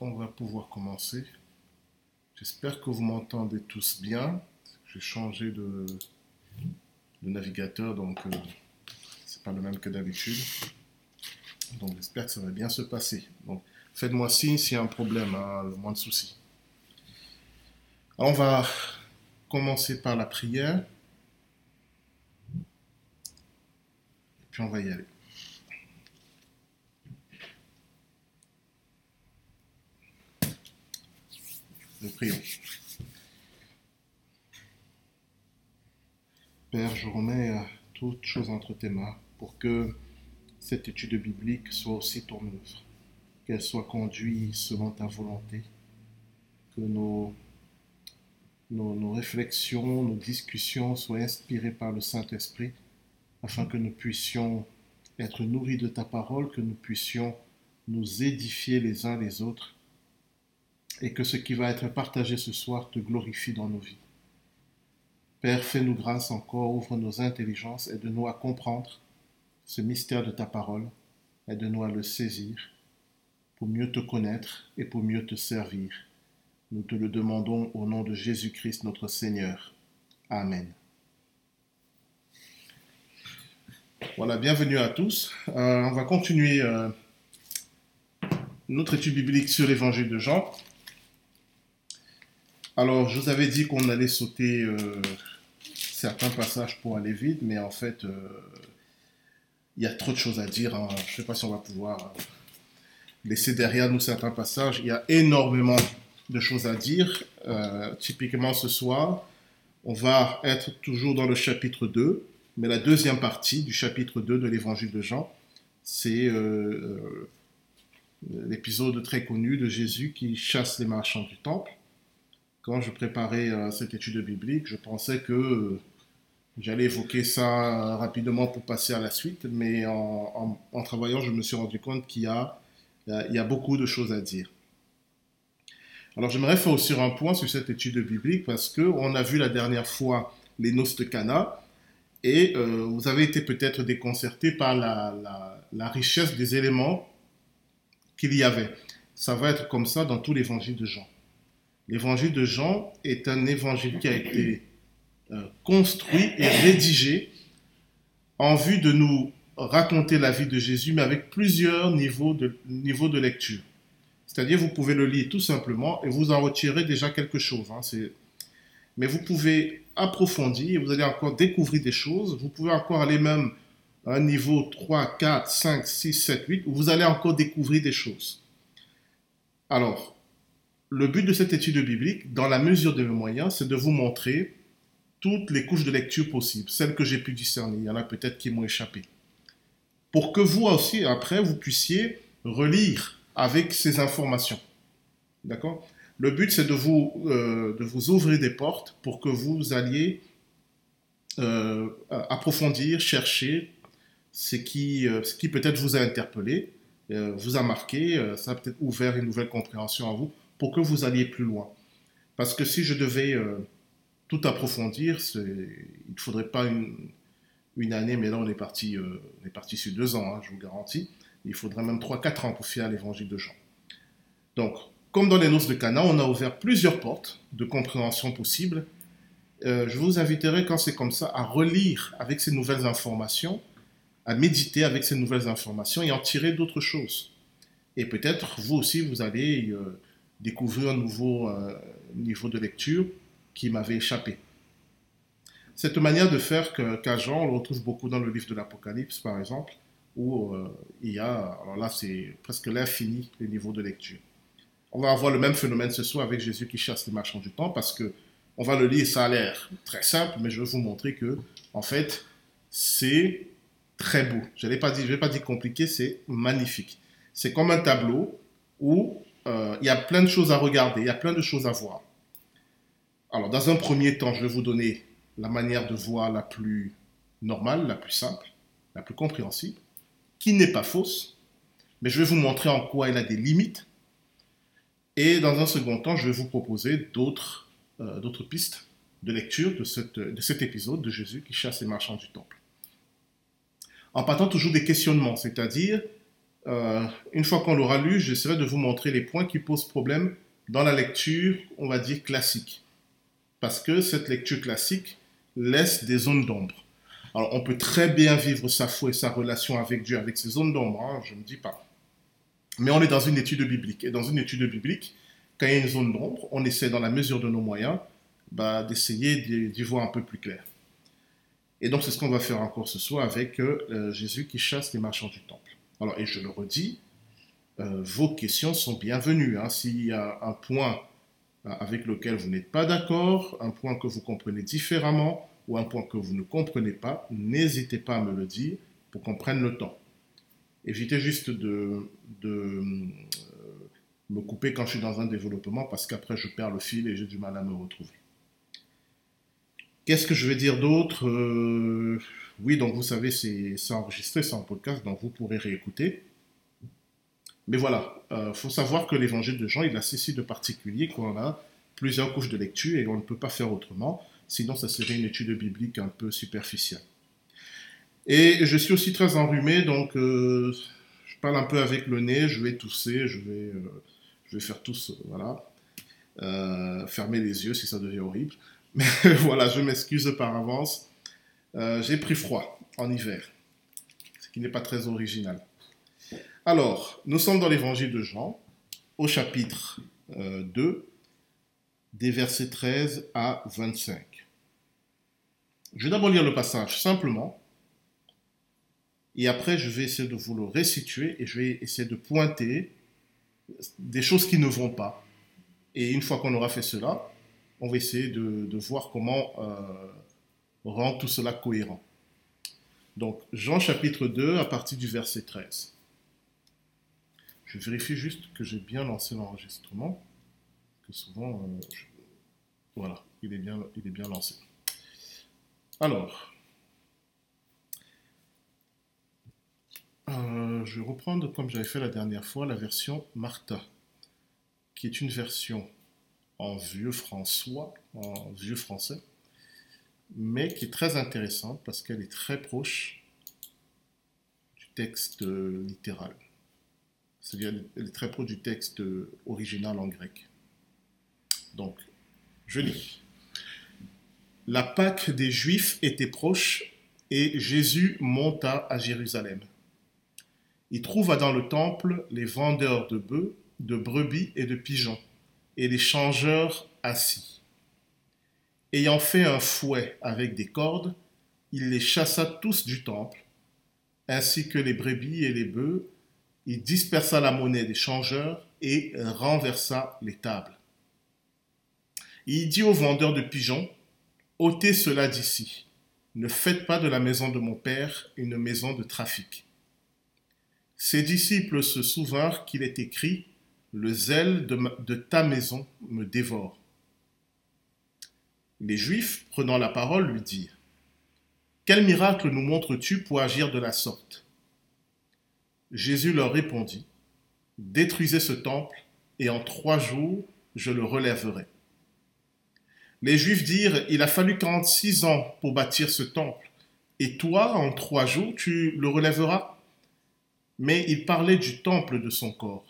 On va pouvoir commencer. J'espère que vous m'entendez tous bien. J'ai changé de, de, navigateur, donc euh, c'est pas le même que d'habitude. Donc j'espère que ça va bien se passer. Donc faites-moi signe s'il y a un problème, hein, moins de soucis. on va commencer par la prière. Et puis on va y aller. Nous prions. Père, je remets toutes choses entre tes mains pour que cette étude biblique soit aussi ton œuvre, qu'elle soit conduite selon ta volonté, que nos, nos, nos réflexions, nos discussions soient inspirées par le Saint-Esprit, afin que nous puissions être nourris de ta parole, que nous puissions nous édifier les uns les autres et que ce qui va être partagé ce soir te glorifie dans nos vies. Père, fais-nous grâce encore, ouvre nos intelligences, aide-nous à comprendre ce mystère de ta parole, aide-nous à le saisir pour mieux te connaître et pour mieux te servir. Nous te le demandons au nom de Jésus-Christ notre Seigneur. Amen. Voilà, bienvenue à tous. Euh, on va continuer euh, notre étude biblique sur l'évangile de Jean. Alors, je vous avais dit qu'on allait sauter euh, certains passages pour aller vite, mais en fait, euh, il y a trop de choses à dire. Hein. Je ne sais pas si on va pouvoir euh, laisser derrière nous certains passages. Il y a énormément de choses à dire. typiquement ce soir, on va être toujours dans le chapitre 2, mais la deuxième partie du chapitre 2 de l'évangile de Jean, c'est l'épisode très connu de Jésus qui chasse les marchands du temple quand je préparais euh, cette étude biblique, je pensais que euh, j'allais évoquer ça rapidement pour passer à la suite, mais en, travaillant, je me suis rendu compte qu'il y a, beaucoup de choses à dire. Alors j'aimerais faire aussi un point sur cette étude biblique parce qu'on a vu la dernière fois les noces de Cana et euh, vous avez été peut-être déconcerté par la, la, richesse des éléments qu'il y avait. Ça va être comme ça dans tout l'évangile de Jean. L'évangile de Jean est un évangile qui a été euh, construit et rédigé en vue de nous raconter la vie de Jésus, mais avec plusieurs niveaux de, lecture. C'est-à-dire, vous pouvez le lire tout simplement et vous en retirez déjà quelque chose. Hein, mais vous pouvez approfondir, vous allez encore découvrir des choses, vous pouvez encore aller même à un niveau 3, 4, 5, 6, 7, 8, où vous allez encore découvrir des choses. Alors, le but de cette étude biblique, dans la mesure de mes moyens, c'est de vous montrer toutes les couches de lecture possibles, celles que j'ai pu discerner. Il y en a peut-être qui m'ont échappé. Pour que vous aussi, après, vous puissiez relire avec ces informations. D'accord? Le but, c'est de, vous euh, de vous ouvrir des portes pour que vous alliez euh, approfondir, chercher ce qui, euh, ce qui peut-être vous a interpellé, vous a marqué, ça a peut-être ouvert une nouvelle compréhension en vous pour que vous alliez plus loin. Parce que si je devais euh, tout approfondir, il ne faudrait pas une, année, mais là on est parti, euh, sur deux ans, hein, je vous garantis. Il faudrait même 3-4 ans pour faire l'évangile de Jean. Donc, comme dans les noces de Cana, on a ouvert plusieurs portes de compréhension possibles. Euh, je vous inviterai, quand c'est comme ça, à relire avec ces nouvelles informations, à méditer avec ces nouvelles informations et en tirer d'autres choses. Et peut-être vous aussi, vous allez découvrir un nouveau euh, niveau de lecture qui m'avait échappé. Cette manière de faire qu'à Jean, on le retrouve beaucoup dans le livre de l'Apocalypse, par exemple, où euh, il y a, alors là c'est presque l'infini, les niveaux de lecture. On va avoir le même phénomène ce soir avec Jésus qui chasse les marchands du temps, parce que on va le lire, ça a l'air très simple, mais je vais vous montrer que, en fait, c'est très beau. Je ne vais pas dire compliqué, c'est magnifique. C'est comme un tableau où euh, il y a plein de choses à regarder, il y a plein de choses à voir. Alors, dans un premier temps, je vais vous donner la manière de voir la plus normale, la plus simple, la plus compréhensible, qui n'est pas fausse, mais je vais vous montrer en quoi elle a des limites. Et dans un second temps, je vais vous proposer d'autres euh, pistes de lecture de, cet épisode de Jésus qui chasse les marchands du temple. En partant toujours des questionnements, c'est-à-dire euh, une fois qu'on l'aura lu, j'essaierai de vous montrer les points qui posent problème dans la lecture, on va dire, classique. Parce que cette lecture classique laisse des zones d'ombre. Alors, on peut très bien vivre sa foi et sa relation avec Dieu avec ces zones d'ombre, hein, je ne dis pas. Mais on est dans une étude biblique. Et dans une étude biblique, quand il y a une zone d'ombre, on essaie, dans la mesure de nos moyens, bah, d'essayer d'y voir un peu plus clair. Et donc, c'est ce qu'on va faire encore ce soir avec euh, Jésus qui chasse les marchands du temple. Alors, et je le redis, euh, vos questions sont bienvenues. Hein. S'il y a un point euh, avec lequel vous n'êtes pas d'accord, un point que vous comprenez différemment ou un point que vous ne comprenez pas, n'hésitez pas à me le dire pour qu'on prenne le temps. Évitez juste de, euh, me couper quand je suis dans un développement parce qu'après je perds le fil et j'ai du mal à me retrouver. Qu'est-ce que je vais dire d'autre? Oui, donc vous savez, c'est enregistré, c'est en podcast, donc vous pourrez réécouter. Mais voilà, il euh, faut savoir que l'évangile de Jean, il a ceci de particulier qu'on a plusieurs couches de lecture et on ne peut pas faire autrement, sinon ça serait une étude biblique un peu superficielle. Et je suis aussi très enrhumé, donc euh, je parle un peu avec le nez, je vais tousser, je vais, euh, je vais faire tous, voilà, fermer les yeux si ça devient horrible. Mais voilà, je m'excuse par avance. Euh, j'ai pris froid en hiver, ce qui n'est pas très original. Alors, nous sommes dans l'évangile de Jean, au chapitre 2, euh, des versets 13 à 25. Je vais d'abord lire le passage simplement, et après je vais essayer de vous le restituer, et je vais essayer de pointer des choses qui ne vont pas. Et une fois qu'on aura fait cela, on va essayer de, voir comment... Euh, rend tout cela cohérent. Donc, Jean chapitre 2, à partir du verset 13. Je vérifie juste que j'ai bien lancé l'enregistrement, que souvent, euh, voilà, il est, bien, il est bien lancé. Alors, euh, je vais reprendre, comme j'avais fait la dernière fois, la version Martha, qui est une version en vieux François, en vieux français, mais qui est très intéressante parce qu'elle est très proche du texte littéral. C'est-à-dire, elle est très proche du texte original en grec. Donc, je lis. La Pâque des Juifs était proche et Jésus monta à Jérusalem. Il trouva dans le temple les vendeurs de bœufs, de brebis et de pigeons, et les changeurs assis. Ayant fait un fouet avec des cordes, il les chassa tous du temple, ainsi que les brebis et les bœufs. Il dispersa la monnaie des changeurs et renversa les tables. Il dit aux vendeurs de pigeons, ôtez cela d'ici. Ne faites pas de la maison de mon père une maison de trafic. Ses disciples se souvinrent qu'il est écrit, Le zèle de ta maison me dévore. Les Juifs, prenant la parole, lui dirent Quel miracle nous montres-tu pour agir de la sorte? Jésus leur répondit Détruisez ce temple, et en trois jours je le relèverai. Les Juifs dirent Il a fallu 46 ans pour bâtir ce temple, et toi, en trois jours, tu le relèveras Mais il parlait du temple de son corps.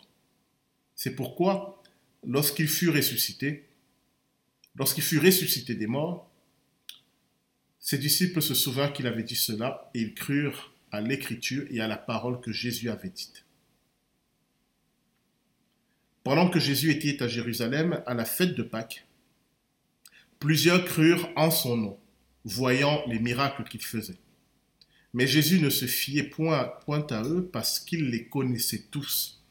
C'est pourquoi, lorsqu'il fut ressuscité, Lorsqu'il fut ressuscité des morts, ses disciples se souvinrent qu'il avait dit cela et ils crurent à l'écriture et à la parole que Jésus avait dite. Pendant que Jésus était à Jérusalem à la fête de Pâques, plusieurs crurent en son nom, voyant les miracles qu'il faisait. Mais Jésus ne se fiait point, à eux parce qu'il les connaissait tous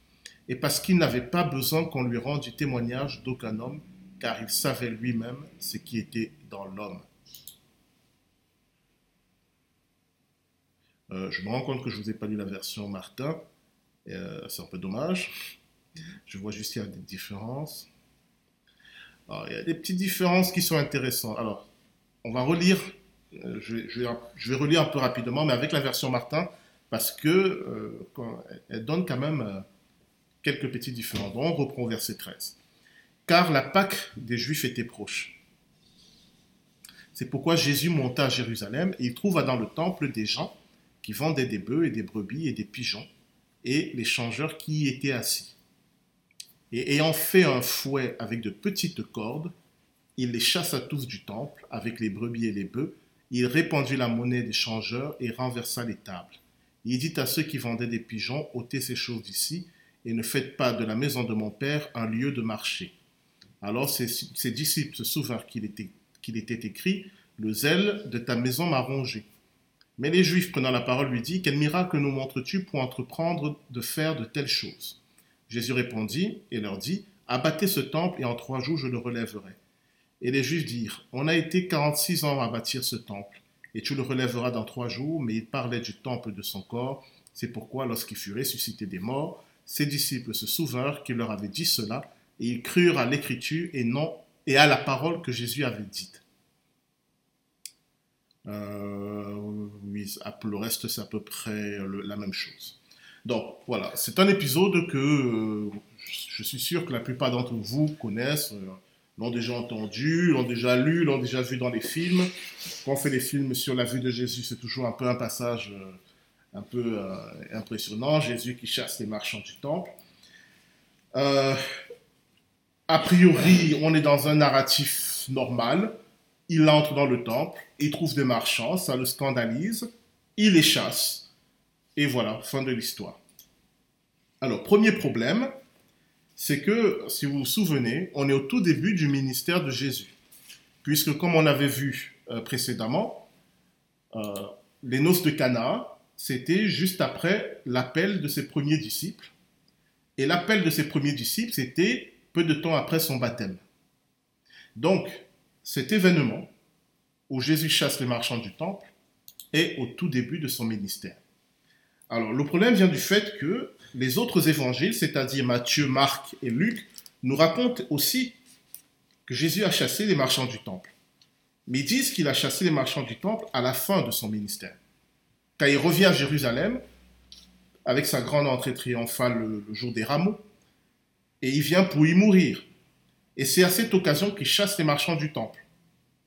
et parce qu'il n'avait pas besoin qu'on lui rende du témoignage d'aucun homme, car il savait lui-même ce qui était dans l'homme. Euh, je me rends compte que je ne vous ai pas lu la version Martin. Euh, c'est un peu dommage. Je vois juste qu'il y a des différences. il y a des petites différences qui sont intéressantes. Alors, on va relire. Euh, je, vais relire un peu rapidement, mais avec la version Martin, parce que elle donne quand même quelques petites différences. Donc, on reprend verset 13 car la Pâque des Juifs était proche. C'est pourquoi Jésus monta à Jérusalem et il trouva dans le temple des gens qui vendaient des bœufs et des brebis et des pigeons, et les changeurs qui y étaient assis. Et ayant fait un fouet avec de petites cordes, il les chassa tous du temple avec les brebis et les bœufs. Il répandit la monnaie des changeurs et renversa les tables. Il dit à ceux qui vendaient des pigeons, ôtez ces choses d'ici et ne faites pas de la maison de mon père un lieu de marché. Alors ses, disciples se souvinrent qu'il était, écrit, le zèle de ta maison m'a rongé. Mais les Juifs, prenant la parole, lui dit, Quel miracle nous montres-tu pour entreprendre de faire de telles choses? Jésus répondit et leur dit, Abattez ce temple et en trois jours je le relèverai. Et les Juifs dirent, On a été quarante-six ans à bâtir ce temple, et tu le relèveras dans trois jours, mais il parlait du temple de son corps. C'est pourquoi, lorsqu'il fut ressuscité des morts, ses disciples se souvinrent qu'il leur avait dit cela, et ils crurent à l'écriture et non et à la parole que Jésus avait dite. Euh, oui, le reste, c'est à peu près la même chose. Donc voilà, c'est un épisode que euh, je suis sûr que la plupart d'entre vous connaissent, euh, l'ont déjà entendu, l'ont déjà lu, l'ont déjà vu dans les films. Quand on fait des films sur la vue de Jésus, c'est toujours un peu un passage un peu impressionnant. Jésus qui chasse les marchands du temple. A priori, on est dans un narratif normal. Il entre dans le temple, il trouve des marchands, ça le scandalise, il les chasse, et voilà, fin de l'histoire. Alors, premier problème, c'est que, si vous vous souvenez, on est au tout début du ministère de Jésus, puisque comme on avait vu euh, précédemment, euh, les noces de Cana, c'était juste après l'appel de ses premiers disciples, et l'appel de ses premiers disciples, c'était peu de temps après son baptême. Donc, cet événement, où Jésus chasse les marchands du temple, est au tout début de son ministère. Alors, le problème vient du fait que les autres évangiles, c'est-à-dire Matthieu, Marc et Luc, nous racontent aussi que Jésus a chassé les marchands du temple. Mais ils disent qu'il a chassé les marchands du temple à la fin de son ministère. Quand il revient à Jérusalem, avec sa grande entrée triomphale le, jour des rameaux, et il vient pour y mourir. Et c'est à cette occasion qu'il chasse les marchands du temple.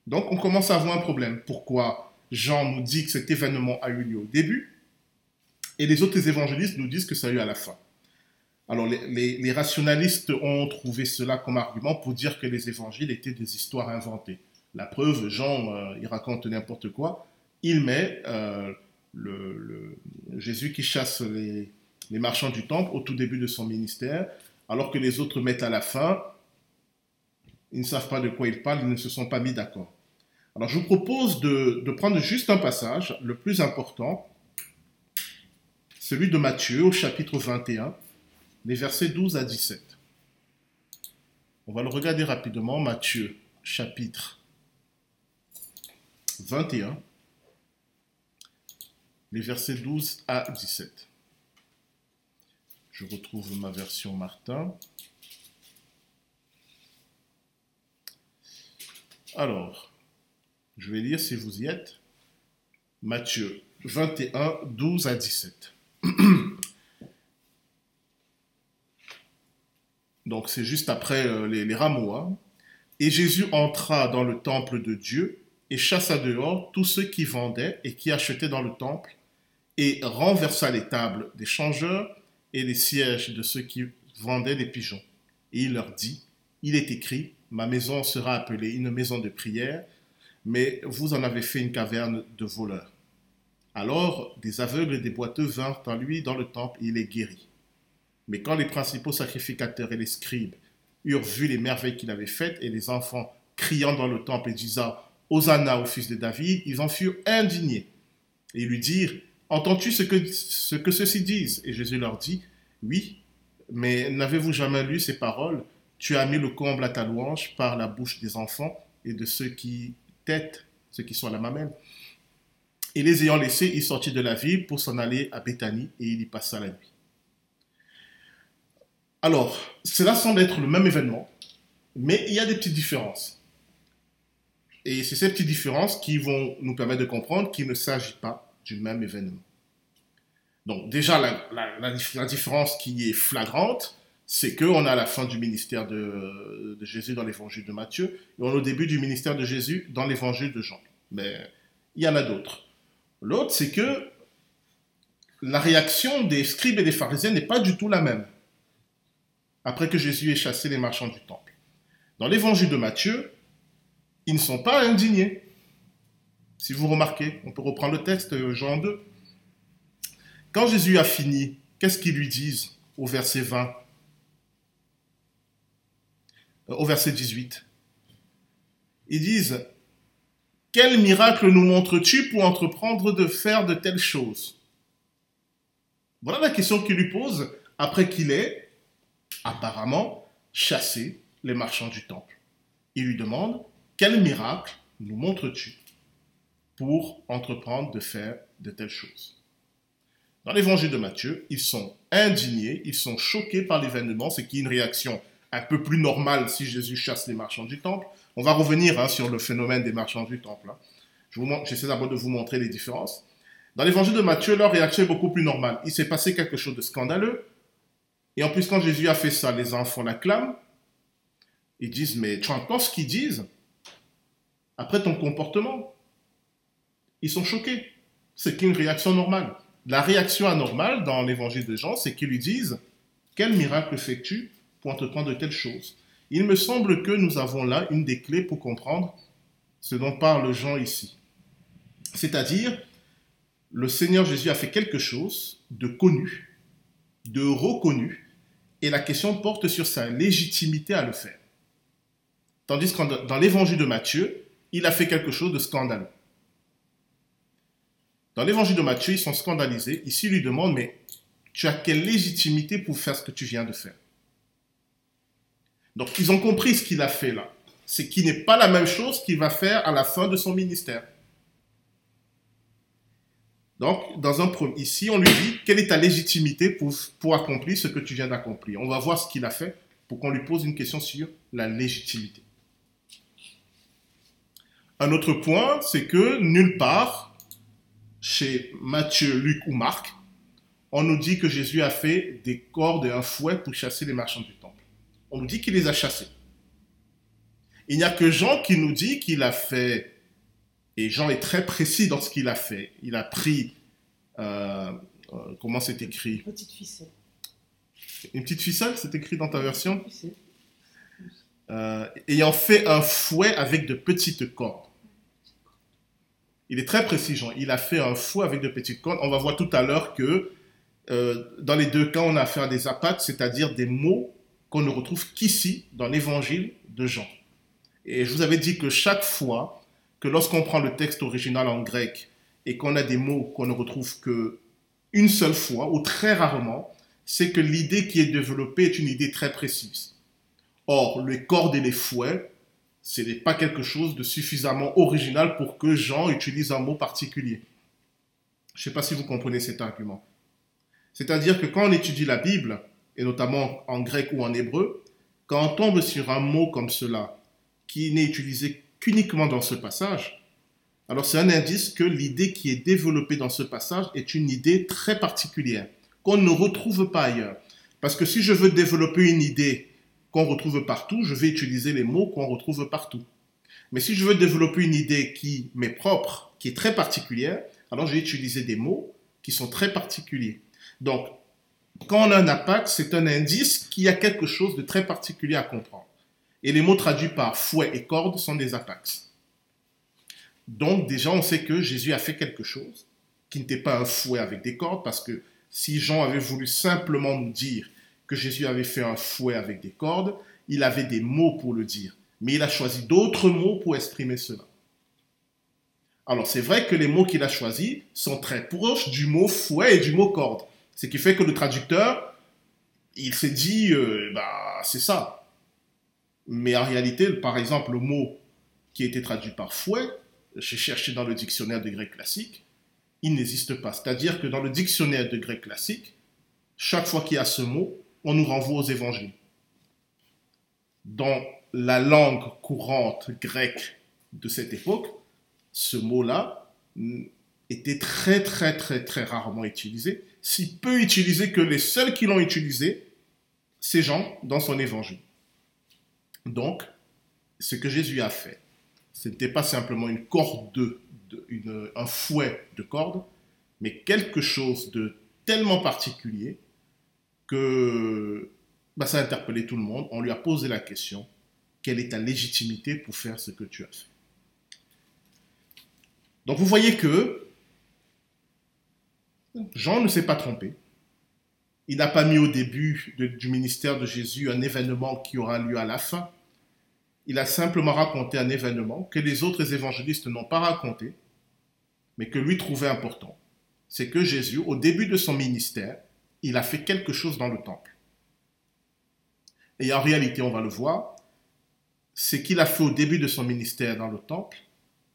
Donc on commence à avoir un problème. Pourquoi Jean nous dit que cet événement a eu lieu au début et les autres évangélistes nous disent que ça a eu à la fin. Alors les, rationalistes ont trouvé cela comme argument pour dire que les évangiles étaient des histoires inventées. La preuve, Jean, euh, il raconte n'importe quoi. Il met euh, le, Jésus qui chasse les, les marchands du temple au tout début de son ministère, alors que les autres mettent à la fin ils ne savent pas de quoi ils parlent, ils ne se sont pas mis d'accord. Alors je vous propose de, prendre juste un passage, le plus important, celui de Matthieu au chapitre 21, les versets 12 à 17. On va le regarder rapidement, Matthieu chapitre 21, les versets 12 à 17. Je retrouve ma version Martin. Alors, je vais lire si vous y êtes. Matthieu 21, 12 à 17. Donc c'est juste après euh, les, rameaux. Hein. Et Jésus entra dans le temple de Dieu et chassa dehors tous ceux qui vendaient et qui achetaient dans le temple, et renversa les tables des changeurs et les sièges de ceux qui vendaient des pigeons. Et il leur dit, il est écrit, ma maison sera appelée une maison de prière, mais vous en avez fait une caverne de voleurs. Alors des aveugles et des boiteux vinrent en lui dans le temple et il les guérit. Mais quand les principaux sacrificateurs et les scribes eurent vu les merveilles qu'il avait faites et les enfants criant dans le temple et disant Hosanna au fils de David, ils en furent indignés et lui dirent Entends-tu ce que, ce que ceux-ci disent? Et Jésus leur dit Oui, mais n'avez-vous jamais lu ces paroles? Tu as mis le comble à ta louange par la bouche des enfants et de ceux qui têtent, ceux qui sont à la mamelle. Et les ayant laissés, il sortit de la ville pour s'en aller à Béthanie et il y passa la nuit. Alors, cela semble être le même événement, mais il y a des petites différences. Et c'est ces petites différences qui vont nous permettre de comprendre qu'il ne s'agit pas du même événement. Donc déjà, la différence qui est flagrante, c'est qu'on a la fin du ministère de, Jésus dans l'évangile de Matthieu et on a au début du ministère de Jésus dans l'évangile de Jean. Mais il y en a d'autres. L'autre, c'est que la réaction des scribes et des pharisiens n'est pas du tout la même après que Jésus ait chassé les marchands du temple. Dans l'évangile de Matthieu, ils ne sont pas indignés. Si vous remarquez, on peut reprendre le texte, euh, Jean 2. Quand Jésus a fini, qu'est-ce qu'ils lui disent au verset 20 euh, Au verset 18. Ils disent, Quel miracle nous montres-tu pour entreprendre de faire de telles choses? Voilà la question qu'il lui pose après qu'il ait apparemment chassé les marchands du temple. Il lui demande, Quel miracle nous montres-tu? Pour entreprendre de faire de telles choses. Dans l'évangile de Matthieu, ils sont indignés, ils sont choqués par l'événement, ce qui est une réaction un peu plus normale si Jésus chasse les marchands du temple. On va revenir hein, sur le phénomène des marchands du temple. Hein. J'essaie d'abord de vous montrer les différences. Dans l'évangile de Matthieu, leur réaction est beaucoup plus normale. Il s'est passé quelque chose de scandaleux. Et en plus, quand Jésus a fait ça, les enfants l'acclament. Ils disent, mais tu entends ce qu'ils disent? Après ton comportement ils sont choqués. C'est qu'une réaction normale. La réaction anormale dans l'évangile de Jean, c'est qu'ils lui disent Quel miracle fais-tu pour entreprendre de telles choses? Il me semble que nous avons là une des clés pour comprendre ce dont parle Jean ici. C'est-à-dire, le Seigneur Jésus a fait quelque chose de connu, de reconnu, et la question porte sur sa légitimité à le faire. Tandis que dans l'évangile de Matthieu, il a fait quelque chose de scandaleux. Dans l'évangile de Matthieu, ils sont scandalisés. Ici, ils lui demandent, mais tu as quelle légitimité pour faire ce que tu viens de faire? Donc, ils ont compris ce qu'il a fait là. C'est qui n'est pas la même chose qu'il va faire à la fin de son ministère. Donc, ici, on lui dit, quelle est ta légitimité pour, pour accomplir ce que tu viens d'accomplir? On va voir ce qu'il a fait pour qu'on lui pose une question sur la légitimité. Un autre point, c'est que nulle part, chez Matthieu, Luc ou Marc, on nous dit que Jésus a fait des cordes et un fouet pour chasser les marchands du temple. On nous dit qu'il les a chassés. Il n'y a que Jean qui nous dit qu'il a fait, et Jean est très précis dans ce qu'il a fait. Il a pris, euh, euh, comment c'est écrit? Une petite ficelle. Une petite ficelle, c'est écrit dans ta version? euh, Ayant fait un fouet avec de petites cordes. Il est très précis, Jean. Il a fait un fou avec de petites cordes. On va voir tout à l'heure que euh, dans les deux cas, on a affaire à des apates, c'est-à-dire des mots qu'on ne retrouve qu'ici, dans l'évangile de Jean. Et je vous avais dit que chaque fois que lorsqu'on prend le texte original en grec et qu'on a des mots qu'on ne retrouve que une seule fois ou très rarement, c'est que l'idée qui est développée est une idée très précise. Or, les cordes et les fouets ce n'est pas quelque chose de suffisamment original pour que Jean utilise un mot particulier. Je ne sais pas si vous comprenez cet argument. C'est-à-dire que quand on étudie la Bible, et notamment en grec ou en hébreu, quand on tombe sur un mot comme cela, qui n'est utilisé qu'uniquement dans ce passage, alors c'est un indice que l'idée qui est développée dans ce passage est une idée très particulière, qu'on ne retrouve pas ailleurs. Parce que si je veux développer une idée qu'on retrouve partout, je vais utiliser les mots qu'on retrouve partout. Mais si je veux développer une idée qui m'est propre, qui est très particulière, alors je vais utiliser des mots qui sont très particuliers. Donc, quand on a un impact, c'est un indice qu'il y a quelque chose de très particulier à comprendre. Et les mots traduits par fouet et corde sont des apax. Donc, déjà, on sait que Jésus a fait quelque chose qui n'était pas un fouet avec des cordes, parce que si Jean avait voulu simplement nous dire que Jésus avait fait un fouet avec des cordes, il avait des mots pour le dire, mais il a choisi d'autres mots pour exprimer cela. Alors c'est vrai que les mots qu'il a choisis sont très proches du mot fouet et du mot corde, ce qui fait que le traducteur, il s'est dit, euh, bah c'est ça. Mais en réalité, par exemple, le mot qui a été traduit par fouet, j'ai cherché dans le dictionnaire de grec classique, il n'existe pas. C'est-à-dire que dans le dictionnaire de grec classique, chaque fois qu'il y a ce mot, on nous renvoie aux évangiles. Dans la langue courante grecque de cette époque, ce mot-là était très très très très rarement utilisé, si peu utilisé que les seuls qui l'ont utilisé, c'est Jean dans son évangile. Donc, ce que Jésus a fait, ce n'était pas simplement une corde, de, un fouet de corde, mais quelque chose de tellement particulier que bah, ça a interpellé tout le monde. On lui a posé la question, quelle est ta légitimité pour faire ce que tu as fait? Donc vous voyez que Jean ne s'est pas trompé. Il n'a pas mis au début du ministère de Jésus un événement qui aura lieu à la fin. Il a simplement raconté un événement que les autres évangélistes n'ont pas raconté, mais que lui trouvait important. C'est que Jésus, au début de son ministère, il a fait quelque chose dans le temple. Et en réalité, on va le voir, ce qu'il a fait au début de son ministère dans le temple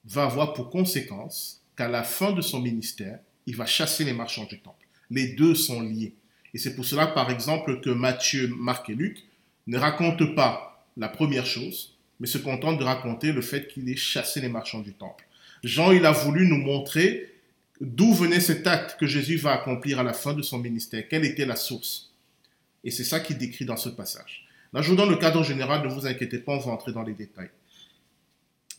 va avoir pour conséquence qu'à la fin de son ministère, il va chasser les marchands du temple. Les deux sont liés. Et c'est pour cela, par exemple, que Matthieu, Marc et Luc ne racontent pas la première chose, mais se contentent de raconter le fait qu'il ait chassé les marchands du temple. Jean, il a voulu nous montrer d'où venait cet acte que Jésus va accomplir à la fin de son ministère, quelle était la source? Et c'est ça qu'il décrit dans ce passage. Là, je vous donne le cadre général, ne vous inquiétez pas, on va entrer dans les détails.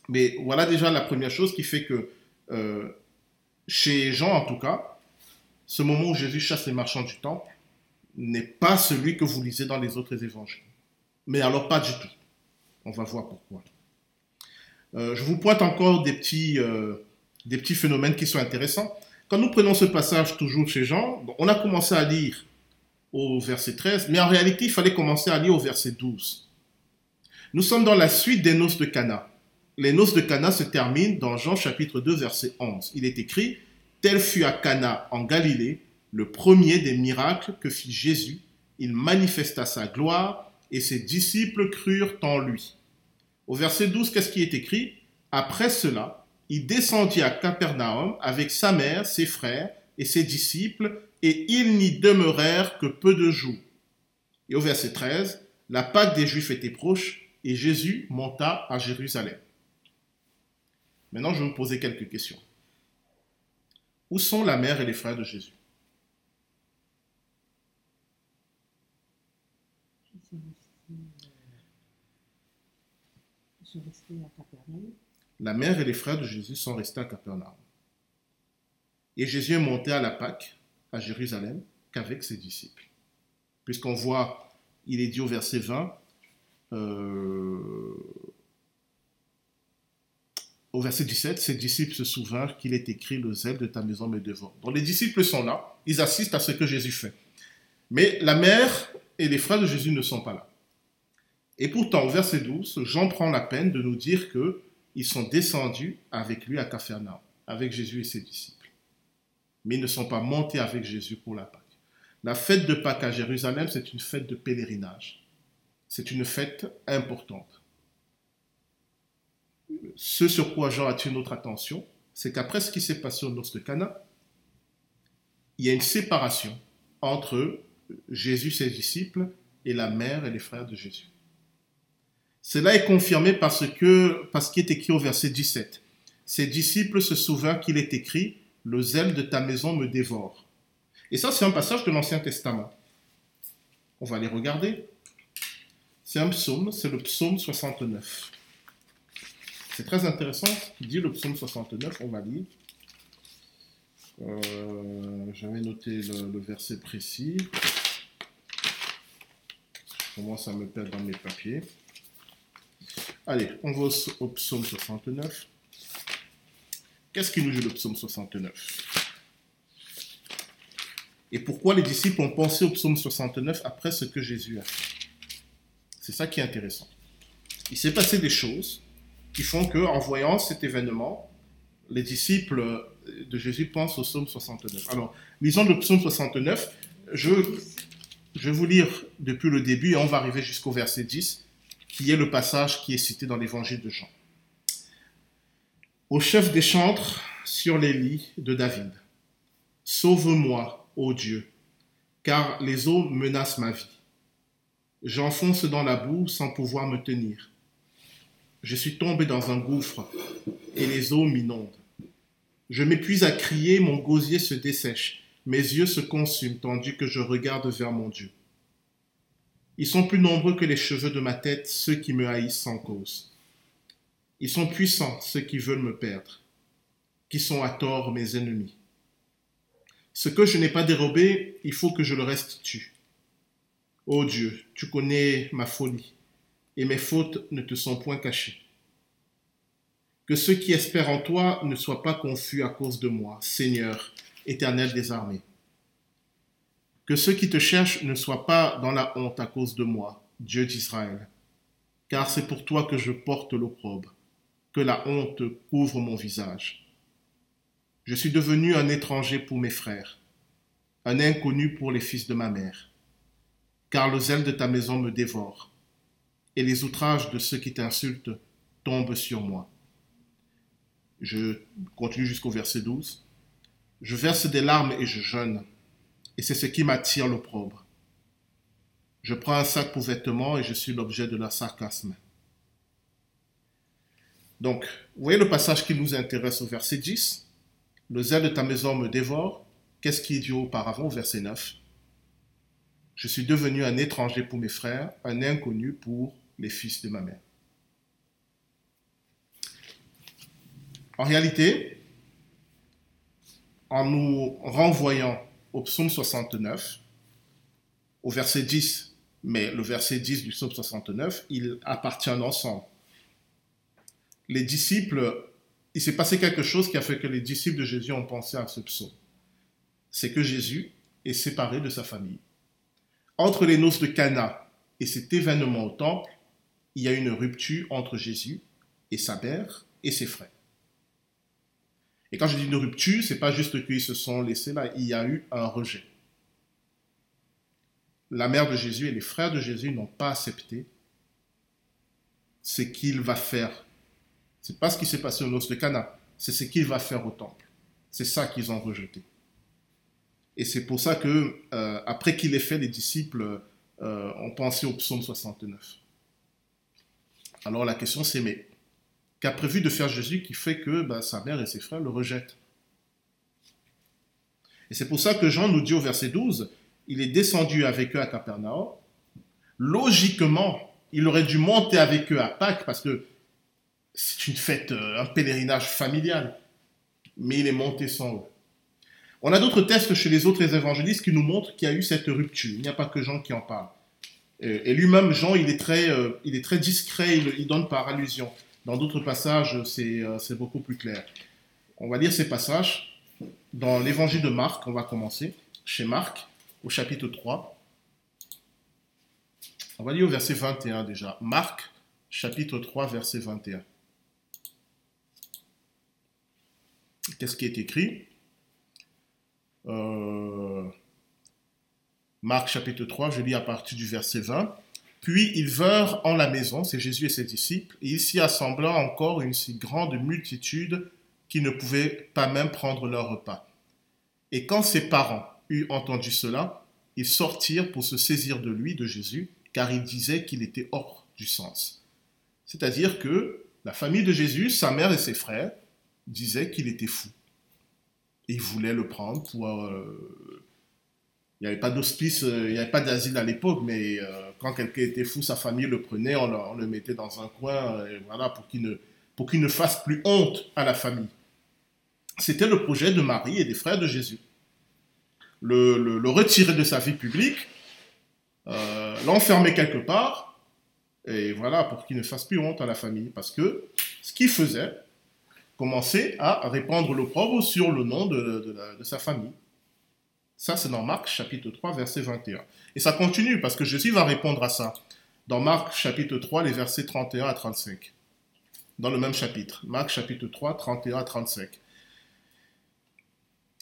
Mais voilà déjà la première chose qui fait que, euh, chez Jean en tout cas, ce moment où Jésus chasse les marchands du temple n'est pas celui que vous lisez dans les autres évangiles. Mais alors pas du tout. On va voir pourquoi. Euh, je vous pointe encore des petits, euh, des petits phénomènes qui sont intéressants. Quand nous prenons ce passage toujours chez Jean, on a commencé à lire au verset 13, mais en réalité, il fallait commencer à lire au verset 12. Nous sommes dans la suite des noces de Cana. Les noces de Cana se terminent dans Jean chapitre 2 verset 11. Il est écrit Tel fut à Cana en Galilée le premier des miracles que fit Jésus. Il manifesta sa gloire et ses disciples crurent en lui. Au verset 12, qu'est-ce qui est écrit Après cela, il descendit à Capernaum avec sa mère, ses frères et ses disciples et ils n'y demeurèrent que peu de jours. Et au verset 13, la Pâque des Juifs était proche et Jésus monta à Jérusalem. Maintenant, je vais me poser quelques questions. Où sont la mère et les frères de Jésus? La mère et les frères de Jésus sont restés à Capernaum. Et Jésus est monté à la Pâque à Jérusalem qu'avec ses disciples. Puisqu'on voit, il est dit au verset 20, euh, au verset 17, ses disciples se souvinrent qu'il est écrit le zèle de ta maison me dévore. Donc les disciples sont là, ils assistent à ce que Jésus fait. Mais la mère et les frères de Jésus ne sont pas là. Et pourtant, au verset 12, Jean prend la peine de nous dire qu'ils sont descendus avec lui à Capharnaüm, avec Jésus et ses disciples mais ils ne sont pas montés avec Jésus pour la Pâque. La fête de Pâques à Jérusalem, c'est une fête de pèlerinage. C'est une fête importante. Ce sur quoi Jean attire notre attention, c'est qu'après ce qui s'est passé au noces de Cana, il y a une séparation entre Jésus, ses disciples, et la mère et les frères de Jésus. Cela est confirmé parce que, parce qu'il est écrit au verset 17. Ses disciples se souvinrent qu'il est écrit le zèle de ta maison me dévore. Et ça, c'est un passage de l'Ancien Testament. On va aller regarder. C'est un psaume, c'est le psaume 69. C'est très intéressant dit le psaume 69, on va lire. Euh, J'avais noté le, verset précis. Je commence à me perdre dans mes papiers. Allez, on va au psaume 69. Qu'est-ce qui nous dit le psaume 69 Et pourquoi les disciples ont pensé au psaume 69 après ce que Jésus a fait? C'est ça qui est intéressant. Il s'est passé des choses qui font que, en voyant cet événement, les disciples de Jésus pensent au psaume 69. Alors, lisons le psaume 69. Je, je vais vous lire depuis le début et on va arriver jusqu'au verset 10, qui est le passage qui est cité dans l'évangile de Jean au chef des chantres sur les lits de David. Sauve-moi, ô Dieu, car les eaux menacent ma vie. J'enfonce dans la boue sans pouvoir me tenir. Je suis tombé dans un gouffre et les eaux m'inondent. Je m'épuise à crier, mon gosier se dessèche, mes yeux se consument tandis que je regarde vers mon Dieu. Ils sont plus nombreux que les cheveux de ma tête, ceux qui me haïssent sans cause. Ils sont puissants, ceux qui veulent me perdre, qui sont à tort mes ennemis. Ce que je n'ai pas dérobé, il faut que je le restitue. Ô Dieu, tu connais ma folie, et mes fautes ne te sont point cachées. Que ceux qui espèrent en toi ne soient pas confus à cause de moi, Seigneur, éternel des armées. Que ceux qui te cherchent ne soient pas dans la honte à cause de moi, Dieu d'Israël, car c'est pour toi que je porte l'opprobre, que la honte couvre mon visage. Je suis devenu un étranger pour mes frères, un inconnu pour les fils de ma mère, car le zèle de ta maison me dévore, et les outrages de ceux qui t'insultent tombent sur moi. Je continue jusqu'au verset 12. Je verse des larmes et je jeûne, et c'est ce qui m'attire l'opprobre. Je prends un sac pour vêtements et je suis l'objet de leur sarcasme. Donc, vous voyez le passage qui nous intéresse au verset 10. Le zèle de ta maison me dévore. Qu'est-ce qui est dit auparavant? Au verset 9 Je suis devenu un étranger pour mes frères, un inconnu pour les fils de ma mère. En réalité, en nous renvoyant au psaume 69, au verset 10, mais le verset 10 du psaume 69, il appartient ensemble. Les disciples, il s'est passé quelque chose qui a fait que les disciples de Jésus ont pensé à ce psaume. C'est que Jésus est séparé de sa famille. Entre les noces de Cana et cet événement au temple, il y a une rupture entre Jésus et sa mère et ses frères. Et quand je dis une rupture, c'est pas juste qu'ils se sont laissés là, il y a eu un rejet. La mère de Jésus et les frères de Jésus n'ont pas accepté ce qu'il va faire. C'est pas ce qui s'est passé au noces de Cana, c'est ce qu'il va faire au temple. C'est ça qu'ils ont rejeté. Et c'est pour ça que, euh, après qu'il ait fait, les disciples euh, ont pensé au psaume 69. Alors la question c'est, mais qu'a prévu de faire Jésus qui fait que bah, sa mère et ses frères le rejettent. Et c'est pour ça que Jean nous dit au verset 12, il est descendu avec eux à Capernaum. Logiquement, il aurait dû monter avec eux à Pâques parce que c'est une fête, euh, un pèlerinage familial. Mais il est monté sans eux. On a d'autres tests chez les autres évangélistes qui nous montrent qu'il y a eu cette rupture. Il n'y a pas que Jean qui en parle. Et lui-même, Jean, il est très, euh, il est très discret, il, il donne par allusion. Dans d'autres passages, euh, c'est beaucoup plus clair. On va lire ces passages. Dans l'évangile de Marc, on va commencer, chez Marc, au chapitre 3. On va lire au verset 21 déjà. Marc, chapitre 3, verset 21. Qu'est-ce qui est écrit? Euh, Marc chapitre 3, je lis à partir du verset 20. Puis ils vinrent en la maison, c'est Jésus et ses disciples, et il s'y assembla encore une si grande multitude qu'ils ne pouvaient pas même prendre leur repas. Et quand ses parents eurent entendu cela, ils sortirent pour se saisir de lui, de Jésus, car ils disaient qu'il était hors du sens. C'est-à-dire que la famille de Jésus, sa mère et ses frères, disaient qu'il était fou. Et ils voulaient le prendre pour euh, il n'y avait pas d'hospice, euh, il n'y avait pas d'asile à l'époque, mais euh, quand quelqu'un était fou, sa famille le prenait, on le, mettait dans un coin, euh, voilà, pour qu'il ne, fasse plus honte à la famille. C'était le projet de Marie et des frères de Jésus. Le, retirer de sa vie publique, l'enfermer quelque part, et voilà, pour qu'il ne fasse plus honte à la famille. Parce que ce qu'il faisait, commençait à répandre l'opprobre sur le nom de sa famille. Ça, c'est dans Marc chapitre 3, verset 21. Et ça continue parce que Jésus va répondre à ça dans Marc chapitre 3, les versets 31 à 35. Dans le même chapitre. Marc chapitre 3, 31 à 35.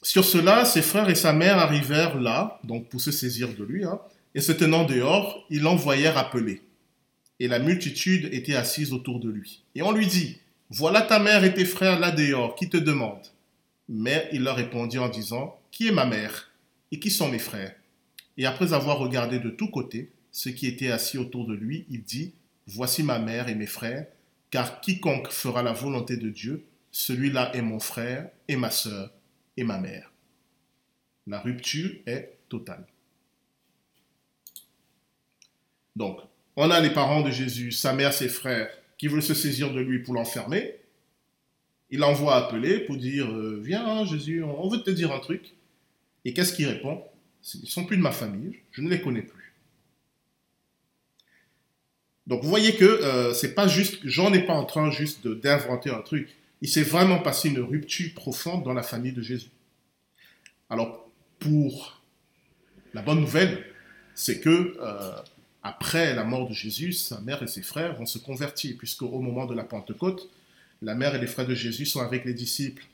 Sur cela, ses frères et sa mère arrivèrent là, donc pour se saisir de lui, hein, et se tenant dehors, ils l'envoyèrent appeler. Et la multitude était assise autour de lui. Et on lui dit, Voilà ta mère et tes frères là dehors, qui te demandent. Mais il leur répondit en disant, Qui est ma mère? Et qui sont mes frères? Et après avoir regardé de tous côtés ceux qui étaient assis autour de lui, il dit, Voici ma mère et mes frères, car quiconque fera la volonté de Dieu, celui-là est mon frère et ma sœur et ma mère. La rupture est totale. Donc, on a les parents de Jésus, sa mère, ses frères, qui veulent se saisir de lui pour l'enfermer. Il envoie appeler pour dire, euh, viens Jésus, on veut te dire un truc. Et qu'est-ce qu'il répond? Ils ne sont plus de ma famille, je ne les connais plus. Donc vous voyez que euh, c'est pas juste, Jean n'est pas en train juste d'inventer un truc. Il s'est vraiment passé une rupture profonde dans la famille de Jésus. Alors pour la bonne nouvelle, c'est que euh, après la mort de Jésus, sa mère et ses frères vont se convertir, puisque au moment de la Pentecôte, la mère et les frères de Jésus sont avec les disciples.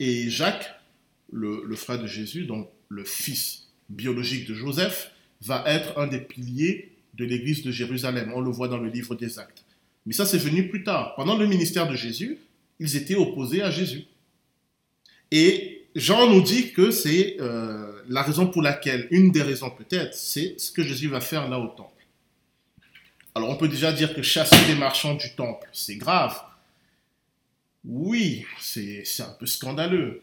Et Jacques, le, frère de Jésus, donc le fils biologique de Joseph, va être un des piliers de l'église de Jérusalem. On le voit dans le livre des Actes. Mais ça, c'est venu plus tard. Pendant le ministère de Jésus, ils étaient opposés à Jésus. Et Jean nous dit que c'est euh, la raison pour laquelle, une des raisons peut-être, c'est ce que Jésus va faire là au temple. Alors on peut déjà dire que chasser des marchands du temple, c'est grave. Oui, c'est un peu scandaleux.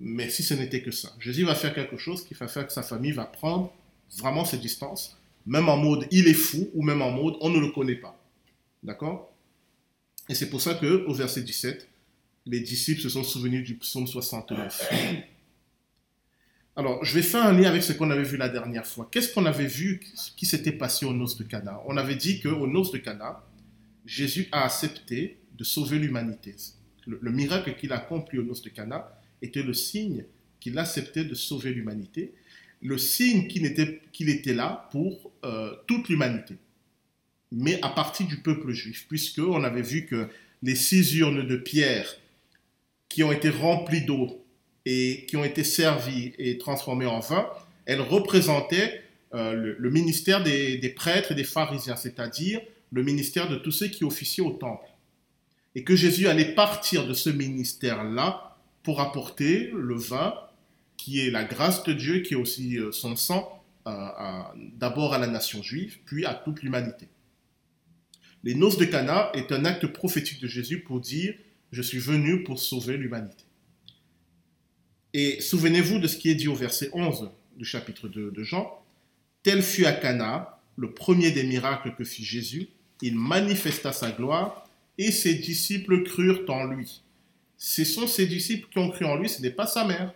Mais si ce n'était que ça, Jésus va faire quelque chose qui va faire que sa famille va prendre vraiment ses distances même en mode il est fou ou même en mode on ne le connaît pas. D'accord? Et c'est pour ça que au verset 17, les disciples se sont souvenus du psaume 69. Alors, je vais faire un lien avec ce qu'on avait vu la dernière fois. Qu'est-ce qu'on avait vu qui s'était passé aux noces de Cana? On avait dit qu'aux noces de Cana, Jésus a accepté de sauver l'humanité. Le, le, miracle qu'il a accompli aux noces de Cana était le signe qu'il acceptait de sauver l'humanité le signe qu'il était, là pour euh, toute l'humanité, mais à partir du peuple juif, puisque on avait vu que les six urnes de pierre qui ont été remplies d'eau et qui ont été servies et transformées en vin, elles représentaient euh, le, ministère des, prêtres et des pharisiens, c'est-à-dire le ministère de tous ceux qui officiaient au temple. Et que Jésus allait partir de ce ministère-là pour apporter le vin qui est la grâce de Dieu, qui est aussi euh, son sang, d'abord à la nation juive, puis à toute l'humanité. Les noces de Cana est un acte prophétique de Jésus pour dire je suis venu pour sauver l'humanité. Et souvenez-vous de ce qui est dit au verset 11 du chapitre 2 de Jean. Tel fut à Cana le premier des miracles que fit Jésus. Il manifesta sa gloire et ses disciples crurent en lui. Ce sont ses disciples qui ont cru en lui, ce n'est pas sa mère.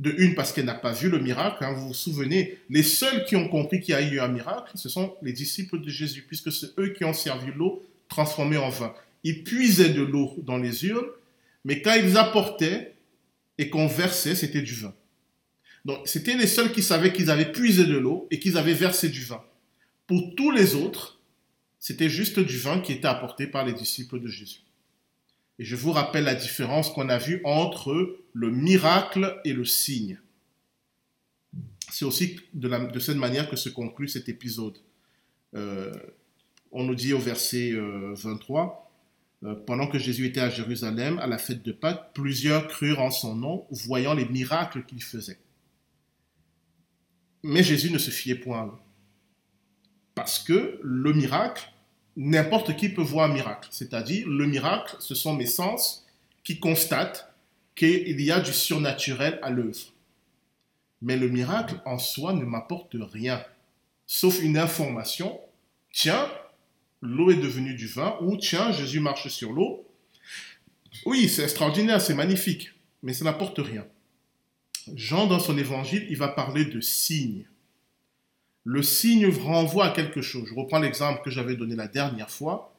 De une, parce qu'elle n'a pas vu le miracle. Hein. vous vous souvenez, les seuls qui ont compris qu'il y a eu un miracle, ce sont les disciples de Jésus, puisque c'est eux qui ont servi l'eau transformée en vin. Ils puisaient de l'eau dans les urnes, mais quand ils apportaient et qu'on versait, c'était du vin. Donc, c'était les seuls qui savaient qu'ils avaient puisé de l'eau et qu'ils avaient versé du vin. Pour tous les autres, c'était juste du vin qui était apporté par les disciples de Jésus. Et je vous rappelle la différence qu'on a vue entre le miracle et le signe. C'est aussi de, cette manière que se conclut cet épisode. Euh, on nous dit au verset 23, euh, euh, pendant que Jésus était à Jérusalem, à la fête de Pâques, plusieurs crurent en son nom, voyant les miracles qu'il faisait. Mais Jésus ne se fiait point à eux. Parce que le miracle, n'importe qui peut voir un miracle. C'est-à-dire, le miracle, ce sont mes sens qui constatent qu'il y a du surnaturel à l'œuvre. Mais le miracle en soi ne m'apporte rien, sauf une information. Tiens, l'eau est devenue du vin, ou tiens, Jésus marche sur l'eau. Oui, c'est extraordinaire, c'est magnifique, mais ça n'apporte rien. Jean, dans son évangile, il va parler de signes le signe renvoie à quelque chose. Je reprends l'exemple que j'avais donné la dernière fois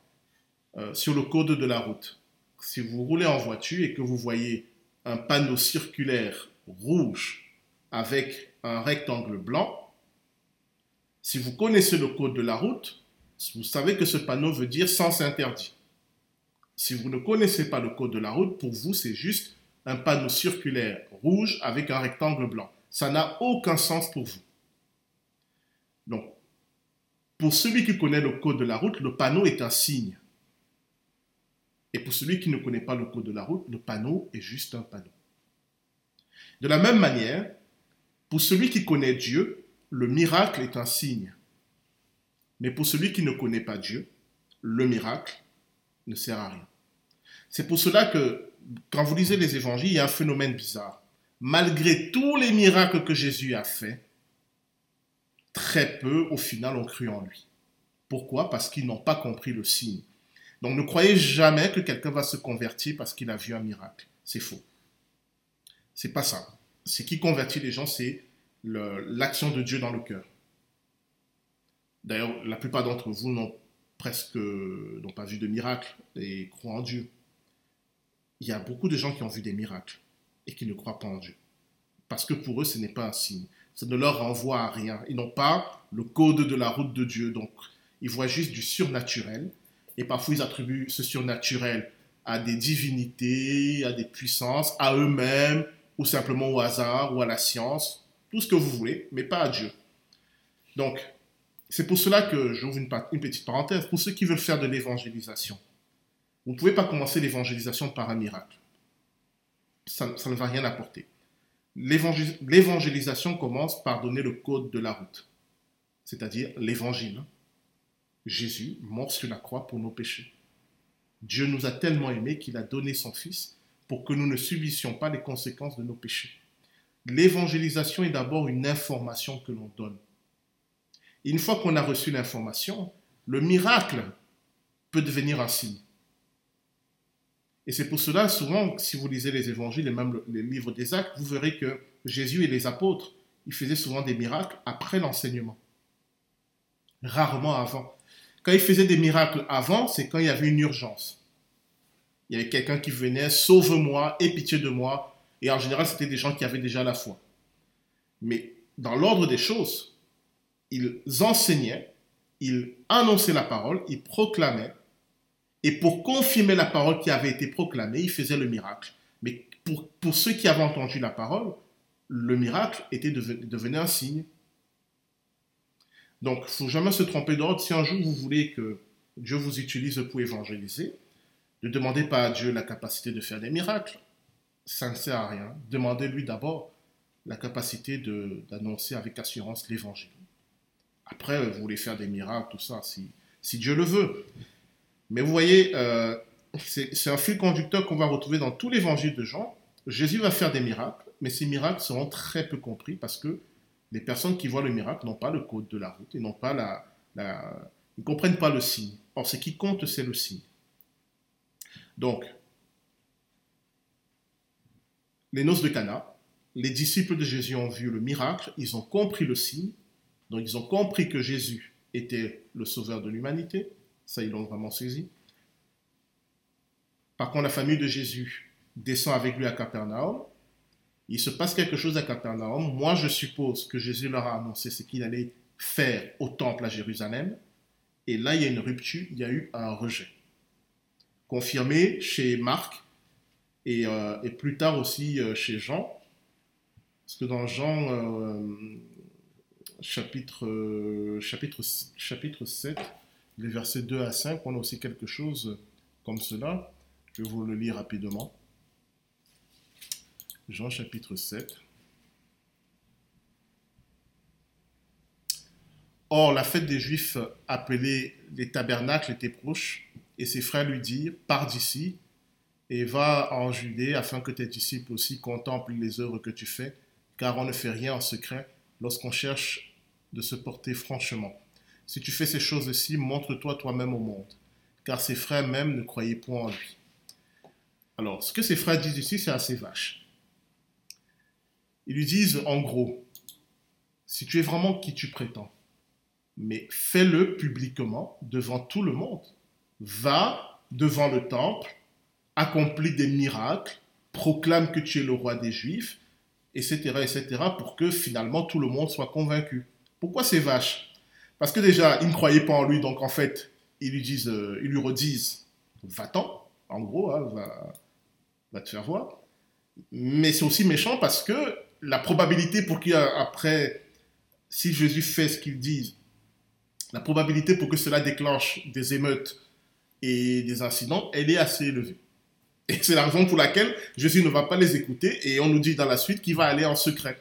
euh, sur le code de la route. Si vous roulez en voiture et que vous voyez un panneau circulaire rouge avec un rectangle blanc, si vous connaissez le code de la route, vous savez que ce panneau veut dire sens interdit. Si vous ne connaissez pas le code de la route, pour vous, c'est juste un panneau circulaire rouge avec un rectangle blanc. Ça n'a aucun sens pour vous. Donc, pour celui qui connaît le code de la route, le panneau est un signe. Et pour celui qui ne connaît pas le code de la route, le panneau est juste un panneau. De la même manière, pour celui qui connaît Dieu, le miracle est un signe. Mais pour celui qui ne connaît pas Dieu, le miracle ne sert à rien. C'est pour cela que quand vous lisez les évangiles, il y a un phénomène bizarre. Malgré tous les miracles que Jésus a faits, très peu, au final, ont cru en lui. Pourquoi? Parce qu'ils n'ont pas compris le signe. Donc ne croyez jamais que quelqu'un va se convertir parce qu'il a vu un miracle. C'est faux. C'est pas ça. ce qui convertit les gens, c'est l'action de Dieu dans le cœur. D'ailleurs, la plupart d'entre vous n'ont presque n'ont pas vu de miracle et croient en Dieu. Il y a beaucoup de gens qui ont vu des miracles et qui ne croient pas en Dieu. Parce que pour eux, ce n'est pas un signe. Ça ne leur renvoie à rien. Ils n'ont pas le code de la route de Dieu. Donc, ils voient juste du surnaturel. Et parfois, ils attribuent ce surnaturel à des divinités, à des puissances, à eux-mêmes, ou simplement au hasard, ou à la science, tout ce que vous voulez, mais pas à Dieu. Donc, c'est pour cela que j'ouvre une, une, petite parenthèse, pour ceux qui veulent faire de l'évangélisation. Vous ne pouvez pas commencer l'évangélisation par un miracle. Ça, ça ne va rien apporter. L'évangélisation commence par donner le code de la route, c'est-à-dire l'évangile. Jésus mort sur la croix pour nos péchés. Dieu nous a tellement aimés qu'il a donné son Fils pour que nous ne subissions pas les conséquences de nos péchés. L'évangélisation est d'abord une information que l'on donne. une fois qu'on a reçu l'information, le miracle peut devenir un signe. Et c'est pour cela, souvent, si vous lisez les évangiles et même les livres des actes, vous verrez que Jésus et les apôtres, ils faisaient souvent des miracles après l'enseignement. Rarement avant. Quand il faisait des miracles avant, c'est quand il y avait une urgence. Il y avait quelqu'un qui venait, sauve-moi, aie pitié de moi. Et en général, c'était des gens qui avaient déjà la foi. Mais dans l'ordre des choses, ils enseignaient, ils annonçaient la parole, ils proclamaient. Et pour confirmer la parole qui avait été proclamée, ils faisaient le miracle. Mais pour, ceux qui avaient entendu la parole, le miracle était devenu un signe. Donc, il ne faut jamais se tromper d'ordre. Si un jour vous voulez que Dieu vous utilise pour évangéliser, ne demandez pas à Dieu la capacité de faire des miracles. Ça ne sert à rien. Demandez-lui d'abord la capacité d'annoncer avec assurance l'évangile. Après, vous voulez faire des miracles, tout ça, si Dieu le veut. Mais vous voyez, euh, c'est un fil conducteur qu'on va retrouver dans tout l'évangile de Jean. Jésus va faire des miracles, mais ces miracles seront très peu compris parce que les personnes qui voient le miracle n'ont pas le code de la route, et n'ont pas la, comprennent pas le signe. Or, ce qui compte, c'est le signe. Donc, les noces de Cana, les disciples de Jésus ont vu le miracle, ils ont compris le signe, donc ils ont compris que Jésus était le sauveur de l'humanité, ça ils l'ont vraiment saisi. Par contre, la famille de Jésus descend avec lui à Capernaum, il se passe quelque chose à Capernaum. Moi, je suppose que Jésus leur a annoncé ce qu'il allait faire au temple à Jérusalem. Et là, il y a une rupture, il y a eu un rejet. Confirmé chez Marc et, euh, plus tard aussi euh, chez Jean. Parce que dans Jean, euh, chapitre, chapitre, chapitre 7, les versets 2 à 5, on a aussi quelque chose comme cela. Je vous le lire rapidement. Jean chapitre 7. Or, la fête des Juifs appelée les tabernacles était proche, et ses frères lui dirent, pars d'ici et va en Judée afin que tes disciples aussi contemplent les œuvres que tu fais, car on ne fait rien en secret lorsqu'on cherche de se porter franchement. Si tu fais ces choses-ci, montre-toi toi-même au monde, car ses frères même ne croyaient point en lui. Alors, ce que ses frères disent ici, c'est assez vache. Ils lui disent en gros, si tu es vraiment qui tu prétends, mais fais-le publiquement devant tout le monde. Va devant le temple, accomplis des miracles, proclame que tu es le roi des Juifs, etc., etc., pour que finalement tout le monde soit convaincu. Pourquoi c'est vache? Parce que déjà, ils ne croyaient pas en lui, donc en fait, ils lui disent, euh, ils lui redisent, va-t'en, en gros, hein, va, va te faire voir. Mais c'est aussi méchant parce que la probabilité pour qu'après, si Jésus fait ce qu'il dit, la probabilité pour que cela déclenche des émeutes et des incidents, elle est assez élevée. Et c'est la raison pour laquelle Jésus ne va pas les écouter et on nous dit dans la suite qu'il va aller en secret.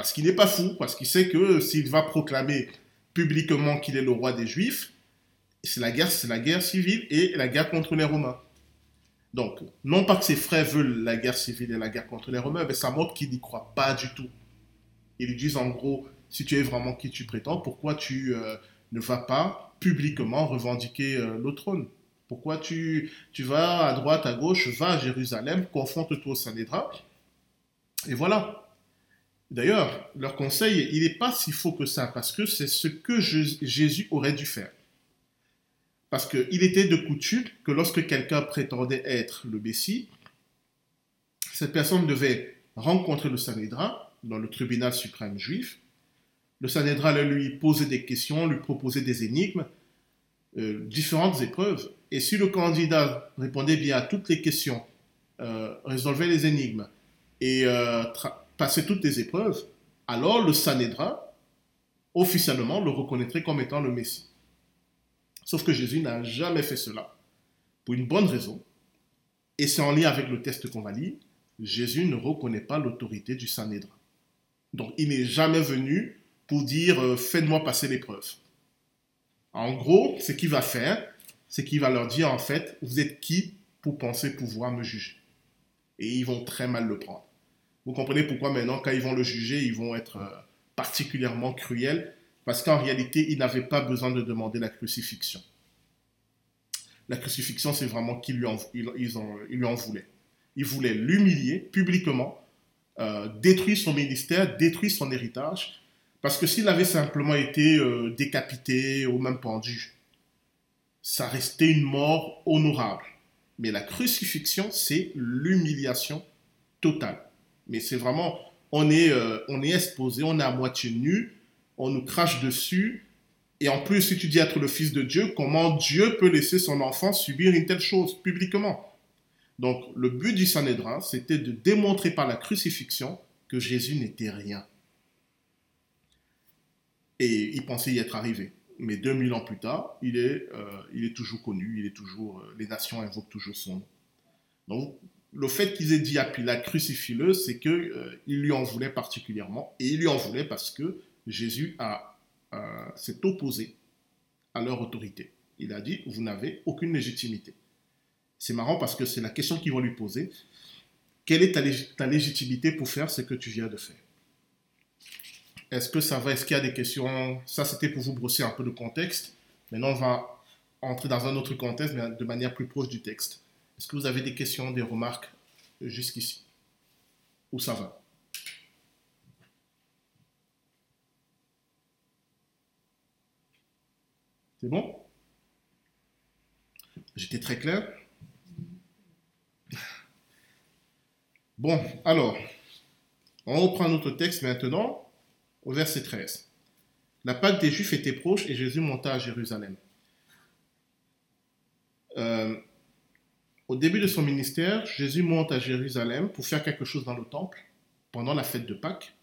Parce qu'il n'est pas fou, parce qu'il sait que s'il va proclamer publiquement qu'il est le roi des Juifs, c'est la guerre, c'est la guerre civile et la guerre contre les Romains. Donc, non pas que ses frères veulent la guerre civile et la guerre contre les Romains, mais ça montre qu'ils n'y croient pas du tout. Ils lui disent en gros, si tu es vraiment qui tu prétends, pourquoi tu euh, ne vas pas publiquement revendiquer euh, le trône? Pourquoi tu, tu vas à droite, à gauche, va à Jérusalem, confronte-toi au Sanhédrin? Et voilà. D'ailleurs, leur conseil, il n'est pas si faux que ça, parce que c'est ce que Jésus aurait dû faire. Parce qu'il était de coutume que lorsque quelqu'un prétendait être le Messie, cette personne devait rencontrer le Sanhédrin dans le tribunal suprême juif. Le Sanhédrin allait lui poser des questions, lui proposer des énigmes, euh, différentes épreuves. Et si le candidat répondait bien à toutes les questions, euh, résolvait les énigmes et euh, passait toutes les épreuves, alors le Sanhédrin, officiellement, le reconnaîtrait comme étant le Messie. Sauf que Jésus n'a jamais fait cela, pour une bonne raison, et c'est en lien avec le test qu'on va lire, Jésus ne reconnaît pas l'autorité du Sanhédrin. Donc il n'est jamais venu pour dire euh, faites-moi passer l'épreuve. En gros, ce qu'il va faire, c'est qu'il va leur dire en fait, vous êtes qui pour penser pouvoir me juger Et ils vont très mal le prendre. Vous comprenez pourquoi maintenant, quand ils vont le juger, ils vont être euh, particulièrement cruels, parce qu'en réalité, ils n'avaient pas besoin de demander la crucifixion. La crucifixion, c'est vraiment qu'ils lui, en, ils, lui en voulaient. Ils voulaient l'humilier publiquement, euh, détruire son ministère, détruire son héritage, parce que s'il avait simplement été euh, décapité ou même pendu, ça restait une mort honorable. Mais la crucifixion, c'est l'humiliation totale. Mais c'est vraiment, on est, euh, on est exposé, on est à moitié nu, on nous crache dessus. Et en plus, si tu dis être le Fils de Dieu, comment Dieu peut laisser son enfant subir une telle chose publiquement? Donc, le but du Sanhédrin, c'était de démontrer par la crucifixion que Jésus n'était rien. Et il pensait y être arrivé. Mais 2000 ans plus tard, il est, euh, il est toujours connu, il est toujours, euh, les nations invoquent toujours son nom. Donc, le fait qu'ils aient dit à Pilate crucifie-le, c'est qu'il euh, lui en voulait particulièrement. Et il lui en voulait parce que Jésus a, s'est opposé à leur autorité. Il a dit, vous n'avez aucune légitimité. C'est marrant parce que c'est la question qu'ils vont lui poser. Quelle est ta légitimité pour faire ce que tu viens de faire? Est-ce que ça va Est-ce qu'il y a des questions? Ça, c'était pour vous brosser un peu de contexte. Maintenant, on va entrer dans un autre contexte, mais de manière plus proche du texte. Est-ce que vous avez des questions, des remarques jusqu'ici? Où ça va? C'est bon? J'étais très clair? Bon, alors, on reprend notre texte maintenant au verset 13. La Pâque des Juifs était proche et Jésus monta à Jérusalem. Euh, au début de son ministère, Jésus monte à Jérusalem pour faire quelque chose dans le temple pendant la fête de Pâques.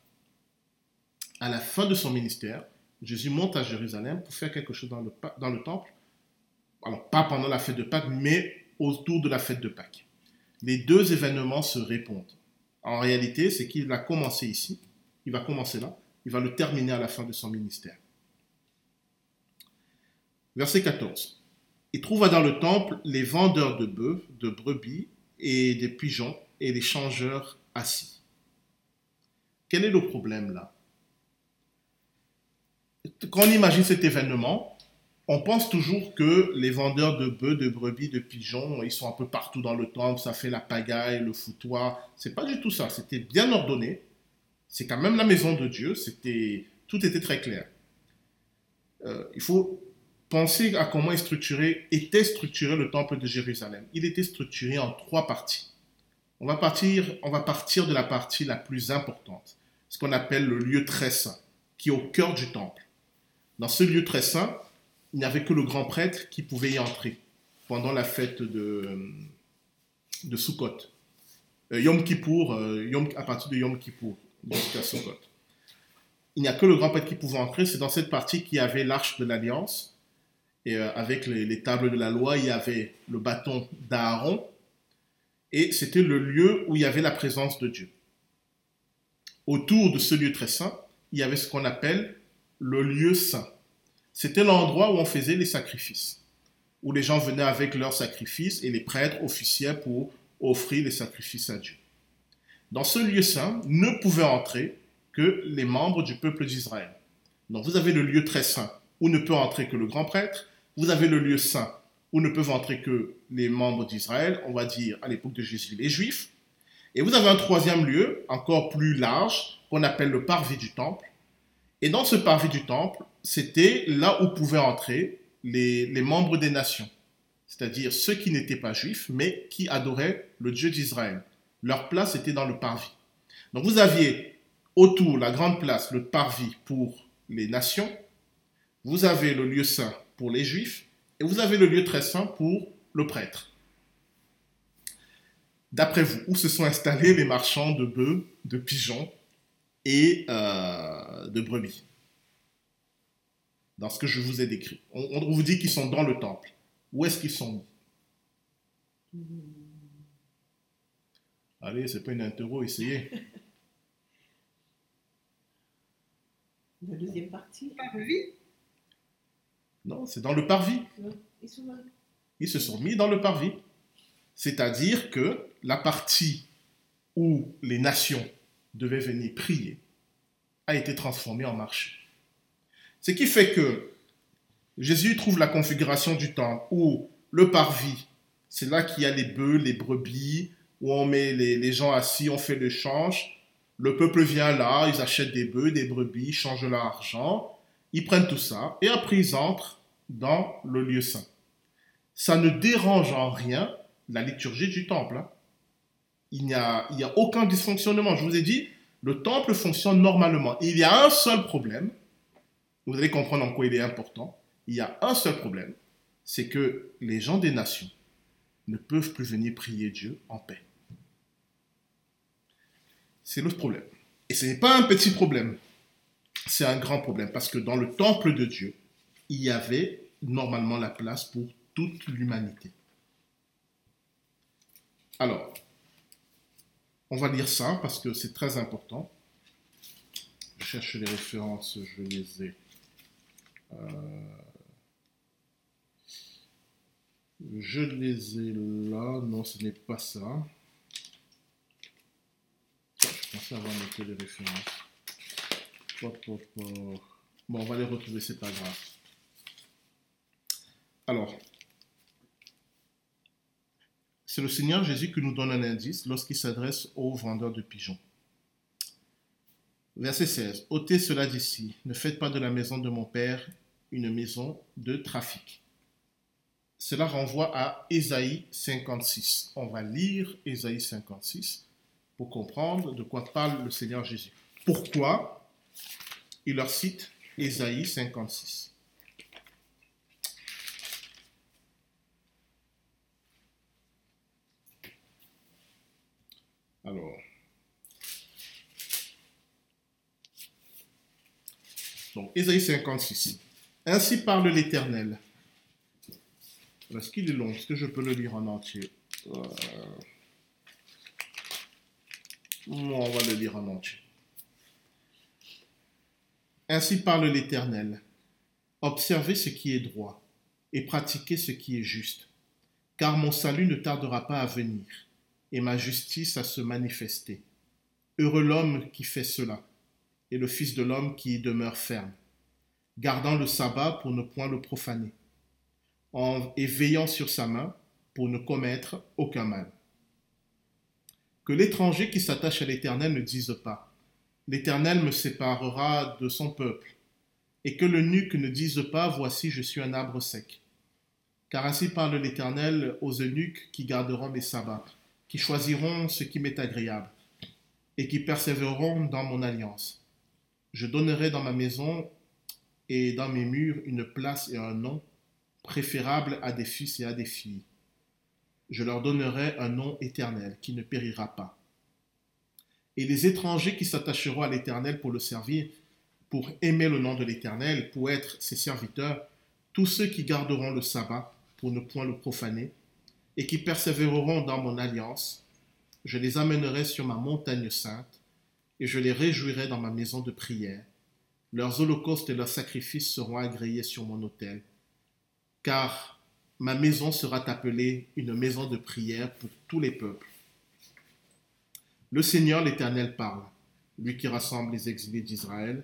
À la fin de son ministère, Jésus monte à Jérusalem pour faire quelque chose dans le, temple. Alors, pas pendant la fête de Pâques, mais autour de la fête de Pâques. Les deux événements se répondent. En réalité, c'est qu'il a commencé ici, il va commencer là, il va le terminer à la fin de son ministère. Verset 14. Il trouva dans le temple les vendeurs de bœufs, de brebis et des pigeons et les changeurs assis. Quel est le problème là? Quand on imagine cet événement, on pense toujours que les vendeurs de bœufs, de brebis, de pigeons, ils sont un peu partout dans le temple, ça fait la pagaille, le foutoir. C'est pas du tout ça. C'était bien ordonné. C'est quand même la maison de Dieu. C'était, tout était très clair. Euh, il faut penser à comment est structuré, était structuré le temple de Jérusalem. Il était structuré en trois parties. On va partir, on va partir de la partie la plus importante, ce qu'on appelle le lieu très saint, qui est au cœur du temple. Dans ce lieu très saint, il n'y avait que le grand prêtre qui pouvait y entrer pendant la fête de, de Sukkot. Euh, Yom Kippour, euh, Yom, à partir de Yom Kippour. Il n'y a que le grand prêtre qui pouvait entrer. C'est dans cette partie qu'il y avait l'arche de l'alliance. Et euh, avec les, tables de la loi, il y avait le bâton d'Aaron. Et c'était le lieu où il y avait la présence de Dieu. Autour de ce lieu très saint, il y avait ce qu'on appelle le lieu saint. C'était l'endroit où on faisait les sacrifices, où les gens venaient avec leurs sacrifices et les prêtres officiaient pour offrir les sacrifices à Dieu. Dans ce lieu saint ne pouvaient entrer que les membres du peuple d'Israël. Donc vous avez le lieu très saint où ne peut entrer que le grand prêtre, vous avez le lieu saint où ne peuvent entrer que les membres d'Israël, on va dire à l'époque de Jésus les Juifs, Et vous avez un troisième lieu, encore plus large, qu'on appelle le parvis du temple. Et dans ce parvis du temple, c'était là où pouvaient entrer les, les membres des nations, c'est-à-dire ceux qui n'étaient pas juifs, mais qui adoraient le Dieu d'Israël. Leur place était dans le parvis. Donc vous aviez autour la grande place, le parvis pour les nations, vous avez le lieu saint pour les juifs, et vous avez le lieu très saint pour le prêtre. D'après vous, où se sont installés les marchands de bœufs, de pigeons et euh, de brebis? Dans ce que je vous ai décrit. On, vous dit qu'ils sont dans le temple. Où est-ce qu'ils sont mis? Allez, c'est pas une interro, essayez. La deuxième partie. Parvis Non, c'est dans le parvis. Ils se sont mis dans le parvis. C'est-à-dire que la partie où les nations devaient venir prier a été transformée en marché. Ce qui fait que Jésus trouve la configuration du temple où le parvis, c'est là qu'il y a les bœufs, les brebis, où on met les, les gens assis, on fait le change. Le peuple vient là, ils achètent des bœufs, des brebis, changent leur argent, ils prennent tout ça, et après ils entrent dans le lieu saint. Ça ne dérange en rien la liturgie du temple. Hein. Il n'y a, il y a aucun dysfonctionnement. Je vous ai dit, le temple fonctionne normalement. Il y a un seul problème. Vous allez comprendre en quoi il est important. Il y a un seul problème. C'est que les gens des nations ne peuvent plus venir prier Dieu en paix. C'est le problème. Et ce n'est pas un petit problème. C'est un grand problème parce que dans le temple de Dieu, il y avait normalement la place pour toute l'humanité. Alors, on va lire ça parce que c'est très important. Je cherche les références, je les ai. Euh, je les ai là. Non, ce n'est pas ça. Je pensais avoir noté les références. Bon, on va les retrouver, c'est pas grave. Alors, c'est le Seigneur Jésus qui nous donne un indice lorsqu'il s'adresse aux vendeurs de pigeons. Verset 16. ôtez cela d'ici, ne faites pas de la maison de mon Père une maison de trafic. Cela renvoie à Ésaïe 56. On va lire Ésaïe 56 pour comprendre de quoi parle le Seigneur Jésus. Pourquoi il leur cite Ésaïe 56 Alors. Donc, Ésaïe 56. Ainsi parle l'Éternel. Est-ce qu'il est long? Est-ce que je peux le lire en entier? Euh, On va le lire en entier. Ainsi parle l'Éternel. Observez ce qui est droit et pratiquez ce qui est juste, car mon salut ne tardera pas à venir et ma justice à se manifester. Heureux l'homme qui fait cela, et le Fils de l'homme qui y demeure ferme, gardant le sabbat pour ne point le profaner, et veillant sur sa main pour ne commettre aucun mal. Que l'étranger qui s'attache à l'Éternel ne dise pas, L'Éternel me séparera de son peuple, et que le nuque ne dise pas, Voici je suis un arbre sec. Car ainsi parle l'Éternel aux eunuques qui garderont mes sabbats qui choisiront ce qui m'est agréable et qui persévéreront dans mon alliance. Je donnerai dans ma maison et dans mes murs une place et un nom préférable à des fils et à des filles. Je leur donnerai un nom éternel qui ne périra pas. Et les étrangers qui s'attacheront à l'Éternel pour le servir, pour aimer le nom de l'Éternel, pour être ses serviteurs, tous ceux qui garderont le sabbat pour ne point le profaner, et qui persévéreront dans mon alliance, je les amènerai sur ma montagne sainte, et je les réjouirai dans ma maison de prière. Leurs holocaustes et leurs sacrifices seront agréés sur mon autel, car ma maison sera appelée une maison de prière pour tous les peuples. Le Seigneur l'Éternel parle, lui qui rassemble les exilés d'Israël.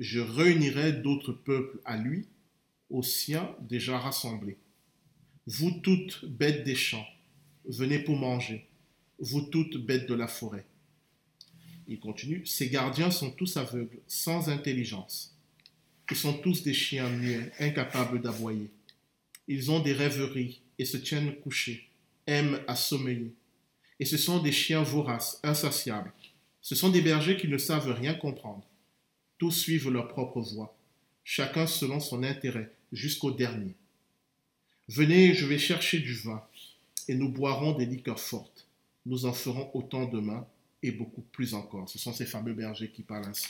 Je réunirai d'autres peuples à lui, aux siens déjà rassemblés. Vous toutes, bêtes des champs, venez pour manger. vous toutes bêtes de la forêt. Il continue, ces gardiens sont tous aveugles, sans intelligence. Ils sont tous des chiens muets, incapables d'aboyer. Ils ont des rêveries et se tiennent couchés, aiment à sommeiller. Et ce sont des chiens voraces, insatiables. Ce sont des bergers qui ne savent rien comprendre. Tous suivent leur propre voie, chacun selon son intérêt, jusqu'au dernier. Venez, je vais chercher du vin, et nous boirons des liqueurs fortes. Nous en ferons autant demain, et beaucoup plus encore. Ce sont ces fameux bergers qui parlent ainsi.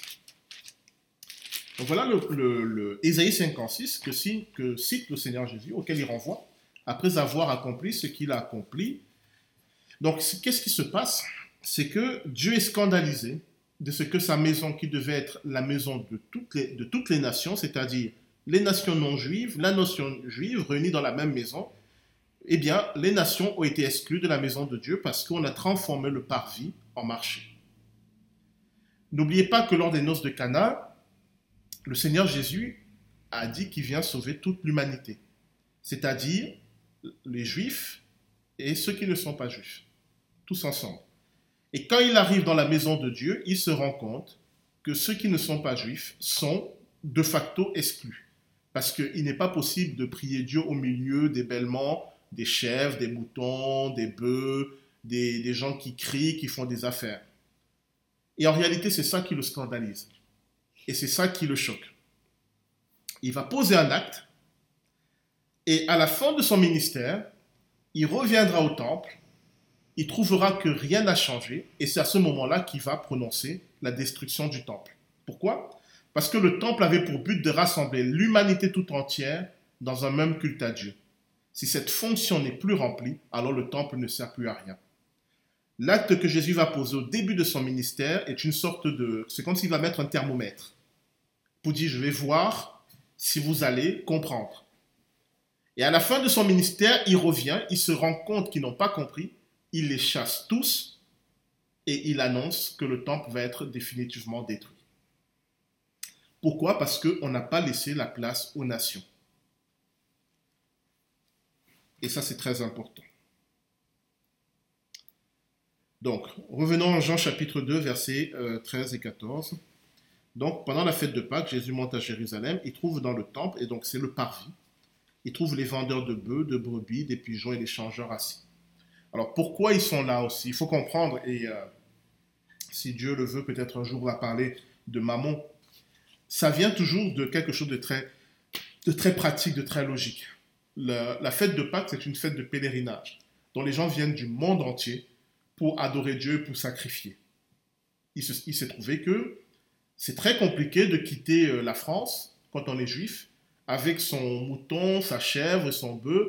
Donc voilà le, Ésaïe 56 que, cite le Seigneur Jésus, auquel il renvoie, après avoir accompli ce qu'il a accompli. Donc qu'est-ce qui se passe? C'est que Dieu est scandalisé de ce que sa maison, qui devait être la maison de toutes les nations, c'est-à-dire les nations non juives, la nation juive réunies dans la même maison, eh bien, les nations ont été exclues de la maison de Dieu parce qu'on a transformé le parvis en marché. N'oubliez pas que lors des noces de Cana, le Seigneur Jésus a dit qu'il vient sauver toute l'humanité, c'est-à-dire les juifs et ceux qui ne sont pas juifs, tous ensemble. Et quand il arrive dans la maison de Dieu, il se rend compte que ceux qui ne sont pas juifs sont de facto exclus. Parce qu'il n'est pas possible de prier Dieu au milieu des bêlements, des chèvres, des moutons, des bœufs, des, gens qui crient, qui font des affaires. Et en réalité, c'est ça qui le scandalise. Et c'est ça qui le choque. Il va poser un acte et à la fin de son ministère, il reviendra au temple, il trouvera que rien n'a changé et c'est à ce moment-là qu'il va prononcer la destruction du temple. Pourquoi? Parce que le temple avait pour but de rassembler l'humanité tout entière dans un même culte à Dieu. Si cette fonction n'est plus remplie, alors le temple ne sert plus à rien. L'acte que Jésus va poser au début de son ministère est une sorte de... C'est comme s'il va mettre un thermomètre pour dire, je vais voir si vous allez comprendre. Et à la fin de son ministère, il revient, il se rend compte qu'ils n'ont pas compris, il les chasse tous et il annonce que le temple va être définitivement détruit. Pourquoi? Parce qu'on n'a pas laissé la place aux nations. Et ça, c'est très important. Donc, revenons en Jean chapitre 2, versets 13 euh, et 14. Donc, pendant la fête de Pâques, Jésus monte à Jérusalem, il trouve dans le temple, et donc c'est le parvis, il trouve les vendeurs de bœufs, de brebis, des pigeons et les changeurs assis. Alors, pourquoi ils sont là aussi? Il faut comprendre, et euh, si Dieu le veut, peut-être un jour on va parler de mammon. Ça vient toujours de quelque chose de très, pratique, de très logique. la fête de Pâques, c'est une fête de pèlerinage, dont les gens viennent du monde entier pour adorer Dieu, pour sacrifier. Il s'est trouvé que c'est très compliqué de quitter euh, la France quand on est juif avec son mouton, sa chèvre et son bœuf,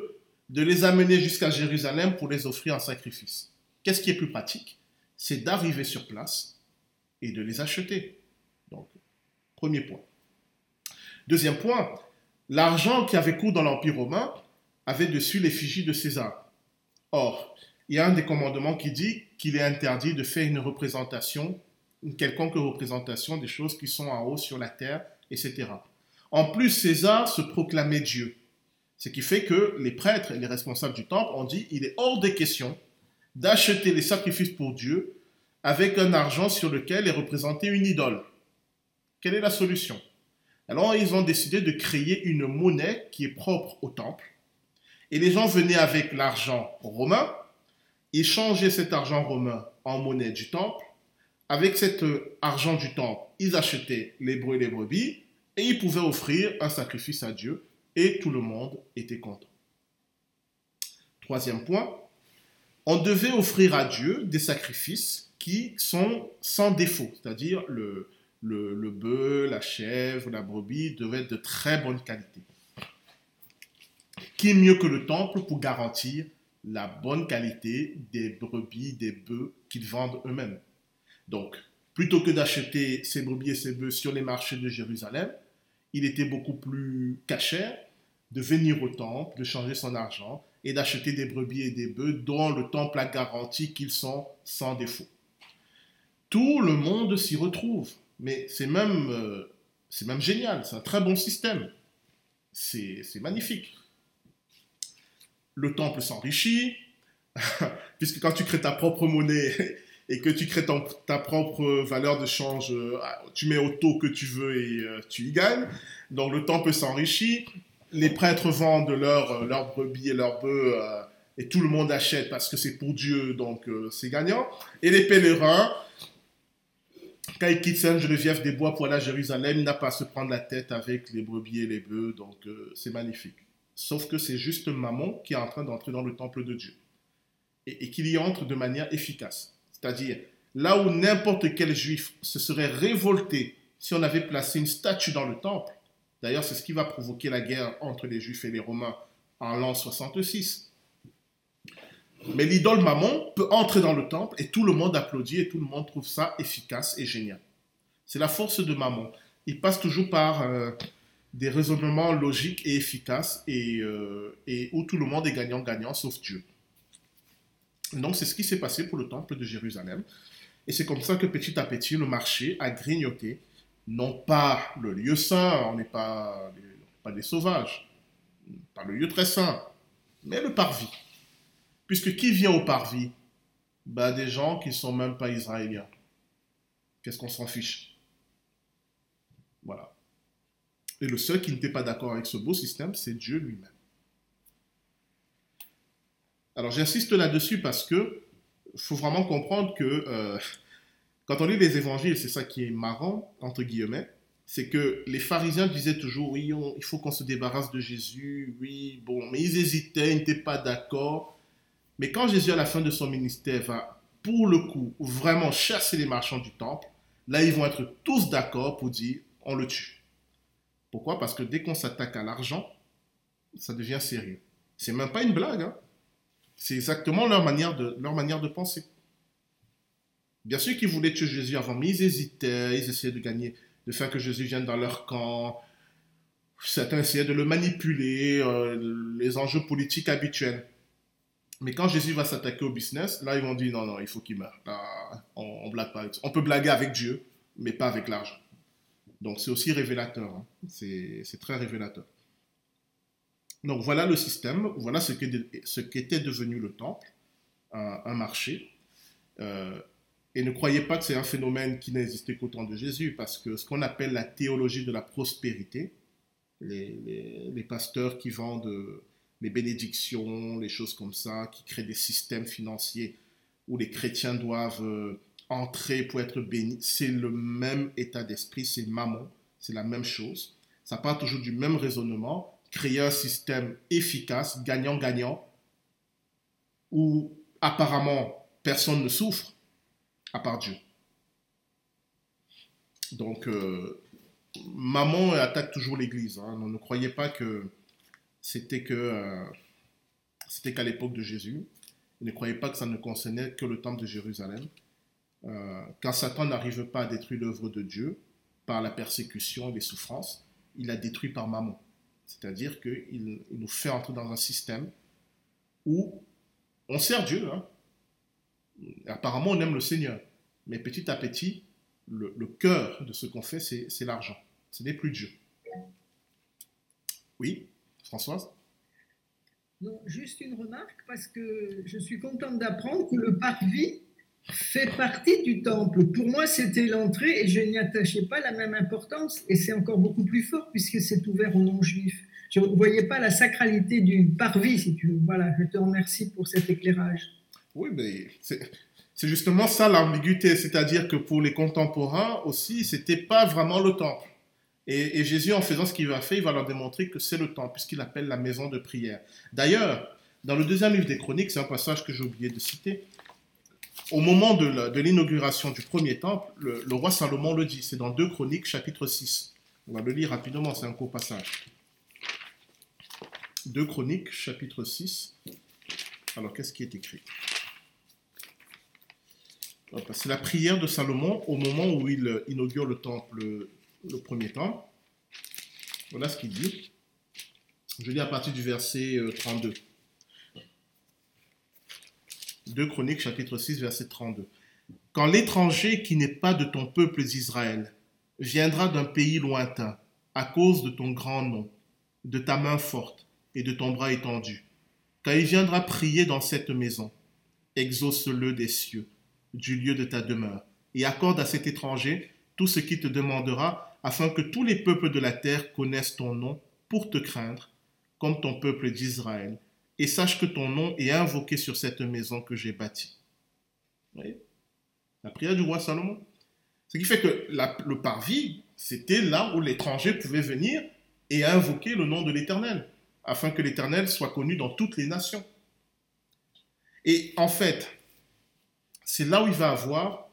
de les amener jusqu'à Jérusalem pour les offrir en sacrifice. Qu'est-ce qui est plus pratique? C'est d'arriver sur place et de les acheter. Premier point. Deuxième point, l'argent qui avait cours dans l'Empire romain avait dessus l'effigie de César. Or, il y a un des commandements qui dit qu'il est interdit de faire une représentation, une quelconque représentation des choses qui sont en haut sur la terre, etc. En plus, César se proclamait Dieu. Ce qui fait que les prêtres et les responsables du temple ont dit il est hors des questions d'acheter les sacrifices pour Dieu avec un argent sur lequel est représentée une idole. Quelle est la solution? Alors ils ont décidé de créer une monnaie qui est propre au temple. Et les gens venaient avec l'argent romain ils changeaient cet argent romain en monnaie du temple. Avec cet euh, argent du temple, ils achetaient les brebis et les brebis et ils pouvaient offrir un sacrifice à Dieu et tout le monde était content. Troisième point, on devait offrir à Dieu des sacrifices qui sont sans défaut, c'est-à-dire le, le, bœuf, la chèvre, la brebis devaient être de très bonne qualité. Qui mieux que le temple pour garantir la bonne qualité des brebis, des bœufs qu'ils vendent eux-mêmes? Donc, plutôt que d'acheter ces brebis et ces bœufs sur les marchés de Jérusalem, il était beaucoup plus cachère de venir au temple, de changer son argent et d'acheter des brebis et des bœufs dont le temple a garanti qu'ils sont sans défaut. Tout le monde s'y retrouve, mais c'est même, euh, même génial, c'est un très bon système. C'est magnifique le temple s'enrichit, Puisque quand tu crées ta propre monnaie et que tu crées ta propre valeur de change, euh, tu mets au taux que tu veux et euh, tu y gagnes. Donc le temple s'enrichit. Les prêtres vendent leurs brebis et leurs bœufs et tout le monde achète parce que c'est pour Dieu, donc c'est gagnant. Et les pèlerins, quand ils quittent Sainte-Geneviève des Bois pour aller à Jérusalem, ils n'ont pas à se prendre la tête avec les brebis et les bœufs, donc euh, c'est magnifique. Sauf que c'est juste Mammon qui est en train d'entrer dans le temple de Dieu. Et, et qu'il y entre de manière efficace. C'est-à-dire, là où n'importe quel juif se serait révolté si on avait placé une statue dans le temple, d'ailleurs c'est ce qui va provoquer la guerre entre les juifs et les romains en l'an 66. Mais l'idole Mammon peut entrer dans le temple et tout le monde applaudit et tout le monde trouve ça efficace et génial. C'est la force de Mammon. Il passe toujours par euh, des raisonnements logiques et efficaces et, euh, et où tout le monde est gagnant-gagnant sauf Dieu. Donc c'est ce qui s'est passé pour le temple de Jérusalem. Et c'est comme ça que petit à petit le marché a grignoté, non pas le lieu saint, on n'est pas, pas des sauvages, pas le lieu très saint, mais le parvis. Puisque qui vient au parvis? Bah, Des gens qui ne sont même pas israéliens. Qu'est-ce qu'on s'en fiche? Voilà. Et le seul qui n'était pas d'accord avec ce beau système, c'est Dieu lui-même. Alors j'insiste là-dessus parce que faut vraiment comprendre que euh, quand on lit les évangiles, c'est ça qui est marrant, entre guillemets, c'est que les pharisiens disaient toujours, oui, il faut qu'on se débarrasse de Jésus, oui, bon, mais ils hésitaient, ils n'étaient pas d'accord. Mais quand Jésus, à la fin de son ministère, va, pour le coup, vraiment chasser les marchands du temple, là, ils vont être tous d'accord pour dire, on le tue. Pourquoi? Parce que dès qu'on s'attaque à l'argent, ça devient sérieux. C'est même pas une blague, hein. C'est exactement leur manière, de, leur manière de penser. Bien sûr qu'ils voulaient tuer Jésus avant, mais ils hésitaient, ils essayaient de gagner, de faire que Jésus vienne dans leur camp. Certains essayaient de le manipuler, euh, les enjeux politiques habituels. Mais quand Jésus va s'attaquer au business, là, ils vont dire non, non, il faut qu'il meure. Là, on, on blague pas. On peut blaguer avec Dieu, mais pas avec l'argent. Donc, c'est aussi révélateur. Hein. C'est très révélateur. Donc, voilà le système. Voilà ce qu'était devenu le temple, un, marché. Euh, et ne croyez pas que c'est un phénomène qui n'existait qu'au temps de Jésus, parce que ce qu'on appelle la théologie de la prospérité, les, pasteurs qui vendent les bénédictions, les choses comme ça, qui créent des systèmes financiers où les chrétiens doivent euh, entrer pour être bénis, c'est le même état d'esprit, c'est mammon, c'est la même chose. Ça part toujours du même raisonnement, créer un système efficace, gagnant-gagnant, où apparemment personne ne souffre, à part Dieu. Donc, euh, maman attaque toujours l'Église. Hein. Ne croyez pas que c'était que euh, c'était qu'à l'époque de Jésus. Ne croyez pas que ça ne concernait que le temple de Jérusalem. Euh, quand Satan n'arrive pas à détruire l'œuvre de Dieu par la persécution et les souffrances, il la détruit par maman. C'est-à-dire qu'il il nous fait entrer dans un système où on sert Dieu. Hein. Apparemment, on aime le Seigneur. Mais petit à petit, le cœur de ce qu'on fait, c'est l'argent. Ce n'est plus Dieu. Oui, Françoise Non, juste une remarque, parce que je suis contente d'apprendre que le parvis fait partie du temple. Pour moi, c'était l'entrée et je n'y attachais pas la même importance. Et c'est encore beaucoup plus fort puisque c'est ouvert aux non-juifs. Je ne voyais pas la sacralité du parvis, si tu veux. Voilà, je te remercie pour cet éclairage. Oui, mais c'est justement ça l'ambiguïté. C'est-à-dire que pour les contemporains aussi, ce n'était pas vraiment le temple. Et, Jésus, en faisant ce qu'il va faire, il va leur démontrer que c'est le temple, puisqu'il appelle la maison de prière. D'ailleurs, dans le deuxième livre des Chroniques, c'est un passage que j'ai oublié de citer. Au moment de l'inauguration du premier temple, le, le, roi Salomon le dit. C'est dans 2 Chroniques, chapitre 6. On va le lire rapidement, c'est un court passage. 2 Chroniques, chapitre 6. Alors, qu'est-ce qui est écrit? C'est la prière de Salomon au moment où il inaugure le temple le premier temps. Voilà ce qu'il dit. Je lis à partir du verset 32. 2 Chroniques, chapitre 6, verset 32. Quand l'étranger qui n'est pas de ton peuple d'Israël viendra d'un pays lointain, à cause de ton grand nom, de ta main forte et de ton bras étendu, quand il viendra prier dans cette maison, exauce-le des cieux, du lieu de ta demeure, et accorde à cet étranger tout ce qu'il te demandera, afin que tous les peuples de la terre connaissent ton nom pour te craindre, comme ton peuple d'Israël, et sache que ton nom est invoqué sur cette maison que j'ai bâtie. Vous voyez? La prière du roi Salomon. Ce qui fait que le parvis, c'était là où l'étranger pouvait venir et invoquer le nom de l'Éternel, afin que l'Éternel soit connu dans toutes les nations. Et en fait, c'est là où il va avoir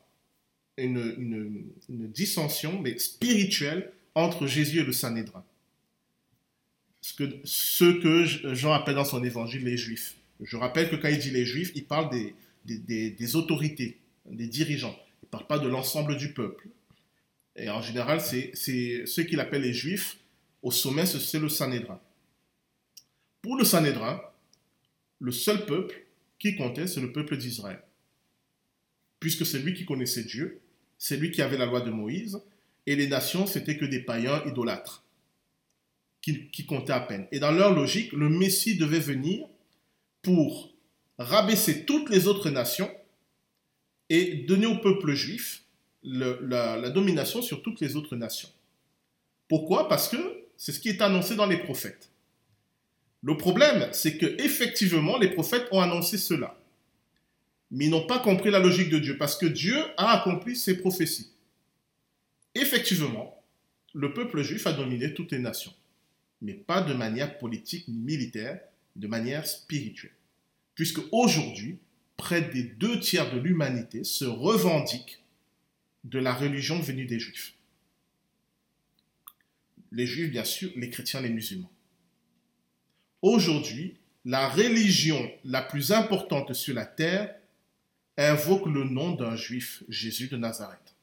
une, dissension, mais spirituelle, entre Jésus et le Sanhédrin. Ce que, ce que Jean appelle dans son évangile les Juifs. Je rappelle que quand il dit les Juifs, il parle des, des- autorités, des dirigeants. Il ne parle pas de l'ensemble du peuple. Et en général, c'est ceux qu'il appelle les Juifs. Au sommet, c'est le Sanhédrin. Pour le Sanhédrin, le seul peuple qui comptait, c'est le peuple d'Israël. Puisque c'est lui qui connaissait Dieu, c'est lui qui avait la loi de Moïse, et les nations, c'était que des païens idolâtres, qui, comptaient à peine. Et dans leur logique, le Messie devait venir pour rabaisser toutes les autres nations et donner au peuple juif la, la domination sur toutes les autres nations. Pourquoi? Parce que c'est ce qui est annoncé dans les prophètes. Le problème, c'est que effectivement, les prophètes ont annoncé cela, mais ils n'ont pas compris la logique de Dieu, parce que Dieu a accompli ses prophéties. Effectivement, le peuple juif a dominé toutes les nations, mais pas de manière politique ni militaire, de manière spirituelle. Puisque aujourd'hui, près des deux tiers de l'humanité se revendiquent de la religion venue des juifs. Les juifs, bien sûr, les chrétiens, les musulmans. Aujourd'hui, la religion la plus importante sur la terre invoque le nom d'un juif, Jésus de Nazareth.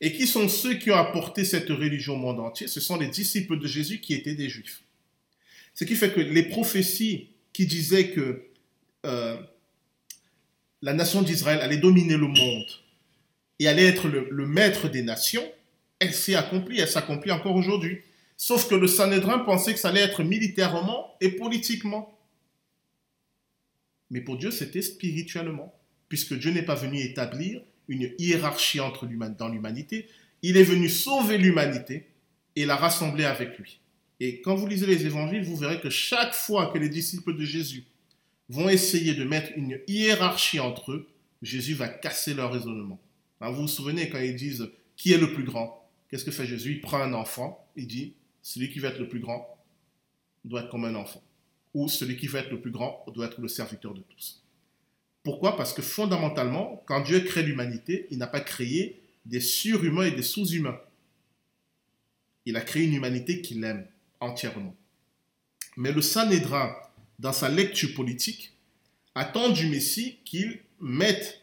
Et qui sont ceux qui ont apporté cette religion au monde entier? Ce sont les disciples de Jésus qui étaient des juifs. Ce qui fait que les prophéties qui disaient que euh, la nation d'Israël allait dominer le monde et allait être le, le maître des nations, elle s'est accomplie, elle s'accomplit encore aujourd'hui. Sauf que le Sanhédrin pensait que ça allait être militairement et politiquement. Mais pour Dieu, c'était spirituellement, puisque Dieu n'est pas venu établir une hiérarchie dans l'humanité, il est venu sauver l'humanité et la rassembler avec lui. Et quand vous lisez les évangiles, vous verrez que chaque fois que les disciples de Jésus vont essayer de mettre une hiérarchie entre eux, Jésus va casser leur raisonnement. Hein, vous vous souvenez quand ils disent qui est le plus grand? Qu'est-ce que fait Jésus? Il prend un enfant, il dit celui qui va être le plus grand doit être comme un enfant. Ou celui qui va être le plus grand doit être le serviteur de tous. Pourquoi? Parce que fondamentalement, quand Dieu crée l'humanité, il n'a pas créé des surhumains et des sous-humains. Il a créé une humanité qu'il aime entièrement. Mais le Sanhédrin, dans sa lecture politique, attend du Messie qu'il mette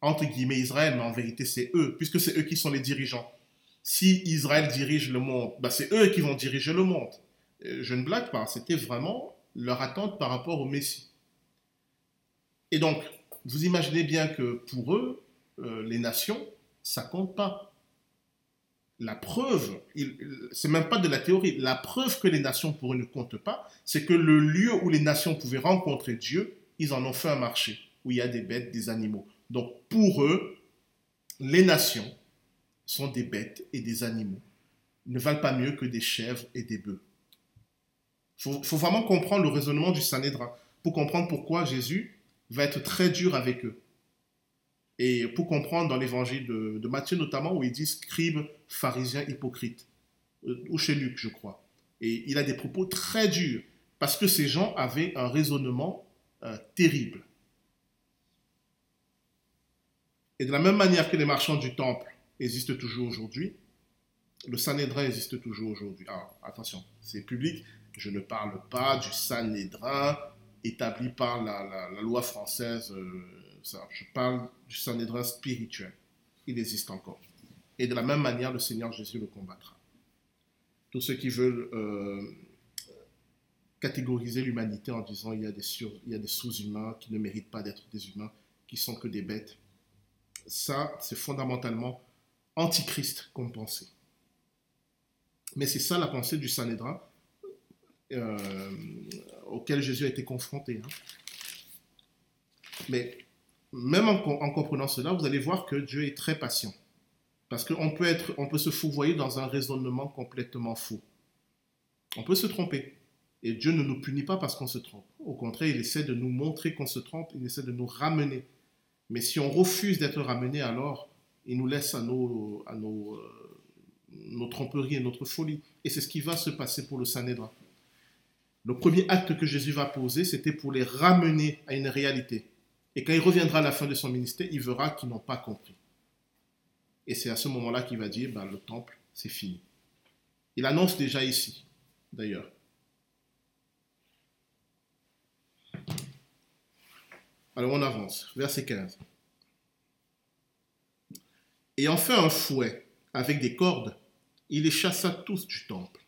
entre guillemets Israël, mais en vérité c'est eux, puisque c'est eux qui sont les dirigeants. Si Israël dirige le monde, bah, c'est eux qui vont diriger le monde. Je ne blague pas, c'était vraiment leur attente par rapport au Messie. Et donc, vous imaginez bien que pour eux, euh, les nations, ça compte pas. La preuve, c'est même pas de la théorie, la preuve que les nations pour eux ne comptent pas, c'est que le lieu où les nations pouvaient rencontrer Dieu, ils en ont fait un marché, où il y a des bêtes, des animaux. Donc pour eux, les nations sont des bêtes et des animaux, ne valent pas mieux que des chèvres et des bœufs. Il faut, vraiment comprendre le raisonnement du Sanhédrin pour comprendre pourquoi Jésus va être très dur avec eux. Et pour comprendre dans l'évangile de, Matthieu notamment, où il dit scribe, pharisien, hypocrite, euh, ou chez Luc, je crois. Et il a des propos très durs, parce que ces gens avaient un raisonnement euh, terrible. Et de la même manière que les marchands du temple existent toujours aujourd'hui, le Sanhédrin existe toujours aujourd'hui. Alors, attention, c'est public, je ne parle pas du Sanhédrin établi par la, loi française, euh, je parle du Sanhédrin spirituel. Il existe encore. Et de la même manière, le Seigneur Jésus le combattra. Tous ceux qui veulent euh, catégoriser l'humanité en disant il y a des, sur- il y a des sous-humains qui ne méritent pas d'être des humains, qui sont que des bêtes, ça, c'est fondamentalement antichrist comme pensée. Mais c'est ça la pensée du Sanhédrin euh, auquel Jésus a été confronté. hein. Mais même en, en, comprenant cela, vous allez voir que Dieu est très patient. Parce qu'on peut, peut se fourvoyer dans un raisonnement complètement faux. On peut se tromper. Et Dieu ne nous punit pas parce qu'on se trompe. Au contraire, il essaie de nous montrer qu'on se trompe, il essaie de nous ramener. Mais si on refuse d'être ramené, alors il nous laisse à nos, à nos, euh, nos tromperies et notre folie. Et c'est ce qui va se passer pour le Sanhédrin. Le premier acte que Jésus va poser, c'était pour les ramener à une réalité. Et quand il reviendra à la fin de son ministère, il verra qu'ils n'ont pas compris. Et c'est à ce moment-là qu'il va dire, ben, le temple, c'est fini. Il annonce déjà ici, d'ailleurs. Alors on avance, verset 15. Ayant fait un fouet avec des cordes, il les chassa tous du temple,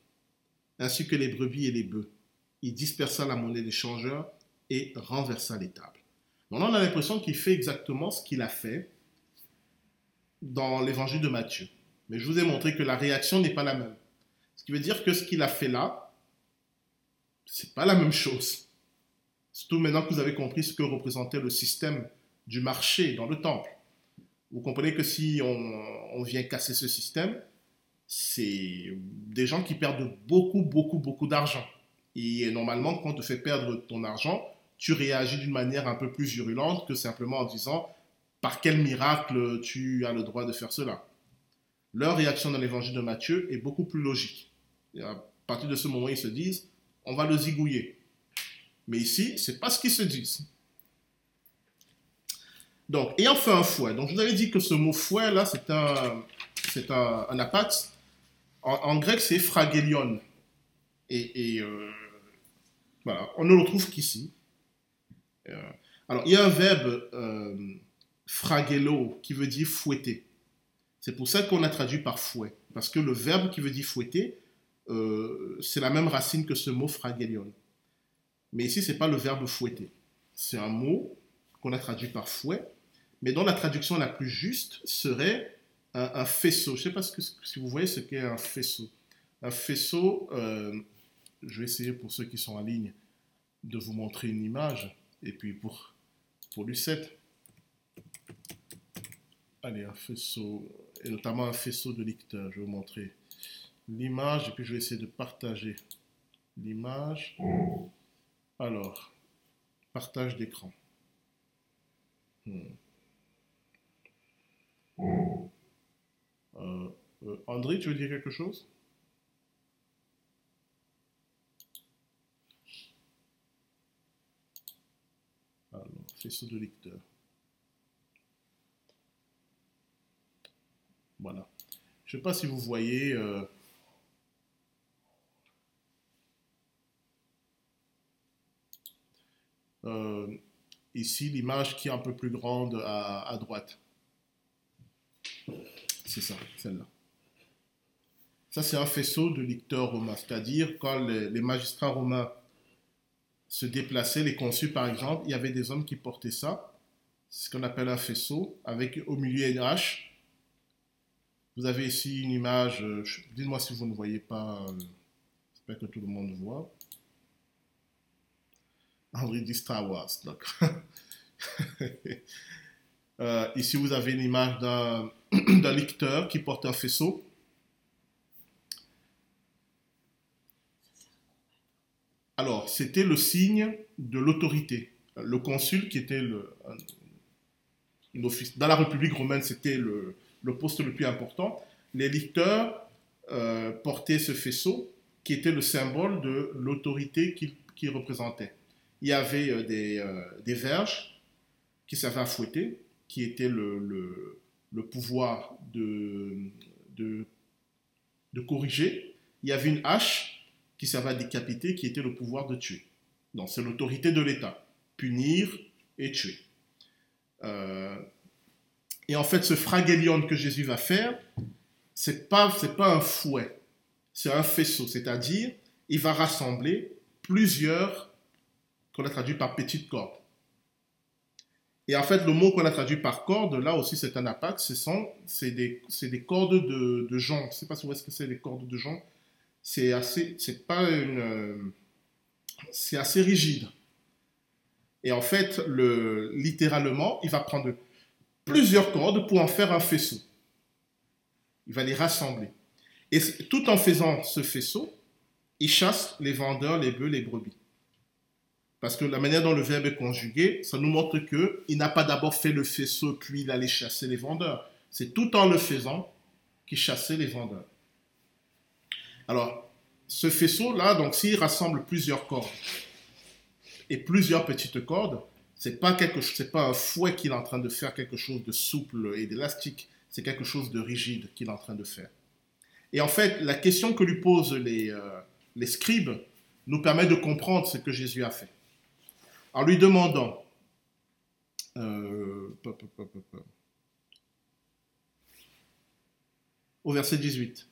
ainsi que les brebis et les bœufs. Il dispersa la monnaie des changeurs et renversa les tables. Donc on a l'impression qu'il fait exactement ce qu'il a fait dans l'évangile de Matthieu. Mais je vous ai montré que la réaction n'est pas la même. Ce qui veut dire que ce qu'il a fait là, c'est pas la même chose. Surtout maintenant que vous avez compris ce que représentait le système du marché dans le temple. Vous comprenez que si on, vient casser ce système, c'est des gens qui perdent beaucoup, beaucoup, beaucoup d'argent. Et normalement, quand on te fait perdre ton argent, tu réagis d'une manière un peu plus virulente que simplement en disant par quel miracle tu as le droit de faire cela? Leur réaction dans l'évangile de Matthieu est beaucoup plus logique. Et à partir de ce moment, ils se disent on va le zigouiller. Mais ici, c'est pas ce qu'ils se disent. Donc, ayant fait un fouet, donc je vous avais dit que ce mot fouet là, c'est un, c'est un, un apax. En, grec, c'est fragelion. Et, euh, on ne le trouve qu'ici. Euh, alors, il y a un verbe euh, fragelo qui veut dire fouetter. C'est pour ça qu'on a traduit par fouet. Parce que le verbe qui veut dire fouetter, c'est la même racine que ce mot fragelion. Mais ici, ce n'est pas le verbe fouetter. C'est un mot qu'on a traduit par fouet, mais dont la traduction la plus juste serait un, faisceau. Je ne sais pas si vous voyez ce qu'est un faisceau. Un faisceau, euh, je vais essayer pour ceux qui sont en ligne de vous montrer une image, et puis pour, pour Lucette. Allez, un faisceau, et notamment un faisceau de lecteur. Je vais vous montrer l'image, et puis je vais essayer de partager l'image. Alors, partage d'écran. Hmm. Euh, euh, André, tu veux dire quelque chose Alors, faisceau de lecteur. Voilà. Je ne sais pas si vous voyez. Euh, ici l'image qui est un peu plus grande à droite. C'est ça, celle-là. Ça, c'est un faisceau de lecteurs romains, c'est-à-dire quand les, magistrats romains se déplaçaient, les consuls par exemple, il y avait des hommes qui portaient ça, ce qu'on appelle un faisceau, avec au milieu une hache. Vous avez ici une image, euh, dites-moi si vous ne voyez pas, euh, j'espère que tout le monde voit. Henri dit Star Wars, Euh, ici, vous avez une image d'un lecteur qui porte un faisceau. Alors, c'était le signe de l'autorité. Le consul, qui était le, dans la République romaine, c'était le, poste le plus important. Les lecteurs euh, portaient ce faisceau, qui était le symbole de l'autorité qu'il représentait. Il y avait euh, des, des verges qui servaient à fouetter, qui était le, pouvoir de, corriger. Il y avait une hache qui servait à décapiter, qui était le pouvoir de tuer. Donc c'est l'autorité de l'État, punir et tuer. Euh, et en fait, ce fragélion que Jésus va faire, c'est pas pas un fouet, c'est un faisceau, c'est-à-dire il va rassembler plusieurs qu'on a traduit par petite corde. Et en fait, le mot qu'on a traduit par corde, là aussi, c'est un apax. C'est des, des, cordes de, de jonc. Je ne sais pas voyez ce que c'est, les cordes de jonc. C'est assez, une, c'est assez rigide. Et en fait, le, littéralement, il va prendre plusieurs cordes pour en faire un faisceau. Il va les rassembler. Et tout en faisant ce faisceau, il chasse les vendeurs, les bœufs, les brebis. Parce que la manière dont le verbe est conjugué, ça nous montre qu'il n'a pas d'abord fait le faisceau, puis il allait chasser les vendeurs. C'est tout en le faisant qu'il chassait les vendeurs. Alors, ce faisceau-là, donc s'il rassemble plusieurs cordes et plusieurs petites cordes, c'est pas quelque c'est pas un fouet qu'il est en train de faire quelque chose de souple et d'élastique, c'est quelque chose de rigide qu'il est en train de faire. Et en fait, la question que lui posent les, euh, scribes nous permet de comprendre ce que Jésus a fait. En lui demandant, euh, au verset 18,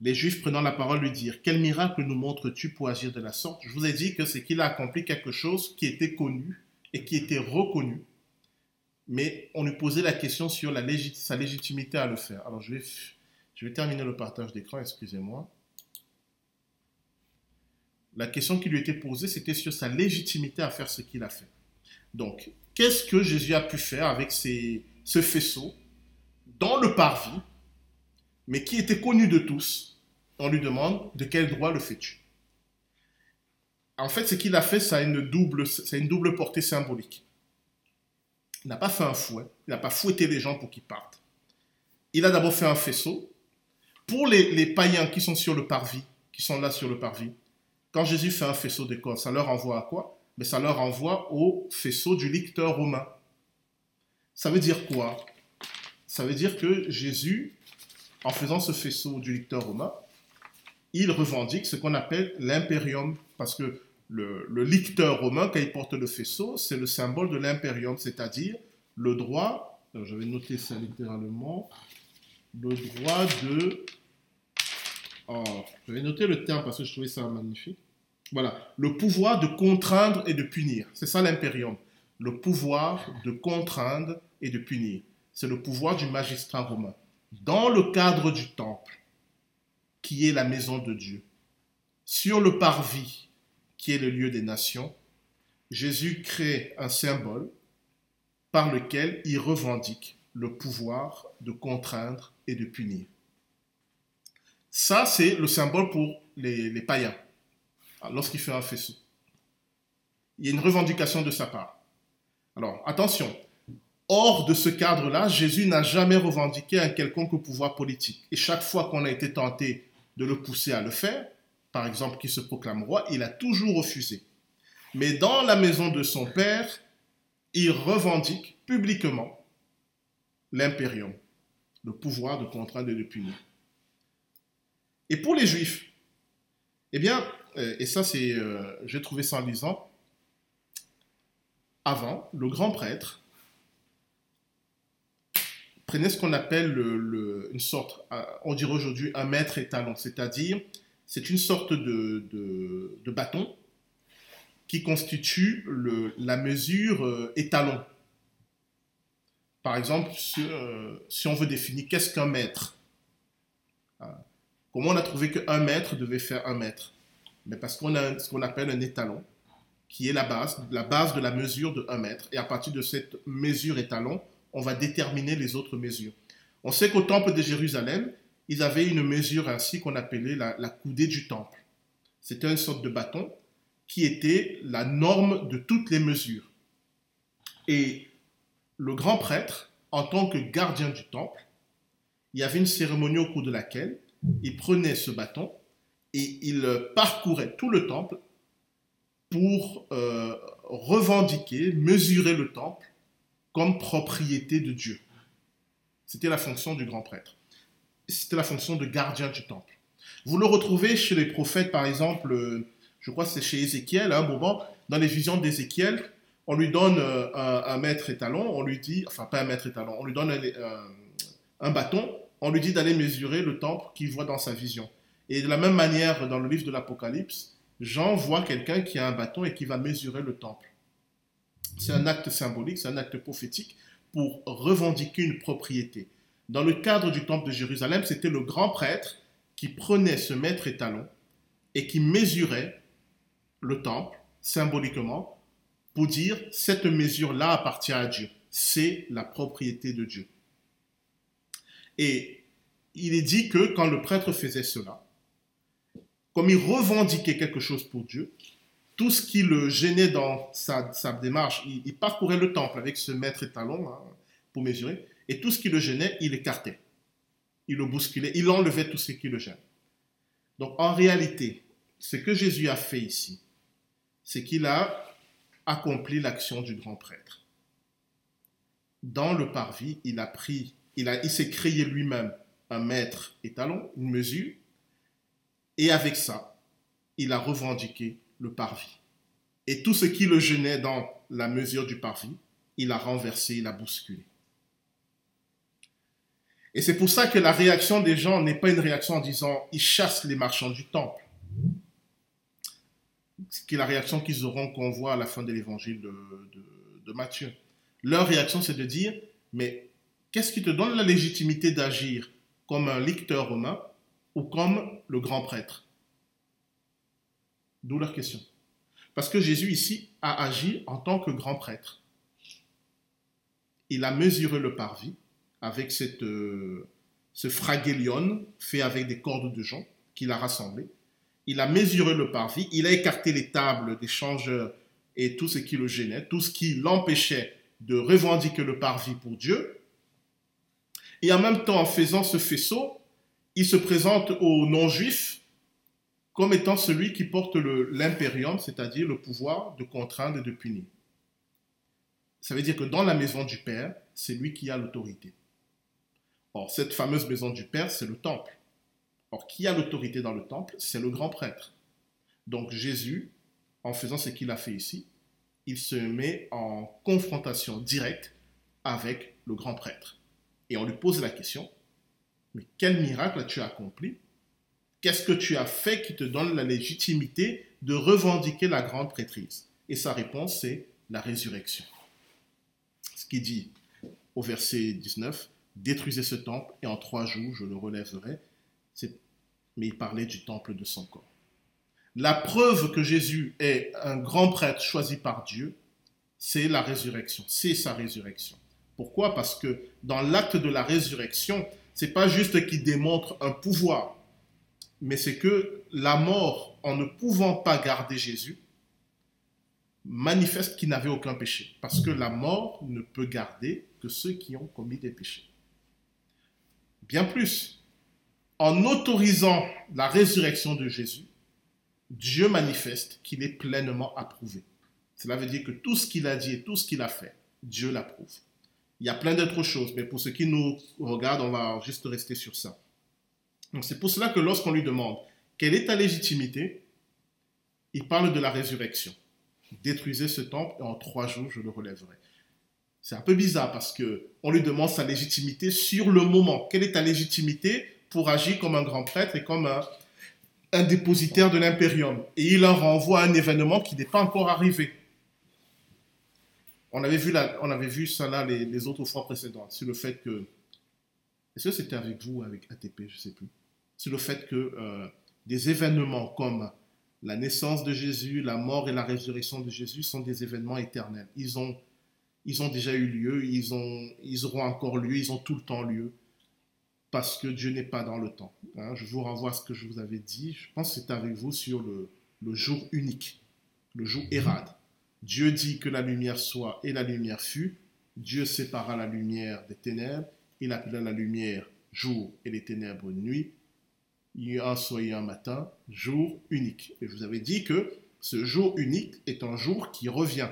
les Juifs prenant la parole lui dirent, Quel miracle nous montres-tu pour agir de la sorte? Je vous ai dit que c'est qu'il a accompli quelque chose qui était connu et qui était reconnu, mais on lui posait la question sur sa légitimité à le faire. Alors je vais, je vais terminer le partage d'écran, excusez-moi. La question qui lui était posée, c'était sur sa légitimité à faire ce qu'il a fait. Donc, qu'est-ce que Jésus a pu faire avec ce faisceau dans le parvis, mais qui était connu de tous On lui demande, de quel droit le fais-tu En fait, ce qu'il a fait, ça a une double, une double portée symbolique. Il n'a pas fait un fouet, il n'a pas fouetté les gens pour qu'ils partent. Il a d'abord fait un faisceau. Pour les, les païens qui sont sur le parvis, qui sont là sur le parvis, quand Jésus fait un faisceau de cordes, ça leur renvoie à quoi? Mais ça leur renvoie au faisceau du licteur romain. Ça veut dire quoi? Ça veut dire que Jésus, en faisant ce faisceau du licteur romain, il revendique ce qu'on appelle l'impérium, parce que le, licteur romain, quand il porte le faisceau, c'est le symbole de l'impérium, c'est-à-dire le droit, je vais noter ça littéralement, le droit de Oh, je vais noter le terme parce que je trouvais ça magnifique. Voilà, le pouvoir de contraindre et de punir. C'est ça l'impérium. Le pouvoir de contraindre et de punir. C'est le pouvoir du magistrat romain. Dans le cadre du temple, qui est la maison de Dieu, sur le parvis, qui est le lieu des nations, Jésus crée un symbole par lequel il revendique le pouvoir de contraindre et de punir. Ça, c'est le symbole pour les, païens, lorsqu'il fait un faisceau. Il y a une revendication de sa part. Alors, attention, hors de ce cadre-là, Jésus n'a jamais revendiqué un quelconque pouvoir politique. Et chaque fois qu'on a été tenté de le pousser à le faire, par exemple qu'il se proclame roi, il a toujours refusé. Mais dans la maison de son père, il revendique publiquement l'impérium, le pouvoir de contraindre et de punir. Et pour les Juifs, eh bien, euh, et ça c'est, euh, j'ai trouvé ça en lisant, avant, le grand prêtre prenait ce qu'on appelle le, une sorte, euh, on dirait aujourd'hui un maître étalon, c'est-à-dire c'est une sorte de, de, bâton qui constitue le, la mesure étalon. Par exemple, si, si on veut définir qu'est-ce qu'un mètre, Comment on a trouvé qu'un mètre devait faire un mètre Mais Parce qu'on a ce qu'on appelle un étalon, qui est la base, la base de la mesure de un mètre. Et à partir de cette mesure étalon, on va déterminer les autres mesures. On sait qu'au temple de Jérusalem, ils avaient une mesure ainsi qu'on appelait la, coudée du temple. C'était une sorte de bâton qui était la norme de toutes les mesures. Et le grand prêtre, en tant que gardien du temple, il y avait une cérémonie au cours de laquelle il prenait ce bâton et il parcourait tout le temple pour euh, revendiquer, mesurer le temple comme propriété de Dieu. C'était la fonction du grand prêtre. C'était la fonction de gardien du temple. Vous le retrouvez chez les prophètes, par exemple, euh, je crois que c'est chez Ézéchiel, à un moment, dans les visions d'Ézéchiel, on lui donne euh, un, maître étalon, on lui dit, enfin pas un maître étalon, on lui donne un bâton on lui dit d'aller mesurer le temple qu'il voit dans sa vision. Et de la même manière, dans le livre de l'Apocalypse, Jean voit quelqu'un qui a un bâton et qui va mesurer le temple. C'est un acte symbolique, c'est un acte prophétique pour revendiquer une propriété. Dans le cadre du temple de Jérusalem, c'était le grand prêtre qui prenait ce maître étalon et qui mesurait le temple symboliquement pour dire cette mesure-là appartient à Dieu. C'est la propriété de Dieu. Et il est dit que quand le prêtre faisait cela, comme il revendiquait quelque chose pour Dieu, tout ce qui le gênait dans sa, démarche, il, parcourait le temple avec ce maître étalon hein, pour mesurer, et tout ce qui le gênait, il écartait. Il le bousculait, il enlevait tout ce qui le gêne. Donc en réalité, ce que Jésus a fait ici, c'est qu'il a accompli l'action du grand prêtre. Dans le parvis, il a pris, il, s'est créé lui-même un mètre étalon, une mesure, et avec ça, il a revendiqué le parvis. Et tout ce qui le gênait dans la mesure du parvis, il a renversé, il a bousculé. Et c'est pour ça que la réaction des gens n'est pas une réaction en disant ils chassent les marchands du temple. Ce qui est la réaction qu'ils auront qu'on voit à la fin de l'évangile de, de Matthieu. Leur réaction, c'est de dire mais qu'est-ce qui te donne la légitimité d'agir comme un lecteur romain ou comme le grand prêtre? D'où leur question. Parce que Jésus ici a agi en tant que grand prêtre. Il a mesuré le parvis avec cette, euh, ce fragélion fait avec des cordes de jonc qu'il a rassemblé. Il a mesuré le parvis, il a écarté les tables des changeurs et tout ce qui le gênait, tout ce qui l'empêchait de revendiquer le parvis pour Dieu. Et en même temps, en faisant ce faisceau, il se présente aux non-juifs comme étant celui qui porte l'impérium, c'est-à-dire le pouvoir de contraindre et de punir. Ça veut dire que dans la maison du Père, c'est lui qui a l'autorité. Or, cette fameuse maison du Père, c'est le temple. Or, qui a l'autorité dans le temple? C'est le grand prêtre. Donc Jésus, en faisant ce qu'il a fait ici, il se met en confrontation directe avec le grand prêtre. Et on lui pose la question, mais quel miracle as-tu accompli Qu'est-ce que tu as fait qui te donne la légitimité de revendiquer la grande prêtrise? Et sa réponse, c'est la résurrection. Ce qui dit au verset 19, détruisez ce temple et en trois jours je le relèverai. Mais il parlait du temple de son corps. La preuve que Jésus est un grand prêtre choisi par Dieu, c'est la résurrection, c'est sa résurrection. Pourquoi? Parce que dans l'acte de la résurrection, c'est pas juste qu'il démontre un pouvoir, mais c'est que la mort, en ne pouvant pas garder Jésus, manifeste qu'il n'avait aucun péché, parce que la mort ne peut garder que ceux qui ont commis des péchés. Bien plus, en autorisant la résurrection de Jésus, Dieu manifeste qu'il est pleinement approuvé. Cela veut dire que tout ce qu'il a dit et tout ce qu'il a fait, Dieu l'approuve. Il y a plein d'autres choses, mais pour ceux qui nous regardent, on va juste rester sur ça. Donc c'est pour cela que lorsqu'on lui demande quelle est ta légitimité, il parle de la résurrection. Détruisez ce temple et en trois jours je le relèverai. C'est un peu bizarre parce que on lui demande sa légitimité sur le moment. Quelle est ta légitimité pour agir comme un grand prêtre et comme un, dépositaire de l'impérium? Et il leur renvoie un événement qui n'est pas encore arrivé. On avait vu, on avait vu ça là les, autres fois précédentes, sur le fait que... Est-ce que c'était avec vous, avec ATP, je ne sais plus. Sur le fait que euh, des événements comme la naissance de Jésus, la mort et la résurrection de Jésus sont des événements éternels. Ils ont ils ont déjà eu lieu, ils, ont, ils auront encore lieu, ils ont tout le temps lieu, parce que Dieu n'est pas dans le temps. Hein. je vous renvoie à ce que je vous avais dit, je pense que c'est avec vous sur le, le jour unique, le jour Hérad. Dieu dit que la lumière soit et la lumière fut. Dieu sépara la lumière des ténèbres, il appela la lumière jour et les ténèbres nuit. Il y a un soir et un matin, jour unique. Et je vous avais dit que ce jour unique est un jour qui revient.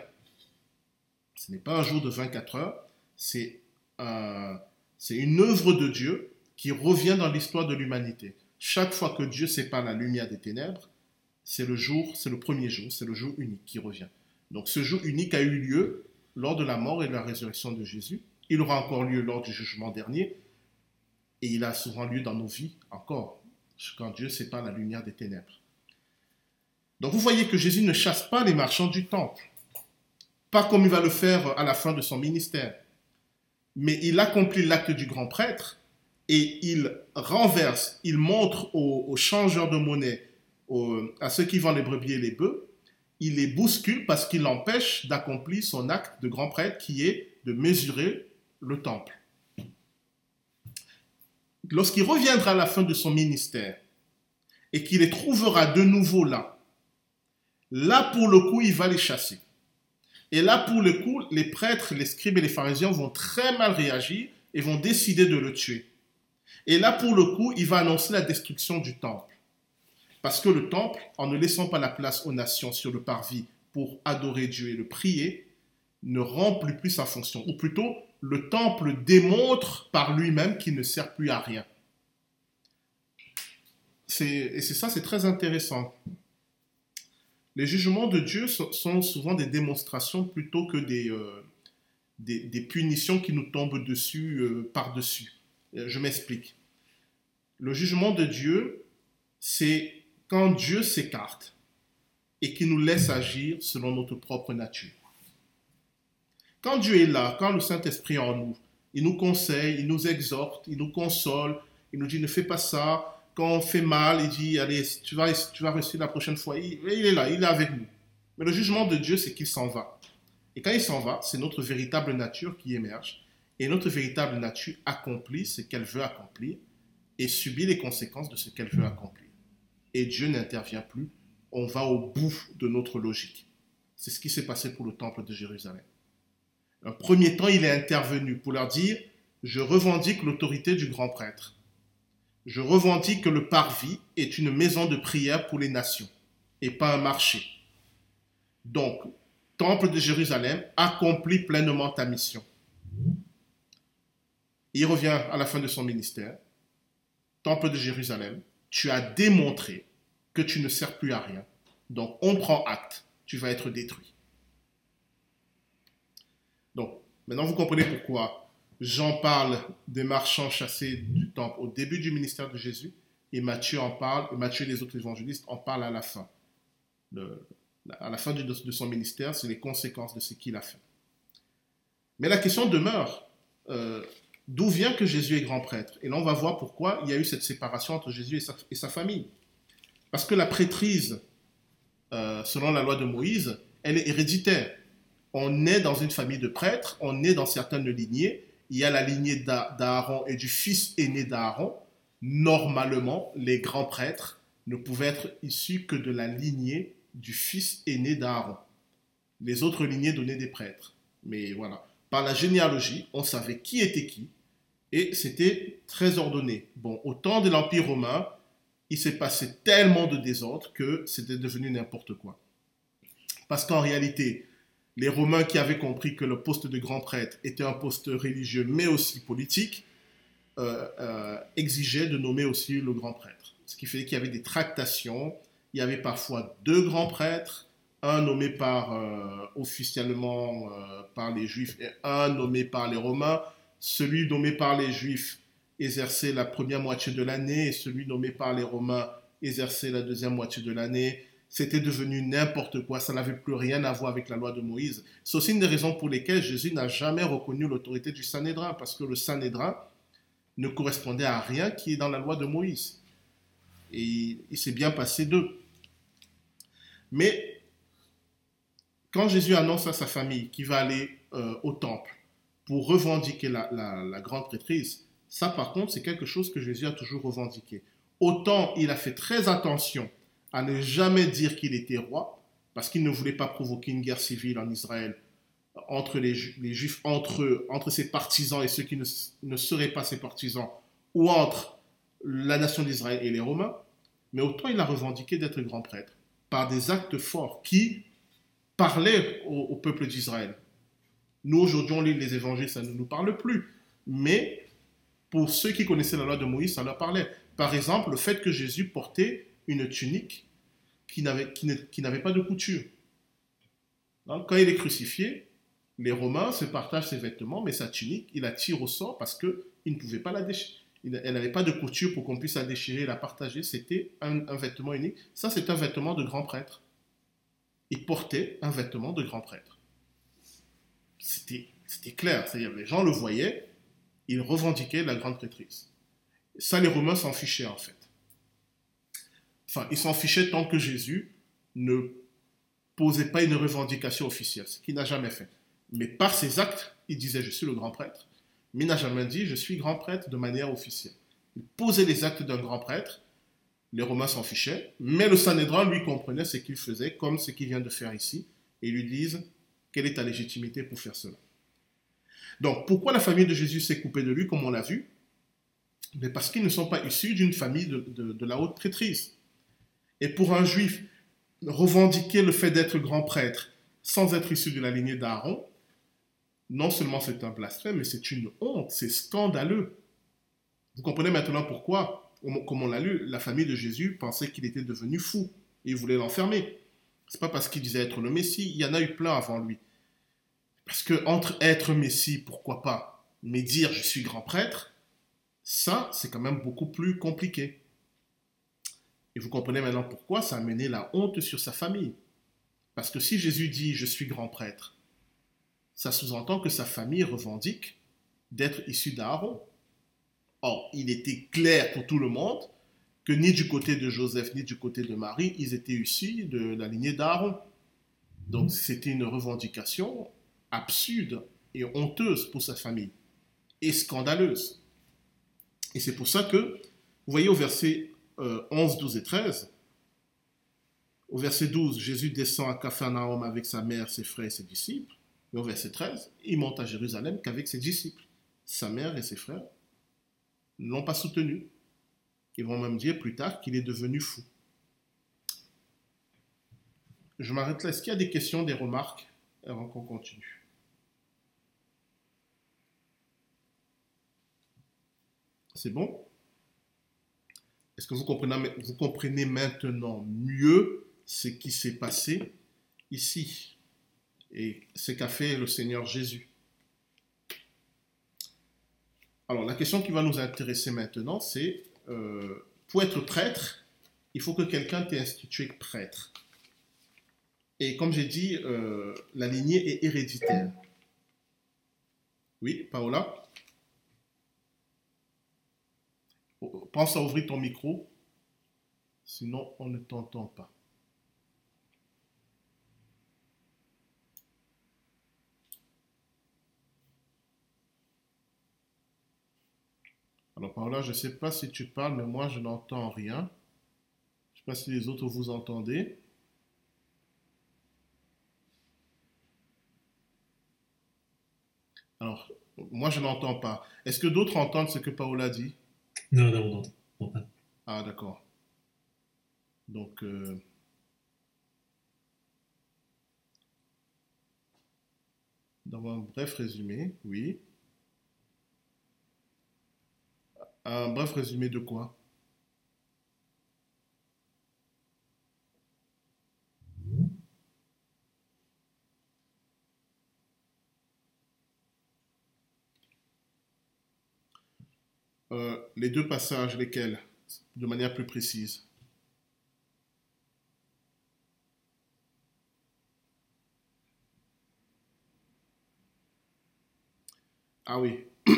Ce n'est pas un jour de 24 heures, c'est une œuvre de Dieu qui revient dans l'histoire de l'humanité. Chaque fois que Dieu sépare la lumière des ténèbres, c'est le jour, c'est le premier jour, c'est le jour unique qui revient. Donc ce jour unique a eu lieu lors de la mort et de la résurrection de Jésus. Il aura encore lieu lors du jugement dernier. Et il a souvent lieu dans nos vies encore, quand Dieu sépare la lumière des ténèbres. Donc vous voyez que Jésus ne chasse pas les marchands du temple pas comme il va le faire à la fin de son ministère. Mais il accomplit l'acte du grand prêtre et il renverse, il montre aux, changeurs de monnaie, à ceux qui vendent les brebis et les bœufs, il les bouscule parce qu'il l'empêche d'accomplir son acte de grand prêtre qui est de mesurer le temple. Lorsqu'il reviendra à la fin de son ministère et qu'il les trouvera de nouveau là, là pour le coup, il va les chasser. Et là pour le coup, les prêtres, les scribes et les pharisiens vont très mal réagir et vont décider de le tuer. Et là pour le coup, il va annoncer la destruction du temple. Parce que le temple, en ne laissant pas la place aux nations sur le parvis pour adorer Dieu et le prier, ne remplit plus sa fonction. Ou plutôt, le temple démontre par lui-même qu'il ne sert plus à rien. Et c'est ça, c'est très intéressant. Les jugements de Dieu sont souvent des démonstrations plutôt que des, euh, punitions qui nous tombent dessus, euh, par-dessus. Euh, je m'explique. Le jugement de Dieu, c'est quand Dieu s'écarte et qu'il nous laisse agir selon notre propre nature. Quand Dieu est là, quand le Saint-Esprit est en nous, il nous conseille, il nous exhorte, il nous console, il nous dit ne fais pas ça. Quand on fait mal, il dit allez, tu vas, tu vas la prochaine fois. Il, il est là, il est avec nous. Mais le jugement de Dieu, c'est qu'il s'en va. Et quand il s'en va, c'est notre véritable nature qui émerge. Et notre véritable nature accomplit ce qu'elle veut accomplir et subit les conséquences de ce qu'elle veut accomplir et Dieu n'intervient plus. On va au bout de notre logique. C'est ce qui s'est passé pour le temple de Jérusalem. Un premier temps, il est intervenu pour leur dire, je revendique l'autorité du grand prêtre. Je revendique que le parvis est une maison de prière pour les nations et pas un marché. Donc, temple de Jérusalem, accomplit pleinement ta mission. Il revient à la fin de son ministère. Temple de Jérusalem, tu as démontré que tu ne sers plus à rien. Donc, on prend acte, tu vas être détruit. Donc, maintenant, vous comprenez pourquoi Jean parle des marchands chassés du temple au début du ministère de Jésus, et Matthieu en parle, et Matthieu et les autres évangélistes en parlent à la fin. à la fin de, son ministère, c'est les conséquences de ce qu'il a fait. Mais la question demeure, euh, d'où vient que Jésus est grand prêtre? Et là, on va voir pourquoi il y a eu cette séparation entre Jésus et sa famille. Parce que la prêtrise, euh, selon la loi de Moïse, elle est héréditaire. On est dans une famille de prêtres, on est dans certaines lignées. Il y a la lignée d'Aaron et du fils aîné d'Aaron. Normalement, les grands prêtres ne pouvaient être issus que de la lignée du fils aîné d'Aaron. Les autres lignées donnaient des prêtres. Mais voilà, par la généalogie, on savait qui était qui et c'était très ordonné. Bon, au temps de l'Empire romain, il s'est passé tellement de désordre que c'était devenu n'importe quoi. Parce qu'en réalité, les Romains qui avaient compris que le poste de grand prêtre était un poste religieux mais aussi politique, euh, euh, exigeaient de nommer aussi le grand prêtre. Ce qui fait qu'il y avait des tractations, il y avait parfois deux grands prêtres, un nommé par, euh, officiellement par les Juifs et un nommé par les Romains. Celui nommé par les Juifs exercer la première moitié de l'année et celui nommé par les Romains exercer la deuxième moitié de l'année. C'était devenu n'importe quoi, ça n'avait plus rien à voir avec la loi de Moïse. C'est aussi une des raisons pour lesquelles Jésus n'a jamais reconnu l'autorité du Sanhédrin, parce que le Sanhédrin ne correspondait à rien qui est dans la loi de Moïse. Et il s'est bien passé d'eux. Mais quand Jésus annonce à sa famille qu'il va aller euh, au temple pour revendiquer la, la grande prêtrise, ça, par contre, c'est quelque chose que Jésus a toujours revendiqué. Autant il a fait très attention à ne jamais dire qu'il était roi, parce qu'il ne voulait pas provoquer une guerre civile en Israël entre les, Juifs, entre eux, entre ses partisans et ceux qui ne, seraient pas ses partisans, ou entre la nation d'Israël et les Romains. Mais autant il a revendiqué d'être grand prêtre par des actes forts qui parlaient au peuple d'Israël. Nous, aujourd'hui, on lit les évangiles, ça ne nous parle plus. Mais pour ceux qui connaissaient la loi de Moïse, ça leur parlait. Par exemple, le fait que Jésus portait une tunique qui n'avait, pas de couture. quand il est crucifié, les Romains se partagent ses vêtements, mais sa tunique, il la tire au sort parce qu'il ne pouvait pas la déchirer. Elle n'avait pas de couture pour qu'on puisse la déchirer et la partager. C'était un, vêtement unique. Ça, c'est un vêtement de grand prêtre. Il portait un vêtement de grand prêtre. C'était, clair. C'est-à-dire, les gens le voyaient, il revendiquait la grande prêtrise. Ça, les Romains s'en fichaient en fait. Enfin, ils s'en fichaient tant que Jésus ne posait pas une revendication officielle, ce qu'il n'a jamais fait. Mais par ses actes, il disait je suis le grand prêtre, mais il n'a jamais dit je suis grand prêtre de manière officielle. Il posait les actes d'un grand prêtre, les Romains s'en fichaient, mais le Sanhédrin lui comprenait ce qu'il faisait, comme ce qu'il vient de faire ici, et lui disent quelle est ta légitimité pour faire cela? Donc pourquoi la famille de Jésus s'est coupée de lui, comme on l'a vu? Mais parce qu'ils ne sont pas issus d'une famille de, de la haute prêtrise. Et pour un juif, revendiquer le fait d'être grand prêtre sans être issu de la lignée d'Aaron, non seulement c'est un blasphème, mais c'est une honte, c'est scandaleux. Vous comprenez maintenant pourquoi, comme on l'a lu, la famille de Jésus pensait qu'il était devenu fou et voulait l'enfermer. C'est pas parce qu'il disait être le Messie, il y en a eu plein avant lui. Parce que entre être Messie, pourquoi pas, mais dire je suis grand prêtre, ça c'est quand même beaucoup plus compliqué. Et vous comprenez maintenant pourquoi ça a mené la honte sur sa famille. Parce que si Jésus dit je suis grand prêtre, ça sous-entend que sa famille revendique d'être issu d'Aaron. Or, il était clair pour tout le monde que ni du côté de Joseph ni du côté de Marie, ils étaient issus de la lignée d'Aaron. Donc c'était une revendication absurde et honteuse pour sa famille, et scandaleuse. Et c'est pour ça que, vous voyez au verset 11, euh, 12 et 13. Au verset 12, Jésus descend à Capharnaüm avec sa mère, ses frères et ses disciples. Et au verset 13, il monte à Jérusalem qu'avec ses disciples. Sa mère et ses frères ne l'ont pas soutenu. Ils vont même dire plus tard qu'il est devenu fou. Je m'arrête là. Est-ce qu'il y a des questions, des remarques avant qu'on continue? C'est bon? Est-ce que vous comprenez, maintenant mieux ce qui s'est passé ici et ce qu'a fait le Seigneur Jésus? Alors la question qui va nous intéresser maintenant, c'est euh, pour être prêtre, il faut que quelqu'un t'ait institué prêtre. Et comme j'ai dit, euh, la lignée est héréditaire. Oui, Paola? Pense à ouvrir ton micro, sinon on ne t'entend pas. Alors par là, je ne sais pas si tu parles, mais moi je n'entends rien. Je ne sais pas si les autres vous entendez. Alors, moi je n'entends pas. Est-ce que d'autres entendent ce que Paola dit? Non, non, non. non. Ah, d'accord. Donc, euh, dans un bref résumé, oui. Un bref résumé de quoi? Euh, les deux passages, lesquels De manière plus précise. Ah oui.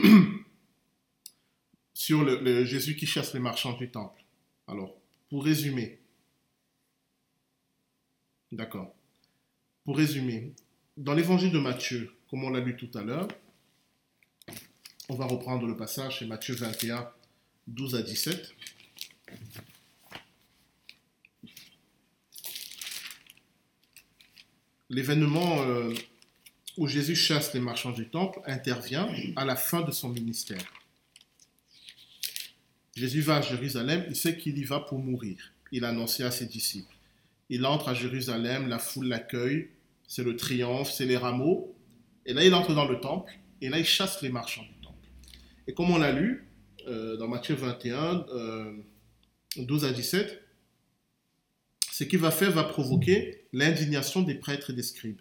Sur le, Jésus qui chasse les marchands du temple. Alors, pour résumer. D'accord. Pour résumer, dans l'évangile de Matthieu, comme on l'a lu tout à l'heure, on va reprendre le passage chez Matthieu 21, 12 à 17. L'événement euh, où Jésus chasse les marchands du temple intervient à la fin de son ministère. Jésus va à Jérusalem, il sait qu'il y va pour mourir. Il a annoncé à ses disciples. Il entre à Jérusalem, la foule l'accueille, c'est le triomphe, c'est les rameaux. Et là, il entre dans le temple, et là, il chasse les marchands. Et comme on l'a lu euh, dans Matthieu 21, 12 euh, à 17, ce qu'il va faire va provoquer l'indignation des prêtres et des scribes.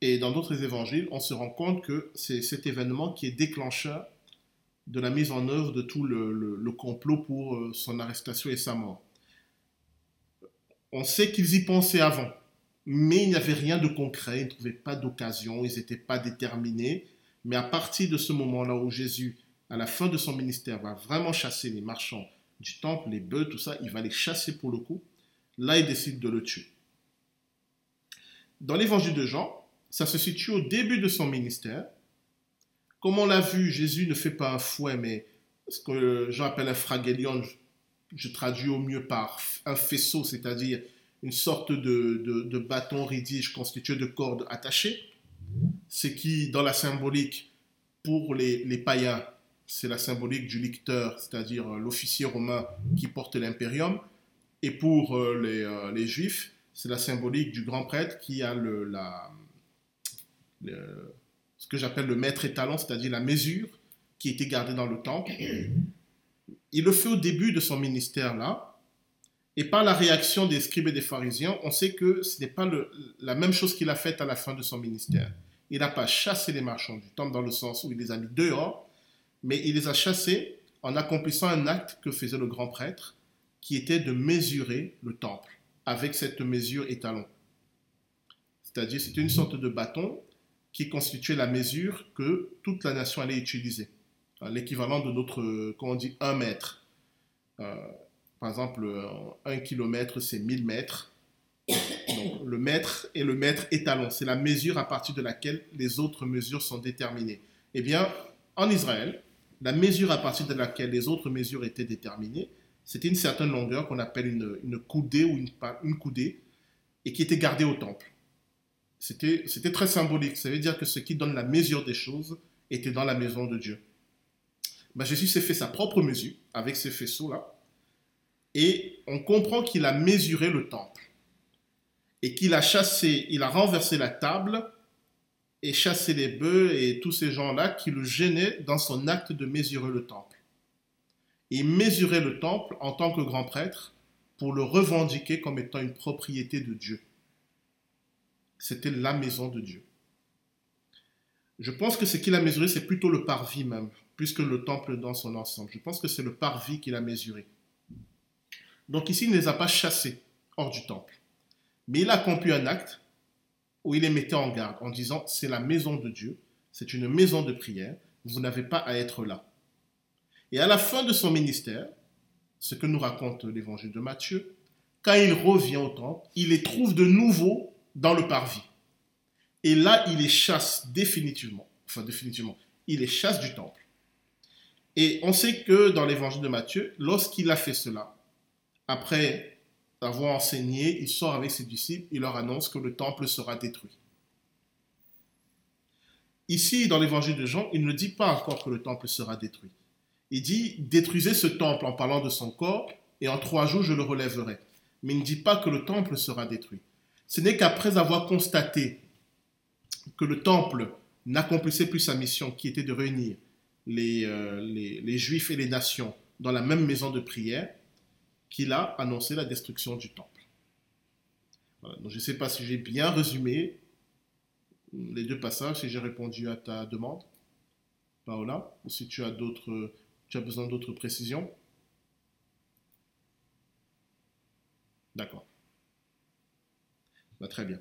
Et dans d'autres évangiles, on se rend compte que c'est cet événement qui est déclencheur de la mise en œuvre de tout le, complot pour euh, son arrestation et sa mort. On sait qu'ils y pensaient avant mais il n'y avait rien de concret, ils ne trouvaient pas d'occasion, ils n'étaient pas déterminés. Mais à partir de ce moment-là où Jésus, à la fin de son ministère, va vraiment chasser les marchands du temple, les bœufs, tout ça, il va les chasser pour le coup. Là, il décide de le tuer. Dans l'évangile de Jean, ça se situe au début de son ministère. Comme on l'a vu, Jésus ne fait pas un fouet, mais ce que Jean appelle un fragélion, je, traduis au mieux par un faisceau, c'est-à-dire une sorte de, bâton ridige constitué de cordes attachées, ce qui, dans la symbolique, pour les, païens, c'est la symbolique du licteur, c'est-à-dire l'officier romain qui porte l'impérium, et pour euh, euh, les, juifs, c'est la symbolique du grand prêtre qui a le, la, ce que j'appelle le maître étalon, c'est-à-dire la mesure qui était gardée dans le temple. Il le fait au début de son ministère là, et par la réaction des scribes et des pharisiens, on sait que ce n'est pas la même chose qu'il a faite à la fin de son ministère. Il n'a pas chassé les marchands du temple dans le sens où il les a mis dehors, mais il les a chassés en accomplissant un acte que faisait le grand prêtre, qui était de mesurer le temple avec cette mesure étalon. C'est-à-dire, c'était une sorte de bâton qui constituait la mesure que toute la nation allait utiliser. L'équivalent de notre, comment on dit, un mètre. Euh, par exemple, euh, un kilomètre, c'est 1000 mètres. Donc, le mètre et le mètre étalon, c'est la mesure à partir de laquelle les autres mesures sont déterminées. Eh bien, en Israël, la mesure à partir de laquelle les autres mesures étaient déterminées, c'était une certaine longueur qu'on appelle une, coudée ou une, une coudée, et qui était gardée au temple. C'était très symbolique. Ça veut dire que ce qui donne la mesure des choses était dans la maison de Dieu. Ben, Jésus s'est fait sa propre mesure avec ces faisceaux-là. Et on comprend qu'il a mesuré le temple. Et qu'il a chassé, il a renversé la table et chassé les bœufs et tous ces gens-là qui le gênaient dans son acte de mesurer le temple. Il mesurait le temple en tant que grand prêtre pour le revendiquer comme étant une propriété de Dieu. C'était la maison de Dieu. Je pense que ce qu'il a mesuré, c'est plutôt le parvis même, plus que le temple dans son ensemble. Je pense que c'est le parvis qu'il a mesuré. Donc ici, il ne les a pas chassés hors du temple. Mais il a accompli un acte où il les mettait en garde en disant, c'est la maison de Dieu, c'est une maison de prière, vous n'avez pas à être là. Et à la fin de son ministère, ce que nous raconte l'évangile de Matthieu, quand il revient au temple, il les trouve de nouveau dans le parvis. Et là, il les chasse définitivement. Enfin, définitivement. Il les chasse du temple. Et on sait que dans l'évangile de Matthieu, lorsqu'il a fait cela, après avoir enseigné, il sort avec ses disciples, il leur annonce que le temple sera détruit. Ici, dans l'évangile de Jean, il ne dit pas encore que le temple sera détruit. Il dit détruisez ce temple en parlant de son corps, et en trois jours je le relèverai. Mais il ne dit pas que le temple sera détruit. Ce n'est qu'après avoir constaté que le temple n'accomplissait plus sa mission, qui était de réunir les, euh, les, Juifs et les nations dans la même maison de prière, qu'il a annoncé la destruction du temple. Je ne sais pas si j'ai bien résumé les deux passages, si j'ai répondu à ta demande, Paola, ou si tu as, d'autres, tu as besoin d'autres précisions. D'accord. Bah, très bien.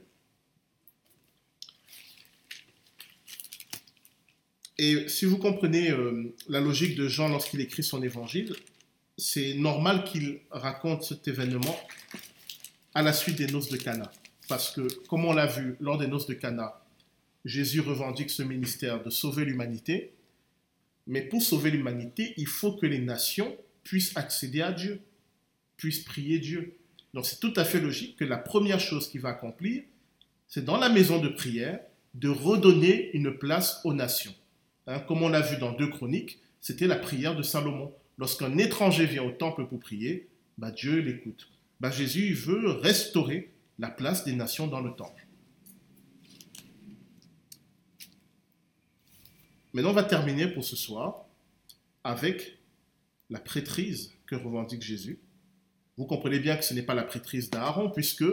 Et si vous comprenez euh, la logique de Jean lorsqu'il écrit son évangile, c'est normal qu'il raconte cet événement à la suite des noces de Cana. Parce que, comme on l'a vu lors des noces de Cana, Jésus revendique ce ministère de sauver l'humanité. Mais pour sauver l'humanité, il faut que les nations puissent accéder à Dieu, puissent prier Dieu. Donc c'est tout à fait logique que la première chose qu'il va accomplir, c'est dans la maison de prière de redonner une place aux nations. Hein, comme on l'a vu dans deux chroniques, c'était la prière de Salomon. Lorsqu'un étranger vient au temple pour prier, bah Dieu l'écoute. Bah Jésus veut restaurer la place des nations dans le temple. Maintenant, on va terminer pour ce soir avec la prêtrise que revendique Jésus vous comprenez bien que ce n'est pas la prêtrise d'Aaron, puisque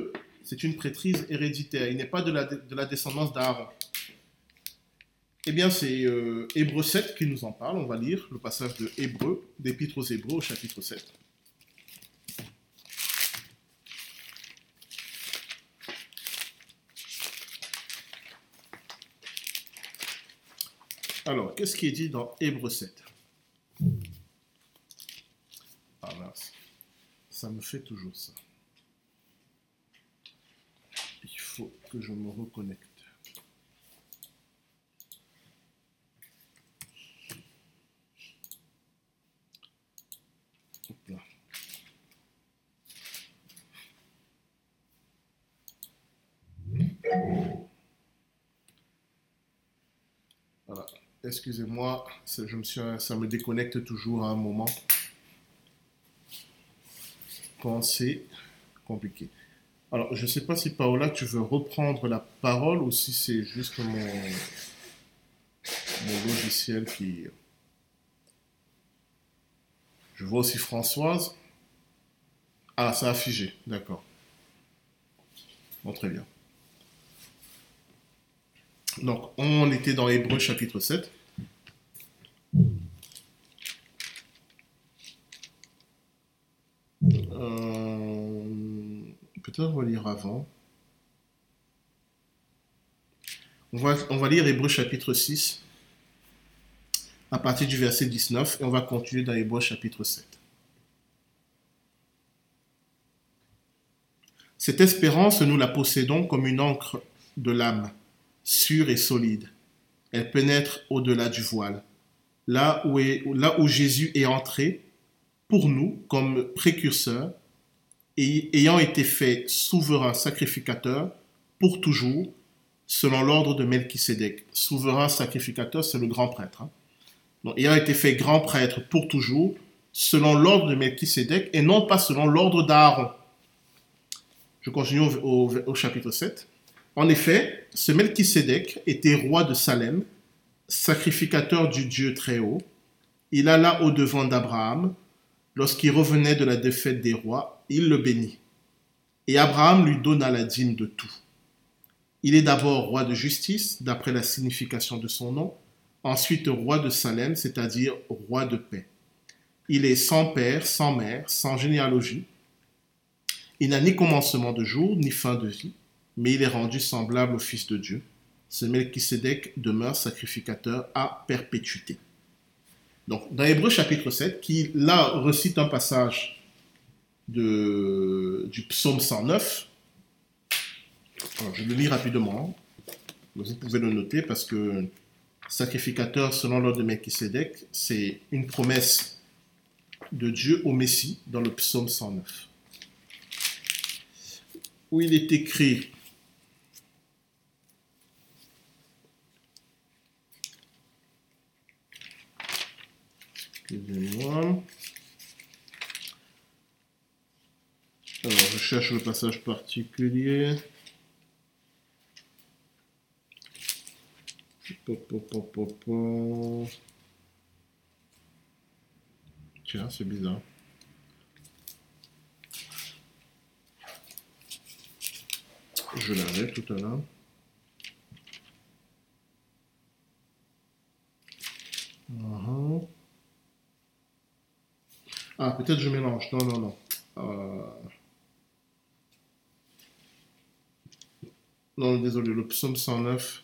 c'est une prêtrise héréditaire. Il n'est pas de la, de la descendance d'Aaron. Eh bien, c'est euh, Hébreu 7 qui nous en parle. On va lire le passage de Hébreu, d'Épître aux Hébreux, au chapitre 7. Alors, qu'est-ce qui est dit dans Hébreu 7 ça me fait toujours ça. Il faut que je me reconnecte. Voilà. Excusez-moi, ça, je me suis, ça me déconnecte toujours à un moment. Quand c'est compliqué. Alors, je ne sais pas si Paola, tu veux reprendre la parole ou si c'est juste mon logiciel qui... Je vois aussi Françoise? Ah, ça a figé, d'accord. Bon, très bien. Donc, on était dans Hébreu chapitre 7. Euh, Peut-être on va lire avant. On va, on va lire Hébreu chapitre 6 à partir du verset 19 et on va continuer dans Hébreu chapitre 7. Cette espérance, nous la possédons comme une encre de l'âme, sûre et solide. Elle pénètre au-delà du voile, là où, est, là où Jésus est entré pour nous comme précurseur et ayant été fait souverain sacrificateur pour toujours, selon l'ordre de Melchisédek. Souverain sacrificateur, c'est le grand prêtre. hein. Donc, ayant été fait grand prêtre pour toujours, selon l'ordre de Melchisédek, et non pas selon l'ordre d'Aaron. Je continue au, au- chapitre 7. En effet, ce Melchisédek était roi de Salem, sacrificateur du Dieu très haut. Il alla au-devant d'Abraham. Lorsqu'il revenait de la défaite des rois, il le bénit. Et Abraham lui donna la dîme de tout. Il est d'abord roi de justice, d'après la signification de son nom, ensuite roi de Salem, c'est-à-dire roi de paix. Il est sans père, sans mère, sans généalogie. Il n'a ni commencement de jour, ni fin de vie, mais il est rendu semblable au Fils de Dieu. Ce Melchisédek demeure sacrificateur à perpétuité. Donc, dans Hébreu chapitre 7, qui là recite un passage de, du psaume 109, alors, je le lis rapidement. Vous pouvez le noter parce que sacrificateur selon l'ordre de Melchisédek, c'est une promesse de Dieu au Messie dans le psaume 109. Où il est écrit Excusez-moi. Alors, je cherche le passage particulier. Tiens, c'est bizarre. Je l'avais tout à l'heure. Mhm. Ah, peut-être je mélange. Non, non, non. Euh, Non, désolé, le psaume 109,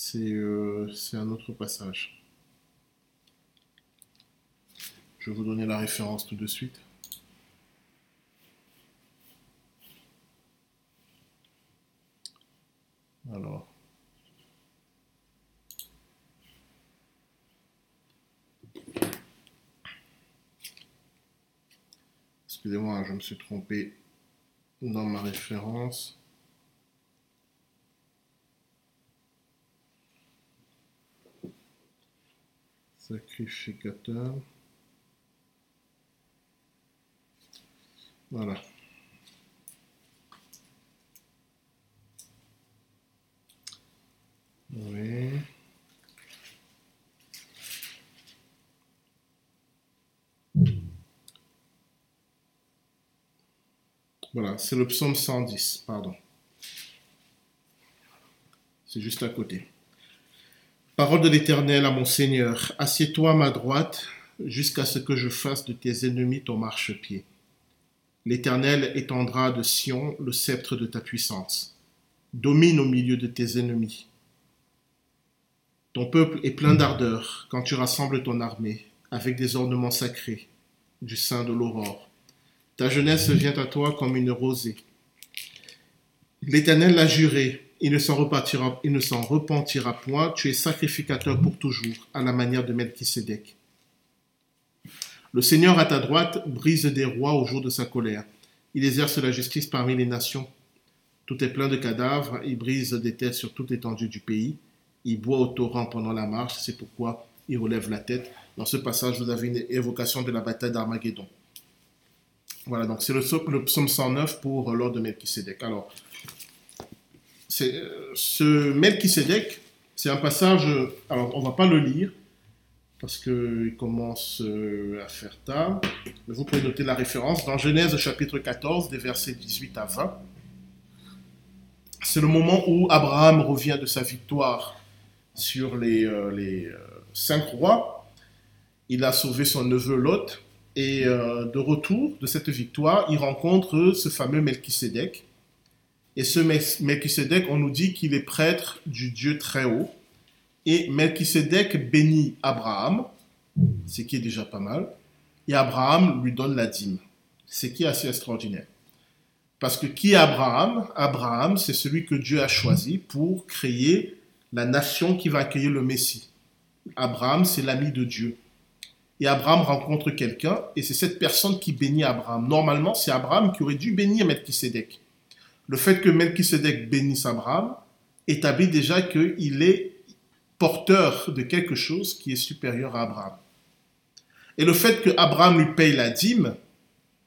c'est euh, c'est un autre passage. Je vais vous donner la référence tout de suite. Alors. Excusez-moi, je me suis trompé dans ma référence. Sacrificateur. Voilà. Oui. Voilà, c'est le psaume 110, pardon. C'est juste à côté. Parole de l'Éternel à mon Seigneur, assieds-toi à ma droite jusqu'à ce que je fasse de tes ennemis ton marchepied. L'Éternel étendra de Sion le sceptre de ta puissance. Domine au milieu de tes ennemis. Ton peuple est plein d'ardeur quand tu rassembles ton armée avec des ornements sacrés du sein de l'aurore. Ta jeunesse vient à toi comme une rosée. L'Éternel l'a juré, il ne s'en repentira, point. Tu es sacrificateur pour toujours, à la manière de Melchisédek. Le Seigneur à ta droite brise des rois au jour de sa colère. Il exerce la justice parmi les nations. Tout est plein de cadavres, il brise des têtes sur toute l'étendue du pays. Il boit au torrent pendant la marche, c'est pourquoi il relève la tête. Dans ce passage, vous avez une évocation de la bataille d'Armageddon. Voilà, donc c'est le, psaume 109 pour l'ordre de Melchisédek. Alors, ce Melchisédek, c'est un passage, alors on ne va pas le lire, parce qu'il commence euh, à faire tard. Mais vous pouvez noter la référence dans Genèse chapitre 14, des versets 18 à 20. C'est le moment où Abraham revient de sa victoire sur les, euh, euh, cinq rois. Il a sauvé son neveu Lot. Et de retour de cette victoire, il rencontre ce fameux Melchisédek. Et ce Melchisédek, on nous dit qu'il est prêtre du Dieu très haut. Et Melchisedec bénit Abraham, ce qui est déjà pas mal, et Abraham lui donne la dîme, ce qui est assez extraordinaire. Parce que qui est Abraham? Abraham, c'est celui que Dieu a choisi pour créer la nation qui va accueillir le Messie. Abraham, c'est l'ami de Dieu. Et Abraham rencontre quelqu'un, et c'est cette personne qui bénit Abraham. Normalement, c'est Abraham qui aurait dû bénir Melchisedec. Le fait que Melchisedec bénisse Abraham établit déjà qu'il est porteur de quelque chose qui est supérieur à Abraham. Et le fait que Abraham lui paye la dîme,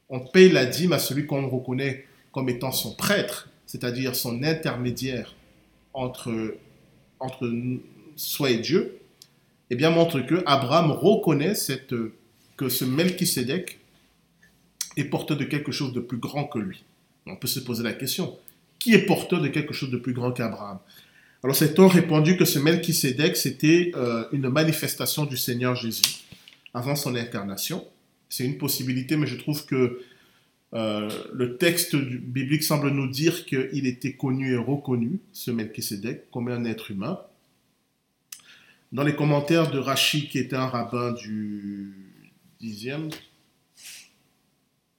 on paye la dîme à celui qu'on reconnaît comme étant son prêtre, c'est-à-dire son intermédiaire entre, entre soi et Dieu, eh bien montre que Abraham reconnaît que ce Melchisédek est porteur de quelque chose de plus grand que lui. On peut se poser la question, qui est porteur de quelque chose de plus grand qu'Abraham? Alors c'est-on répondu que ce Melchisédek, c'était euh, une manifestation du Seigneur Jésus avant son incarnation. C'est une possibilité, mais je trouve que euh, le texte biblique semble nous dire qu'il était connu et reconnu, ce Melchisédek, comme un être humain. Dans les commentaires de Rachid, qui était un rabbin du 10e,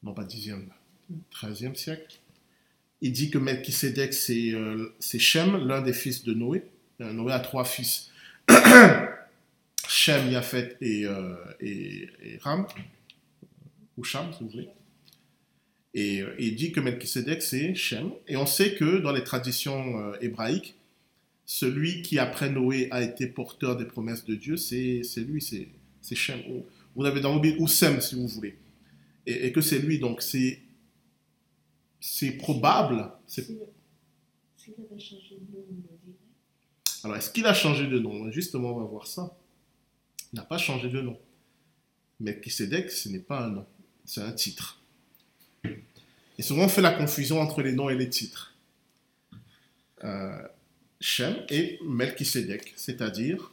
non pas 10e, 13e siècle, il dit que Melchisedec, c'est euh, Shem, l'un des fils de Noé. Euh, Noé a trois fils. Shem, Yafet et, euh, et, Ram, ou Sham, si vous voulez. Et, il dit que Melchisedec, c'est Shem. Et on sait que dans les traditions hébraïques, celui qui, après Noé, a été porteur des promesses de Dieu, c'est lui, c'est Shem. Vous avez dans ou Sem, si vous voulez. Et, et que c'est lui, donc c'est c'est probable. S'il avait changé de nom, on dirait. Alors, est-ce qu'il a changé de nom? Justement, on va voir ça. Il n'a pas changé de nom. Mais Kisedek, ce n'est pas un nom, c'est un titre. Et souvent, on fait la confusion entre les noms et les titres. Euh, Shem et Melchisedek, c'est-à-dire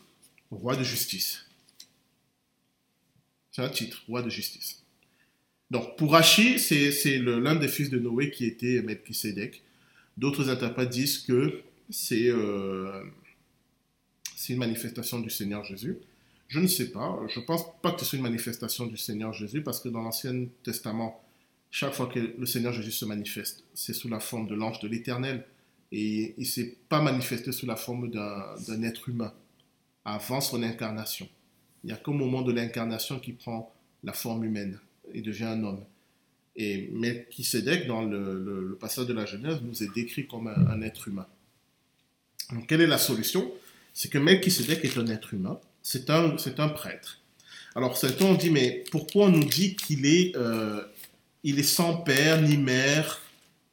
roi de justice. C'est un titre, roi de justice. Donc, pour Rachi, c'est l'un des fils de Noé qui était Melchisedec. D'autres interprètes disent que euh, c'est une manifestation du Seigneur Jésus. Je ne sais pas. Je ne pense pas que ce soit une manifestation du Seigneur Jésus parce que dans l'Ancien Testament, chaque fois que le Seigneur Jésus se manifeste, c'est sous la forme de l'ange de l'Éternel. Et il ne s'est pas manifesté sous la forme d'un être humain avant son incarnation. Il n'y a qu'au moment de l'incarnation qu'il prend la forme humaine il devient un homme. Et Melchisedec, dans le, passage de la Genèse, nous est décrit comme un, être humain. Donc, quelle est la solution? C'est que Melchisedec est un être humain, c'est un, c'est un prêtre. Alors, certains ont dit, mais pourquoi on nous dit qu'il est, euh, il est sans père ni mère,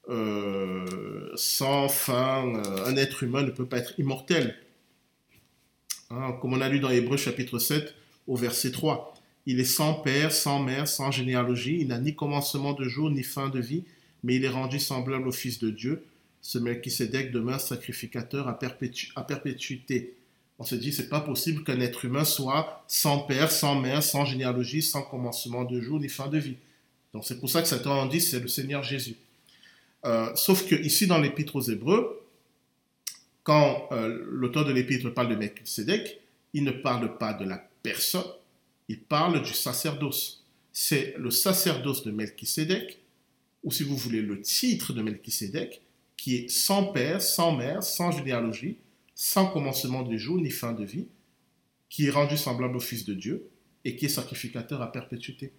euh, sans fin, euh, un être humain ne peut pas être immortel? Hein, Comme on a lu dans Hébreu chapitre 7 au verset 3. Il est sans père, sans mère, sans généalogie. Il n'a ni commencement de jour, ni fin de vie, mais il est rendu semblable au Fils de Dieu. Ce Melchisedec demeure sacrificateur à, perpétuité. On se dit, c'est pas possible qu'un être humain soit sans père, sans mère, sans généalogie, sans commencement de jour, ni fin de vie. Donc c'est pour ça que Satan en dit, c'est le Seigneur Jésus. Euh, sauf que ici, dans l'Épître aux Hébreux, quand euh, l'auteur de l'Épître parle de Melchisedec, il ne parle pas de la personne, il parle du sacerdoce. C'est le sacerdoce de Melchisédek, ou si vous voulez le titre de Melchisédek, qui est sans père, sans mère, sans généalogie, sans commencement de jour ni fin de vie, qui est rendu semblable au Fils de Dieu et qui est sacrificateur à perpétuité.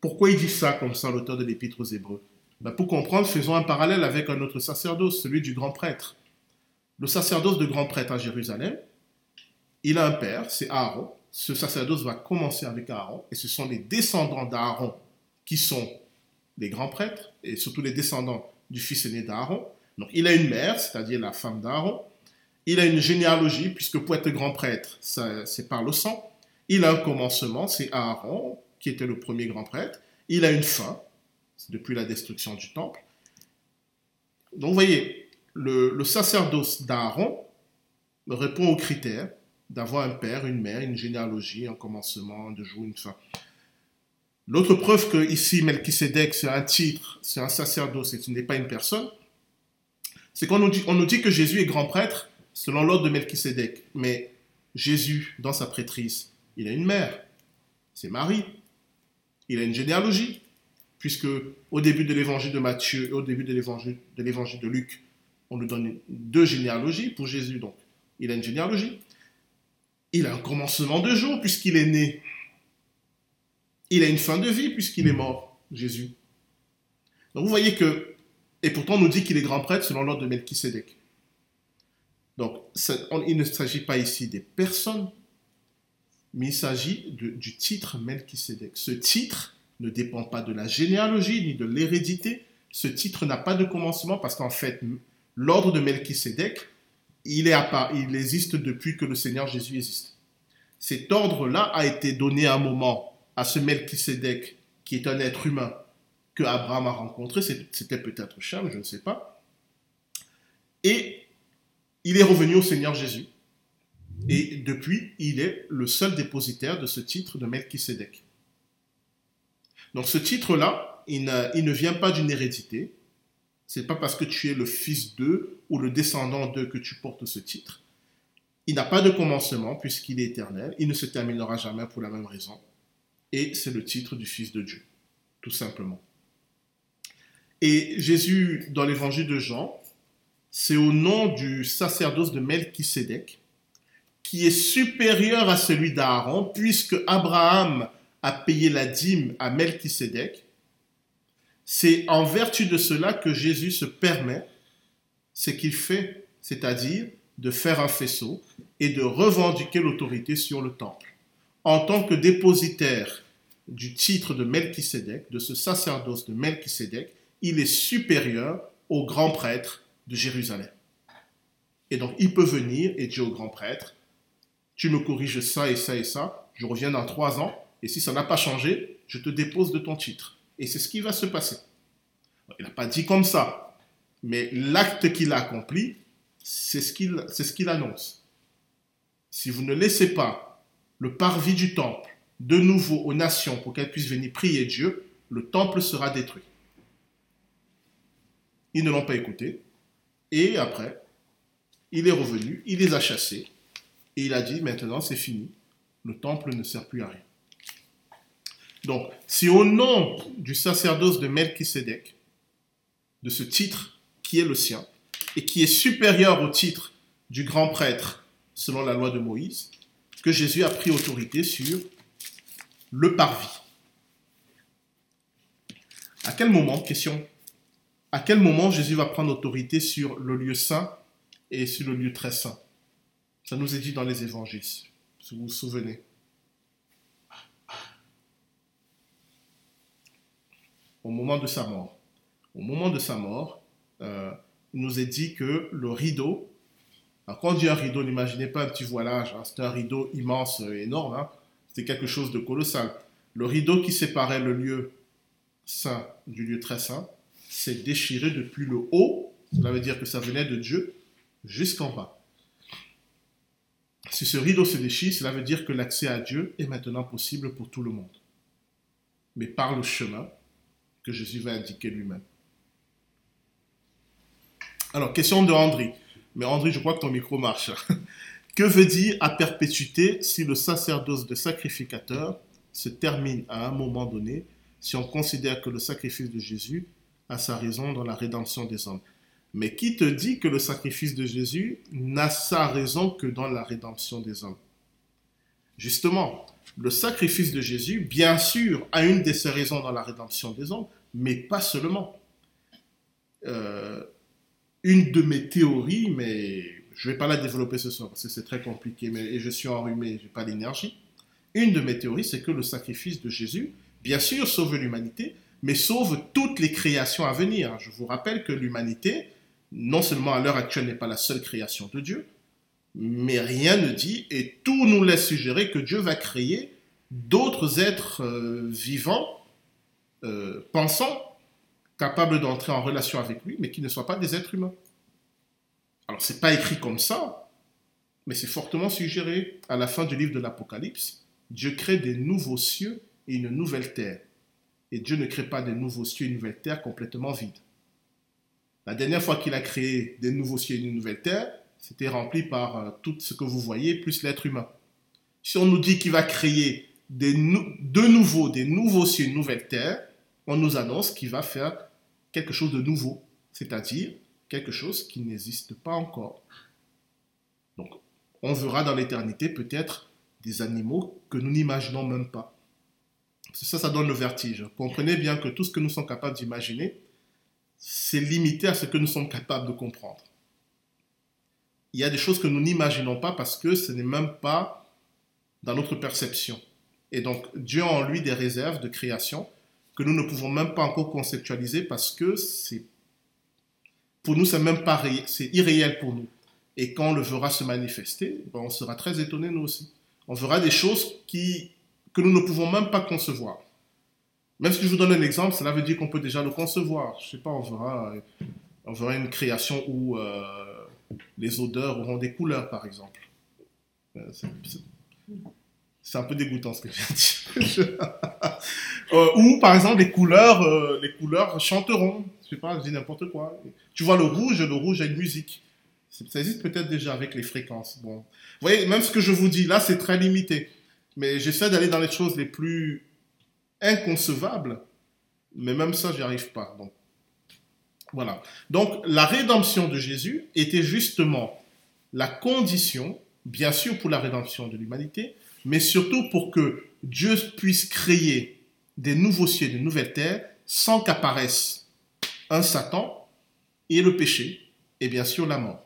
Pourquoi il dit ça comme ça, l'auteur de l'Épître aux Hébreux? Ben, Pour comprendre, faisons un parallèle avec un autre sacerdoce, celui du grand prêtre. Le sacerdoce de grand prêtre à Jérusalem, il a un père, c'est Aaron. Ce sacerdoce va commencer avec Aaron, et ce sont les descendants d'Aaron qui sont les grands prêtres, et surtout les descendants du fils aîné d'Aaron. Donc il a une mère, c'est-à-dire la femme d'Aaron. Il a une généalogie, puisque pour être grand prêtre, c'est par le sang. Il a un commencement, c'est Aaron, qui était le premier grand prêtre. Il a une fin, depuis la destruction du temple. Donc vous voyez, le, le sacerdoce d'Aaron répond aux critères d'avoir un père, une mère, une généalogie, un commencement, de jour, une fin. L'autre preuve que ici, Melchisedec, c'est un titre, c'est un sacerdoce et ce n'est pas une personne, c'est qu'on nous, dit, nous dit que Jésus est grand prêtre selon l'ordre de Melchisedec. Mais Jésus, dans sa prêtrise, il a une mère, c'est Marie. Il a une généalogie, puisque au début de l'évangile de Matthieu et au début de, l'évangile de Luc, on nous donne deux généalogies pour Jésus. Donc, il a une généalogie. Il a un commencement de jour, puisqu'il est né. Il a une fin de vie, puisqu'il est mort, Jésus. Donc, vous voyez que, et pourtant, on nous dit qu'il est grand prêtre selon l'ordre de Melchisédek. Donc, il ne s'agit pas ici des personnes, mais il s'agit du titre Melchisédek. Ce titre ne dépend pas de la généalogie ni de l'hérédité. Ce titre n'a pas de commencement parce qu'en fait, l'ordre de Melchisédek, il, est il existe depuis que le Seigneur Jésus existe. Cet ordre-là a été donné un moment à ce Melchisédek, qui est un être humain que Abraham a rencontré. C'était peut-être Cham, je ne sais pas. Et il est revenu au Seigneur Jésus. Et depuis, il est le seul dépositaire de ce titre de Melchisédek. Donc ce titre-là, il, il, ne vient pas d'une hérédité. C'est pas parce que tu es le fils d'eux ou le descendant d'eux que tu portes ce titre. Il n'a pas de commencement puisqu'il est éternel. Il ne se terminera jamais pour la même raison. Et c'est le titre du Fils de Dieu, tout simplement. Et Jésus, dans l'évangile de Jean, c'est au nom du sacerdoce de Melchisédek qui est supérieur à celui d'Aaron, puisque Abraham a payé la dîme à Melchisédek. C'est en vertu de cela que Jésus se permet ce qu'il fait, c'est-à-dire de faire un faisceau et de revendiquer l'autorité sur le temple. En tant que dépositaire du titre de Melchisédek, de ce sacerdoce de Melchisédek, il est supérieur au grand prêtre de Jérusalem. Et donc, il peut venir et dire au grand prêtre, tu me corriges ça et ça et ça, je reviens dans trois ans, et si ça n'a pas changé, je te dépose de ton titre. Et c'est ce qui va se passer. Il n'a pas dit comme ça, mais l'acte qu'il a accompli, c'est ce qu'il ce qu'il annonce. Si vous ne laissez pas le parvis du temple de nouveau aux nations pour qu'elles puissent venir prier Dieu, le temple sera détruit. Ils ne l'ont pas écouté. Et après, il est revenu, il les a chassés, et il a dit, maintenant c'est fini, le temple ne sert plus à rien. Donc, si au nom du sacerdoce de Melchisédek, de ce titre qui est le sien, et qui est supérieur au titre du grand prêtre selon la loi de Moïse, que Jésus a pris autorité sur le parvis. À quel moment, question, à quel moment Jésus va prendre autorité sur le lieu saint et sur le lieu très saint? Ça nous est dit dans les évangiles, si vous vous souvenez. Au moment de sa mort. Au moment de sa mort, euh, il nous est dit que le rideau, quand on dit un rideau, n'imaginez pas un petit voilage, hein, c'était un rideau immense, énorme, hein, c'était quelque chose de colossal. Le rideau qui séparait le lieu saint du lieu très saint s'est déchiré depuis le haut, cela veut dire que ça venait de Dieu, jusqu'en bas. Si ce rideau se déchire, cela veut dire que l'accès à Dieu est maintenant possible pour tout le monde. Mais par le chemin que Jésus va indiquer lui-même. Alors, question de André. Mais André, je crois que ton micro marche. que veut dire à perpétuité si le sacerdoce de sacrificateur se termine à un moment donné, si on considère que le sacrifice de Jésus a sa raison dans la rédemption des hommes? Mais qui te dit que le sacrifice de Jésus n'a sa raison que dans la rédemption des hommes? Justement, le sacrifice de Jésus, bien sûr, a une de ses raisons dans la rédemption des hommes, mais pas seulement. Euh, une de mes théories, mais je ne vais pas la développer ce soir parce que c'est très compliqué, mais, et je suis enrhumé, je n'ai pas d'énergie. Une de mes théories, c'est que le sacrifice de Jésus, bien sûr, sauve l'humanité, mais sauve toutes les créations à venir. Je vous rappelle que l'humanité, non seulement à l'heure actuelle, n'est pas la seule création de Dieu, mais rien ne dit, et tout nous laisse suggérer que Dieu va créer d'autres êtres euh, vivants, euh, pensants, capables d'entrer en relation avec lui, mais qui ne soient pas des êtres humains. Alors, c'est pas écrit comme ça, mais c'est fortement suggéré. À la fin du livre de l'Apocalypse, Dieu crée des nouveaux cieux et une nouvelle terre. Et Dieu ne crée pas des nouveaux cieux et une nouvelle terre complètement vides. La dernière fois qu'il a créé des nouveaux cieux et une nouvelle terre, c'était rempli par euh, tout ce que vous voyez, plus l'être humain. Si on nous dit qu'il va créer de nouveau des nouveaux et une nouvelle terre, on nous annonce qu'il va faire quelque chose de nouveau, c'est-à-dire quelque chose qui n'existe pas encore. Donc, on verra dans l'éternité peut-être des animaux que nous n'imaginons même pas. Ça, ça donne le vertige. Comprenez bien que tout ce que nous sommes capables d'imaginer, c'est limité à ce que nous sommes capables de comprendre. Il y a des choses que nous n'imaginons pas parce que ce n'est même pas dans notre perception. Et donc, Dieu a en lui des réserves de création que nous ne pouvons même pas encore conceptualiser parce que pour nous, c'est même pas c'est irréel pour nous. Et quand on le verra se manifester, ben, on sera très étonnés nous aussi. On verra des choses qui, que nous ne pouvons même pas concevoir. Même si je vous donne un exemple, cela veut dire qu'on peut déjà le concevoir. Je sais pas, on verra, on verra une création où euh, les odeurs auront des couleurs, par exemple. Euh, c'est un peu dégoûtant ce que je viens de dire. Ou par exemple les couleurs, euh, les couleurs chanteront. Je sais pas, je dis n'importe quoi. Tu vois le rouge, le rouge a une musique. Ça existe peut-être déjà avec les fréquences. Bon, vous voyez, même ce que je vous dis là, c'est très limité. Mais j'essaie d'aller dans les choses les plus inconcevables. Mais même ça, j'y arrive pas. Donc voilà. Donc la rédemption de Jésus était justement la condition, bien sûr pour la rédemption de l'humanité, mais surtout pour que Dieu puisse créer des nouveaux cieux et de nouvelles terres sans qu'apparaisse un Satan et le péché, et bien sûr la mort.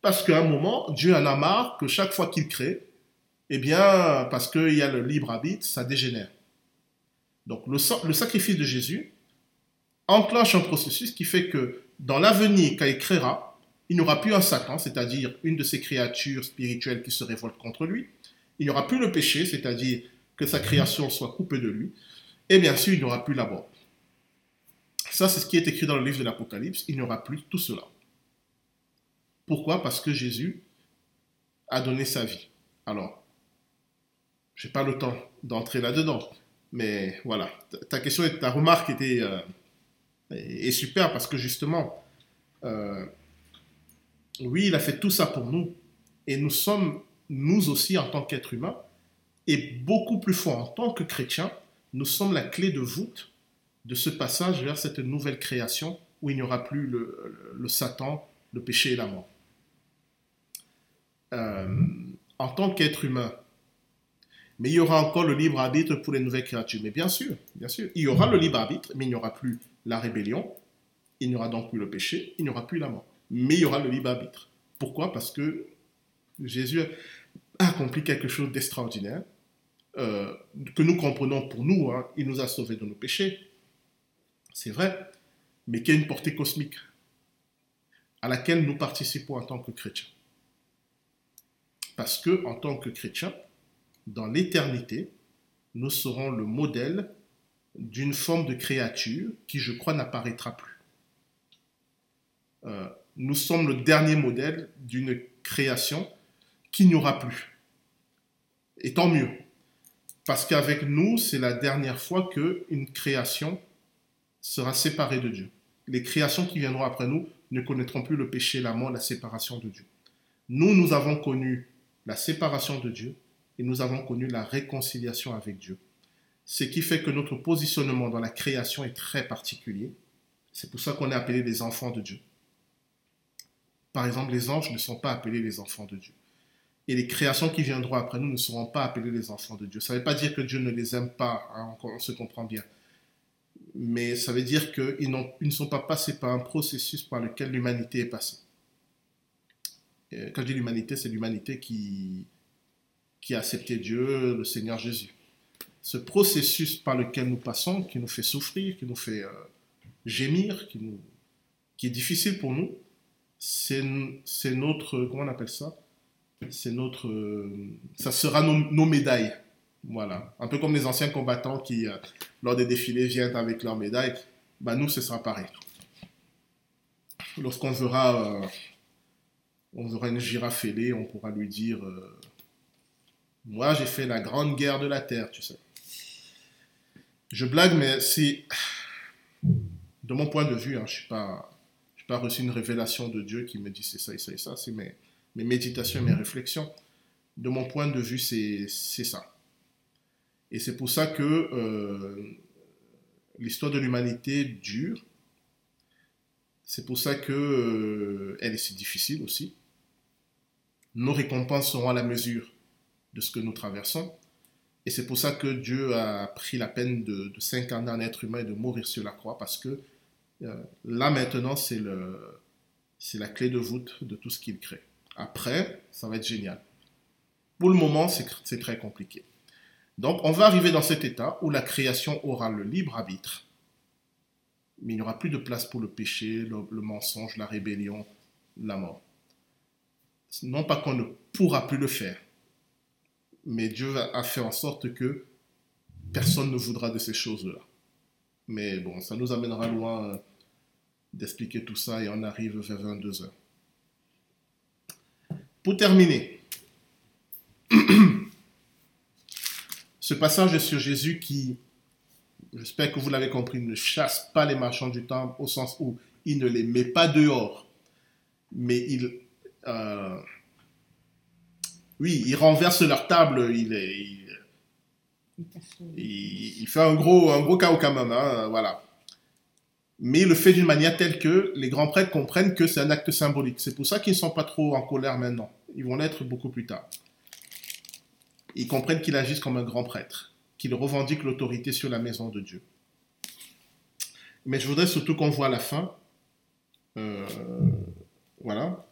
Parce qu'à un moment, Dieu en a marre que chaque fois qu'il crée, eh bien, parce qu'il y a le libre arbitre, ça dégénère. Donc le sacrifice de Jésus enclenche un processus qui fait que dans l'avenir, il créera, il n'y aura plus un Satan, c'est-à-dire une de ces créatures spirituelles qui se révoltent contre lui, il n'y aura plus le péché, c'est-à-dire que sa création soit coupée de lui, et bien sûr, il n'y aura plus la mort. Ça, c'est ce qui est écrit dans le livre de l'Apocalypse, il n'y aura plus tout cela. Pourquoi? Parce que Jésus a donné sa vie. Alors, je n'ai pas le temps d'entrer là-dedans, mais voilà, ta question, ta remarque était euh, est super parce que justement, euh, oui, il a fait tout ça pour nous, et nous sommes nous aussi, en tant qu'êtres humains, et beaucoup plus fort en tant que chrétiens, nous sommes la clé de voûte de ce passage vers cette nouvelle création où il n'y aura plus le, Satan, le péché et la mort. Euh, en tant qu'être humain, mais il y aura encore le libre arbitre pour les nouvelles créatures. Mais bien sûr, bien sûr, il y aura le libre arbitre, mais il n'y aura plus la rébellion, il n'y aura donc plus le péché, il n'y aura plus la mort. Mais il y aura le libre arbitre. Pourquoi? Parce que Jésus accompli quelque chose d'extraordinaire, euh, que nous comprenons pour nous. Hein. il nous a sauvés de nos péchés, c'est vrai, mais qui a une portée cosmique à laquelle nous participons en tant que chrétiens. Parce que, en tant que chrétiens, dans l'éternité, nous serons le modèle d'une forme de créature qui, je crois, n'apparaîtra plus. Euh, nous sommes le dernier modèle d'une création qu'il n'y aura plus. Et tant mieux. Parce qu'avec nous, c'est la dernière fois qu'une création sera séparée de Dieu. Les créations qui viendront après nous ne connaîtront plus le péché, la mort, la séparation de Dieu. Nous, nous avons connu la séparation de Dieu et nous avons connu la réconciliation avec Dieu. Ce qui fait que notre positionnement dans la création est très particulier. C'est pour ça qu'on est appelé des enfants de Dieu. par exemple, les anges ne sont pas appelés les enfants de Dieu. Et les créations qui viendront après nous ne seront pas appelées les enfants de Dieu. Ça ne veut pas dire que Dieu ne les aime pas, hein, on, se comprend bien. Mais ça veut dire qu'ils ne sont pas passés par un processus par lequel l'humanité est passée. Et Quand je dis l'humanité, c'est l'humanité qui a accepté Dieu, le Seigneur Jésus. Ce processus par lequel nous passons, qui nous fait souffrir, qui nous fait euh, gémir, qui, est difficile pour nous, c'est notre, comment on appelle ça? C'est notre, euh, ça sera nos, médailles. Voilà. Un peu comme les anciens combattants qui, euh, lors des défilés, viennent avec leurs médailles. Bah, nous, ce sera pareil. Lorsqu'on verra, on verra une girafe ailée, on pourra lui dire Moi, j'ai fait la grande guerre de la terre, tu sais. Je blague, mais c'est. De mon point de vue, hein, je n'ai pas, pas reçu une révélation de Dieu qui me dit c'est ça et ça et ça. C'est mes, mes méditations et mes réflexions. De mon point de vue, c'est c'est ça. Et c'est pour ça que euh, l'histoire de l'humanité dure. C'est pour ça que euh, elle est si difficile aussi. Nos récompenses seront à la mesure de ce que nous traversons. Et c'est pour ça que Dieu a pris la peine de, s'incarner en être humain et de mourir sur la croix, parce que euh, là maintenant, c'est la clé de voûte de tout ce qu'il crée. Après, ça va être génial. Pour le moment, c'est très compliqué. Donc, on va arriver dans cet état où la création aura le libre arbitre, mais il n'y aura plus de place pour le péché, le mensonge, la rébellion, la mort. Non pas qu'on ne pourra plus le faire, mais Dieu a fait en sorte que personne ne voudra de ces choses-là. Mais bon, ça nous amènera loin euh, d'expliquer tout ça et on arrive vers 22 heures. Pour terminer, ce passage sur Jésus qui, j'espère que vous l'avez compris, ne chasse pas les marchands du temple au sens où il ne les met pas dehors, mais il, euh, oui, il renverse leur table, il, est- il, il, il fait un gros, un gros chaos quand même, hein, voilà. Mais il le fait d'une manière telle que les grands prêtres comprennent que c'est un acte symbolique. C'est pour ça qu'ils ne sont pas trop en colère maintenant. Ils vont l'être beaucoup plus tard. Ils comprennent qu'il agisse comme un grand prêtre, qu'il revendique l'autorité sur la maison de Dieu. Mais je voudrais surtout qu'on voit la fin. Euh, voilà.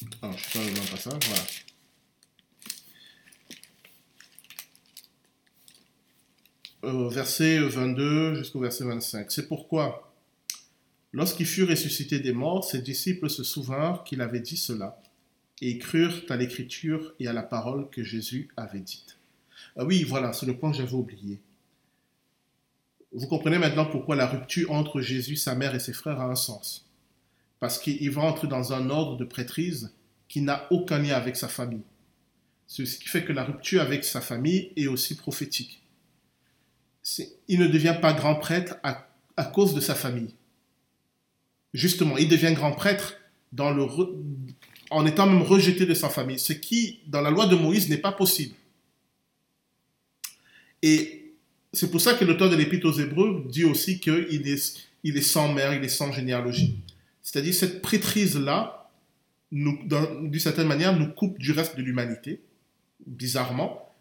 Je ne sais pas. Euh, verset 22 jusqu'au verset 25. C'est pourquoi, lorsqu'il fut ressuscité des morts, ses disciples se souvinrent qu'il avait dit cela, et crurent à l'écriture et à la parole que Jésus avait dite. Ah oui, voilà, c'est le point que j'avais oublié. Vous comprenez maintenant pourquoi la rupture entre Jésus, sa mère et ses frères a un sens. Parce qu'il va entrer dans un ordre de prêtrise qui n'a aucun lien avec sa famille. Ce qui fait que la rupture avec sa famille est aussi prophétique. Il ne devient pas grand prêtre à, cause de sa famille. Justement, il devient grand prêtre en étant même rejeté de sa famille, ce qui, dans la loi de Moïse, n'est pas possible. Et c'est pour ça que l'auteur de l'Épître aux Hébreux dit aussi qu'il est, il est sans mère, il est sans généalogie. C'est-à-dire cette prêtrise-là, d'une certaine manière, nous coupe du reste de l'humanité, bizarrement.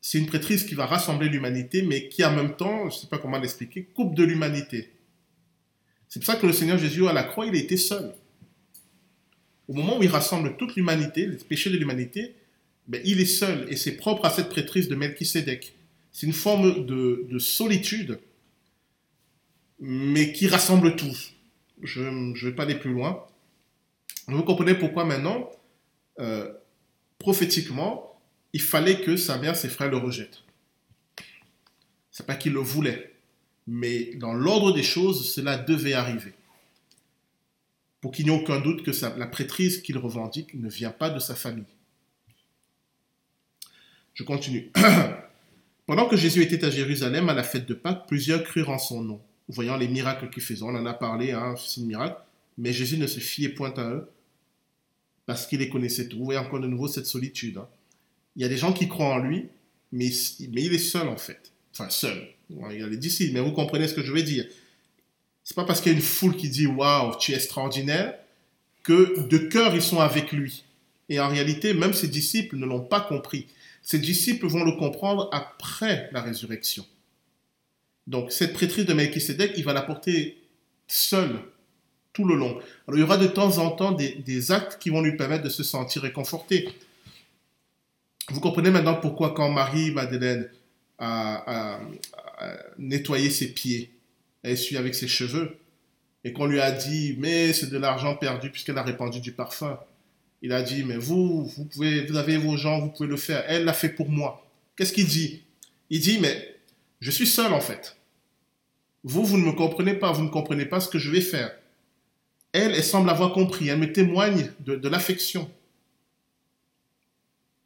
C'est une prêtrise qui va rassembler l'humanité, mais qui en même temps, je ne sais pas comment l'expliquer, coupe de l'humanité. C'est pour ça que le Seigneur Jésus à la croix, il était seul. Au moment où il rassemble toute l'humanité, les péchés de l'humanité, ben, il est seul et c'est propre à cette prêtrise de Melchisédek. C'est une forme de, de solitude, mais qui rassemble tous. Je ne vais pas aller plus loin. Vous comprenez pourquoi maintenant, euh, prophétiquement, il fallait que sa mère, ses frères le rejettent. C'est pas qu'il le voulait, mais dans l'ordre des choses, cela devait arriver. Pour qu'il n'y ait aucun doute que la prêtrise qu'il revendique ne vient pas de sa famille. Je continue. Pendant que Jésus était à Jérusalem à la fête de Pâques, plusieurs crurent en son nom, voyant les miracles qu'il faisait. On en a parlé, hein, c'est un miracle, mais Jésus ne se fiait point à eux parce qu'il les connaissait tous. Vous voyez encore de nouveau cette solitude. hein. Il y a des gens qui croient en lui, mais, mais il est seul en fait. Enfin, seul. Il y a les disciples, mais vous comprenez ce que je veux dire. C'est pas parce qu'il y a une foule qui dit Waouh, tu es extraordinaire que de cœur ils sont avec lui. Et en réalité, même ses disciples ne l'ont pas compris. Ses disciples vont le comprendre après la résurrection. Donc cette prêtrise de Melchisedec, il va la porter seul tout le long. Alors il y aura de temps en temps des, actes qui vont lui permettre de se sentir réconforté. Vous comprenez maintenant pourquoi quand Marie-Madeleine a nettoyé ses pieds, elle essuie avec ses cheveux, et qu'on lui a dit, mais c'est de l'argent perdu puisqu'elle a répandu du parfum. Il a dit, mais vous, vous, pouvez, vous avez vos gens, vous pouvez le faire. Elle l'a fait pour moi. Qu'est-ce qu'il dit? Il dit, mais je suis seul en fait. Vous, vous ne me comprenez pas, vous ne comprenez pas ce que je vais faire. Elle, elle semble avoir compris, elle me témoigne de, l'affection.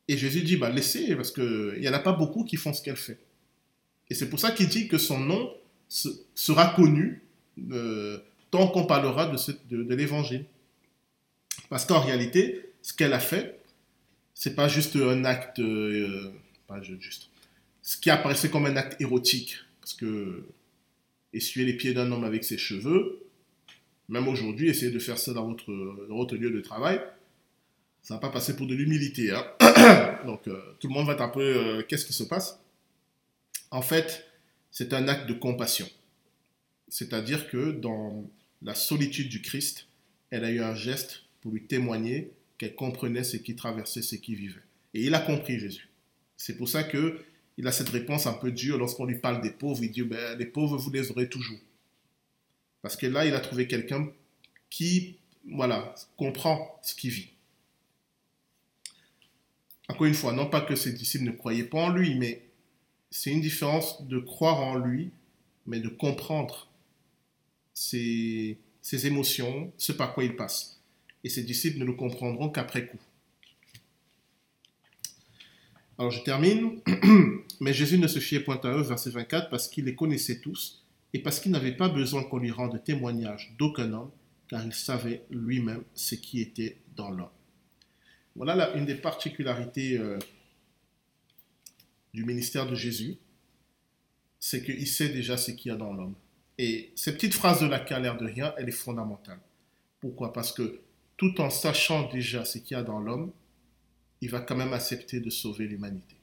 Et Jésus dit, bah laissez, parce qu'il n'y en a pas beaucoup qui font ce qu'elle fait. Et c'est pour ça qu'il dit que son nom se- sera connu euh, tant qu'on parlera de, l'évangile. Parce qu'en réalité, ce qu'elle a fait, c'est pas juste un acte, euh, pas ju- juste, ce qui apparaissait comme un acte érotique, parce que essuyer les pieds d'un homme avec ses cheveux, même aujourd'hui, essayer de faire ça dans votre, lieu de travail, ça va pas passer pour de l'humilité. hein. Donc euh, tout le monde va être un peu, qu'est-ce qui se passe? En fait, c'est un acte de compassion. C'est-à-dire que dans la solitude du Christ, elle a eu un geste pour lui témoigner qu'elle comprenait ce qui traversait, ce qui vivait. Et il a compris Jésus. C'est pour ça que il a cette réponse un peu dure lorsqu'on lui parle des pauvres. Il dit ben, les pauvres vous les aurez toujours. Parce que là, il a trouvé quelqu'un qui, voilà, comprend ce qu'il vit. Encore une fois, non pas que ses disciples ne croyaient pas en lui, mais c'est une différence de croire en lui, mais de comprendre ses, ses émotions, ce par quoi il passe. Et ses disciples ne le comprendront qu'après coup. Alors je termine. Mais Jésus ne se fiait point à eux, verset 24, parce qu'il les connaissait tous et parce qu'il n'avait pas besoin qu'on lui rende témoignage d'aucun homme, car il savait lui-même ce qui était dans l'homme. Voilà là, une des particularités euh, du ministère de Jésus, c'est qu'il sait déjà ce qu'il y a dans l'homme. Et cette petite phrase de la qui l'air de rien, elle est fondamentale. Pourquoi? Parce que tout en sachant déjà ce qu'il y a dans l'homme, il va quand même accepter de sauver l'humanité.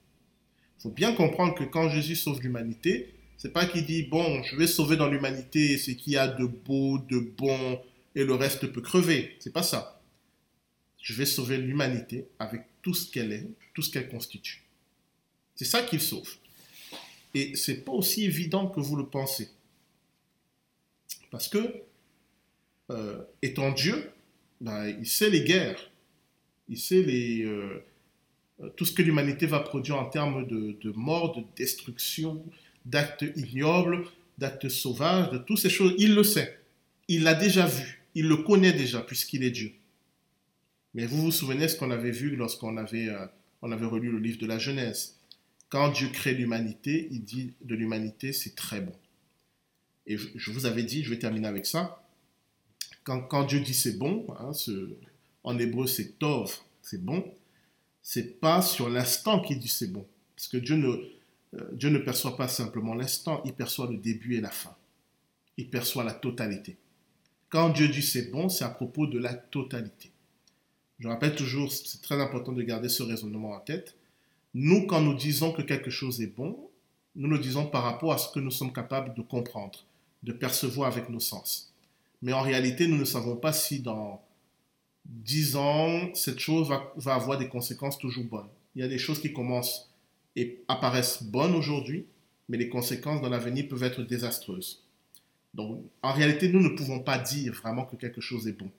Il faut bien comprendre que quand Jésus sauve l'humanité, c'est pas qu'il dit bon, je vais sauver dans l'humanité ce qu'il y a de beau, de bon, et le reste peut crever. C'est pas ça. Je vais sauver l'humanité avec tout ce qu'elle est, tout ce qu'elle constitue. C'est ça qu'il sauve. Et c'est pas aussi évident que vous le pensez. Parce que, euh, étant Dieu, ben, il sait les guerres, il sait les, euh, tout ce que l'humanité va produire en termes de, mort, de destruction, d'actes ignobles, d'actes sauvages, de toutes ces choses. Il le sait. Il l'a déjà vu. Il le connaît déjà puisqu'il est Dieu. Mais vous vous souvenez ce qu'on avait vu lorsqu'on avait, euh, avait relu le livre de la Genèse. Quand Dieu crée l'humanité, il dit de l'humanité, c'est très bon. Et je, vous avais dit, je vais terminer avec ça, quand, quand Dieu dit c'est bon, hein, ce, en hébreu c'est tov, c'est bon, c'est pas sur l'instant qu'il dit c'est bon. Parce que Dieu ne, euh, Dieu ne perçoit pas simplement l'instant, il perçoit le début et la fin. Il perçoit la totalité. Quand Dieu dit c'est bon, c'est à propos de la totalité. Je rappelle toujours, c'est très important de garder ce raisonnement en tête. Nous, quand nous disons que quelque chose est bon, nous le disons par rapport à ce que nous sommes capables de comprendre, de percevoir avec nos sens. Mais en réalité, nous ne savons pas si dans 10 ans, cette chose va, va avoir des conséquences toujours bonnes. Il y a des choses qui commencent et apparaissent bonnes aujourd'hui, mais les conséquences dans l'avenir peuvent être désastreuses. Donc, en réalité, nous ne pouvons pas dire vraiment que quelque chose est bon.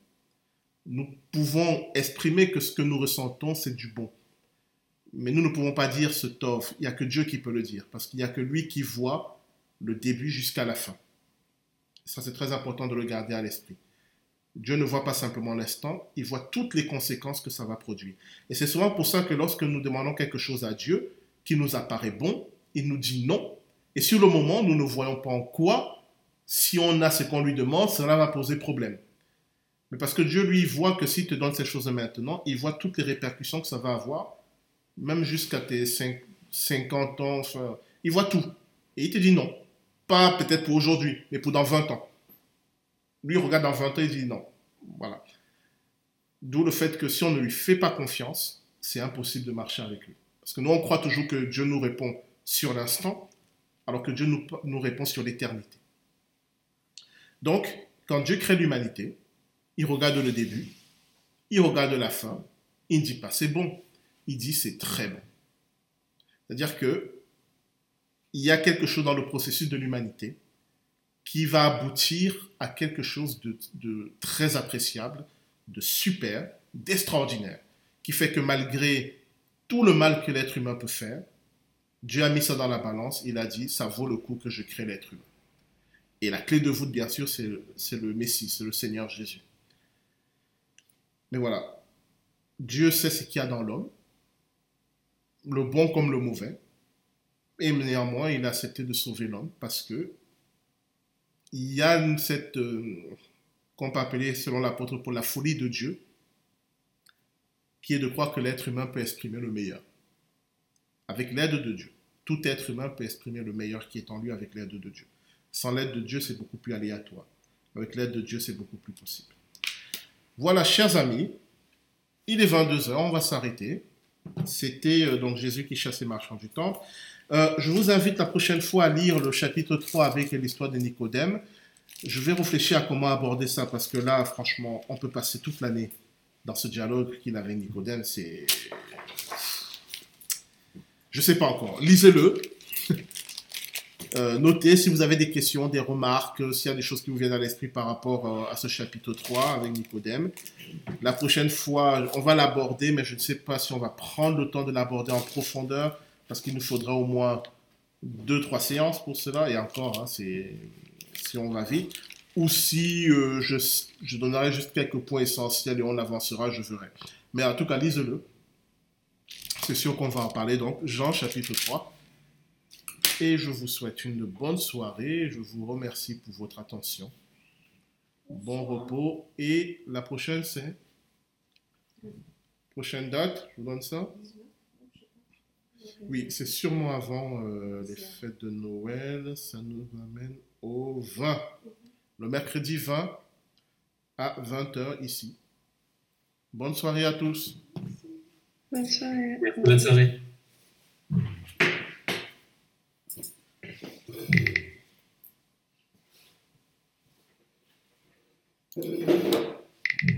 Nous pouvons exprimer que ce que nous ressentons, c'est du bon. Mais nous ne pouvons pas dire ce tov. Il n'y a que Dieu qui peut le dire, parce qu'il n'y a que lui qui voit le début jusqu'à la fin. Ça, c'est très important de le garder à l'esprit. Dieu ne voit pas simplement l'instant, il voit toutes les conséquences que ça va produire. Et c'est souvent pour ça que lorsque nous demandons quelque chose à Dieu, qui nous apparaît bon, il nous dit non. Et sur le moment, nous ne voyons pas en quoi, si on a ce qu'on lui demande, cela va poser problème. Mais parce que Dieu, lui, voit que s'il te donne ces choses maintenant, il voit toutes les répercussions que ça va avoir, même jusqu'à tes 5, 50 ans, enfin, il voit tout. Et il te dit non. Pas peut-être pour aujourd'hui, mais pour dans 20 ans. Lui, regarde dans 20 ans, il dit non. Voilà. D'où le fait que si on ne lui fait pas confiance, c'est impossible de marcher avec lui. Parce que nous, on croit toujours que Dieu nous répond sur l'instant, alors que Dieu nous, nous répond sur l'éternité. Donc, quand Dieu crée l'humanité, il regarde le début, il regarde la fin, il ne dit pas c'est bon, il dit c'est très bon. C'est-à-dire que il y a quelque chose dans le processus de l'humanité qui va aboutir à quelque chose de, très appréciable, de super, d'extraordinaire, qui fait que malgré tout le mal que l'être humain peut faire, Dieu a mis ça dans la balance, il a dit, ça vaut le coup que je crée l'être humain. Et la clé de voûte, bien sûr, c'est le Messie, c'est le Seigneur Jésus. Mais voilà, Dieu sait ce qu'il y a dans l'homme, le bon comme le mauvais, et néanmoins, il a accepté de sauver l'homme parce que il y a cette, euh, qu'on peut appeler, selon l'apôtre Paul, la folie de Dieu, qui est de croire que l'être humain peut exprimer le meilleur. Avec l'aide de Dieu. Tout être humain peut exprimer le meilleur qui est en lui avec l'aide de Dieu. Sans l'aide de Dieu, c'est beaucoup plus aléatoire. Avec l'aide de Dieu, c'est beaucoup plus possible. Voilà, chers amis, il est 22h, on va s'arrêter. C'était euh, donc Jésus qui chasse les marchands du temple. Euh, je vous invite la prochaine fois à lire le chapitre 3 avec l'histoire de Nicodème. Je vais réfléchir à comment aborder ça parce que là, franchement, on peut passer toute l'année dans ce dialogue qu'il a avec Nicodème. C'est. Je ne sais pas encore. Lisez-le. Euh, notez si vous avez des questions, des remarques, s'il y a des choses qui vous viennent à l'esprit par rapport euh, à ce chapitre 3 avec Nicodème. La prochaine fois, on va l'aborder, mais je ne sais pas si on va prendre le temps de l'aborder en profondeur parce qu'il nous faudra au moins deux, trois séances pour cela, et encore, hein, c'est, si on va vite, ou si euh, je, je, donnerai juste quelques points essentiels et on avancera, je ferai. Mais en tout cas, lisez-le. C'est sûr qu'on va en parler, donc Jean chapitre 3. Et je vous souhaite une bonne soirée, je vous remercie pour votre attention. Bon repos, et la prochaine c'est? Prochaine date, je vous donne ça? Oui, c'est sûrement avant euh, les fêtes de Noël. Ça nous amène au 20. Le mercredi 20 à 20h ici. Bonne soirée à tous. Bonne soirée. Bonne soirée.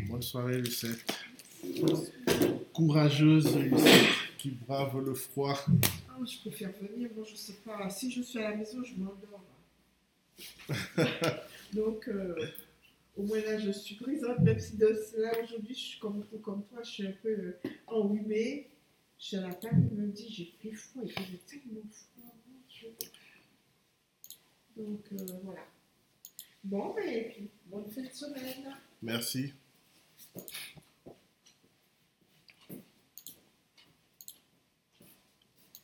Bonne soirée, Lucette. Courageuse, Lucette qui brave le froid. Ah, je préfère venir, moi je sais pas. Si je suis à la maison, je m'endors. Donc, euh, au moins là, je suis présente, même si de cela, aujourd'hui, je suis comme, comme toi, je suis un peu euh, enrhumée. Je suis à la table, il me dit, j'ai plus froid, il fait tellement froid. Donc, euh, voilà. Bon, ben, et puis, bonne fin de semaine. Merci.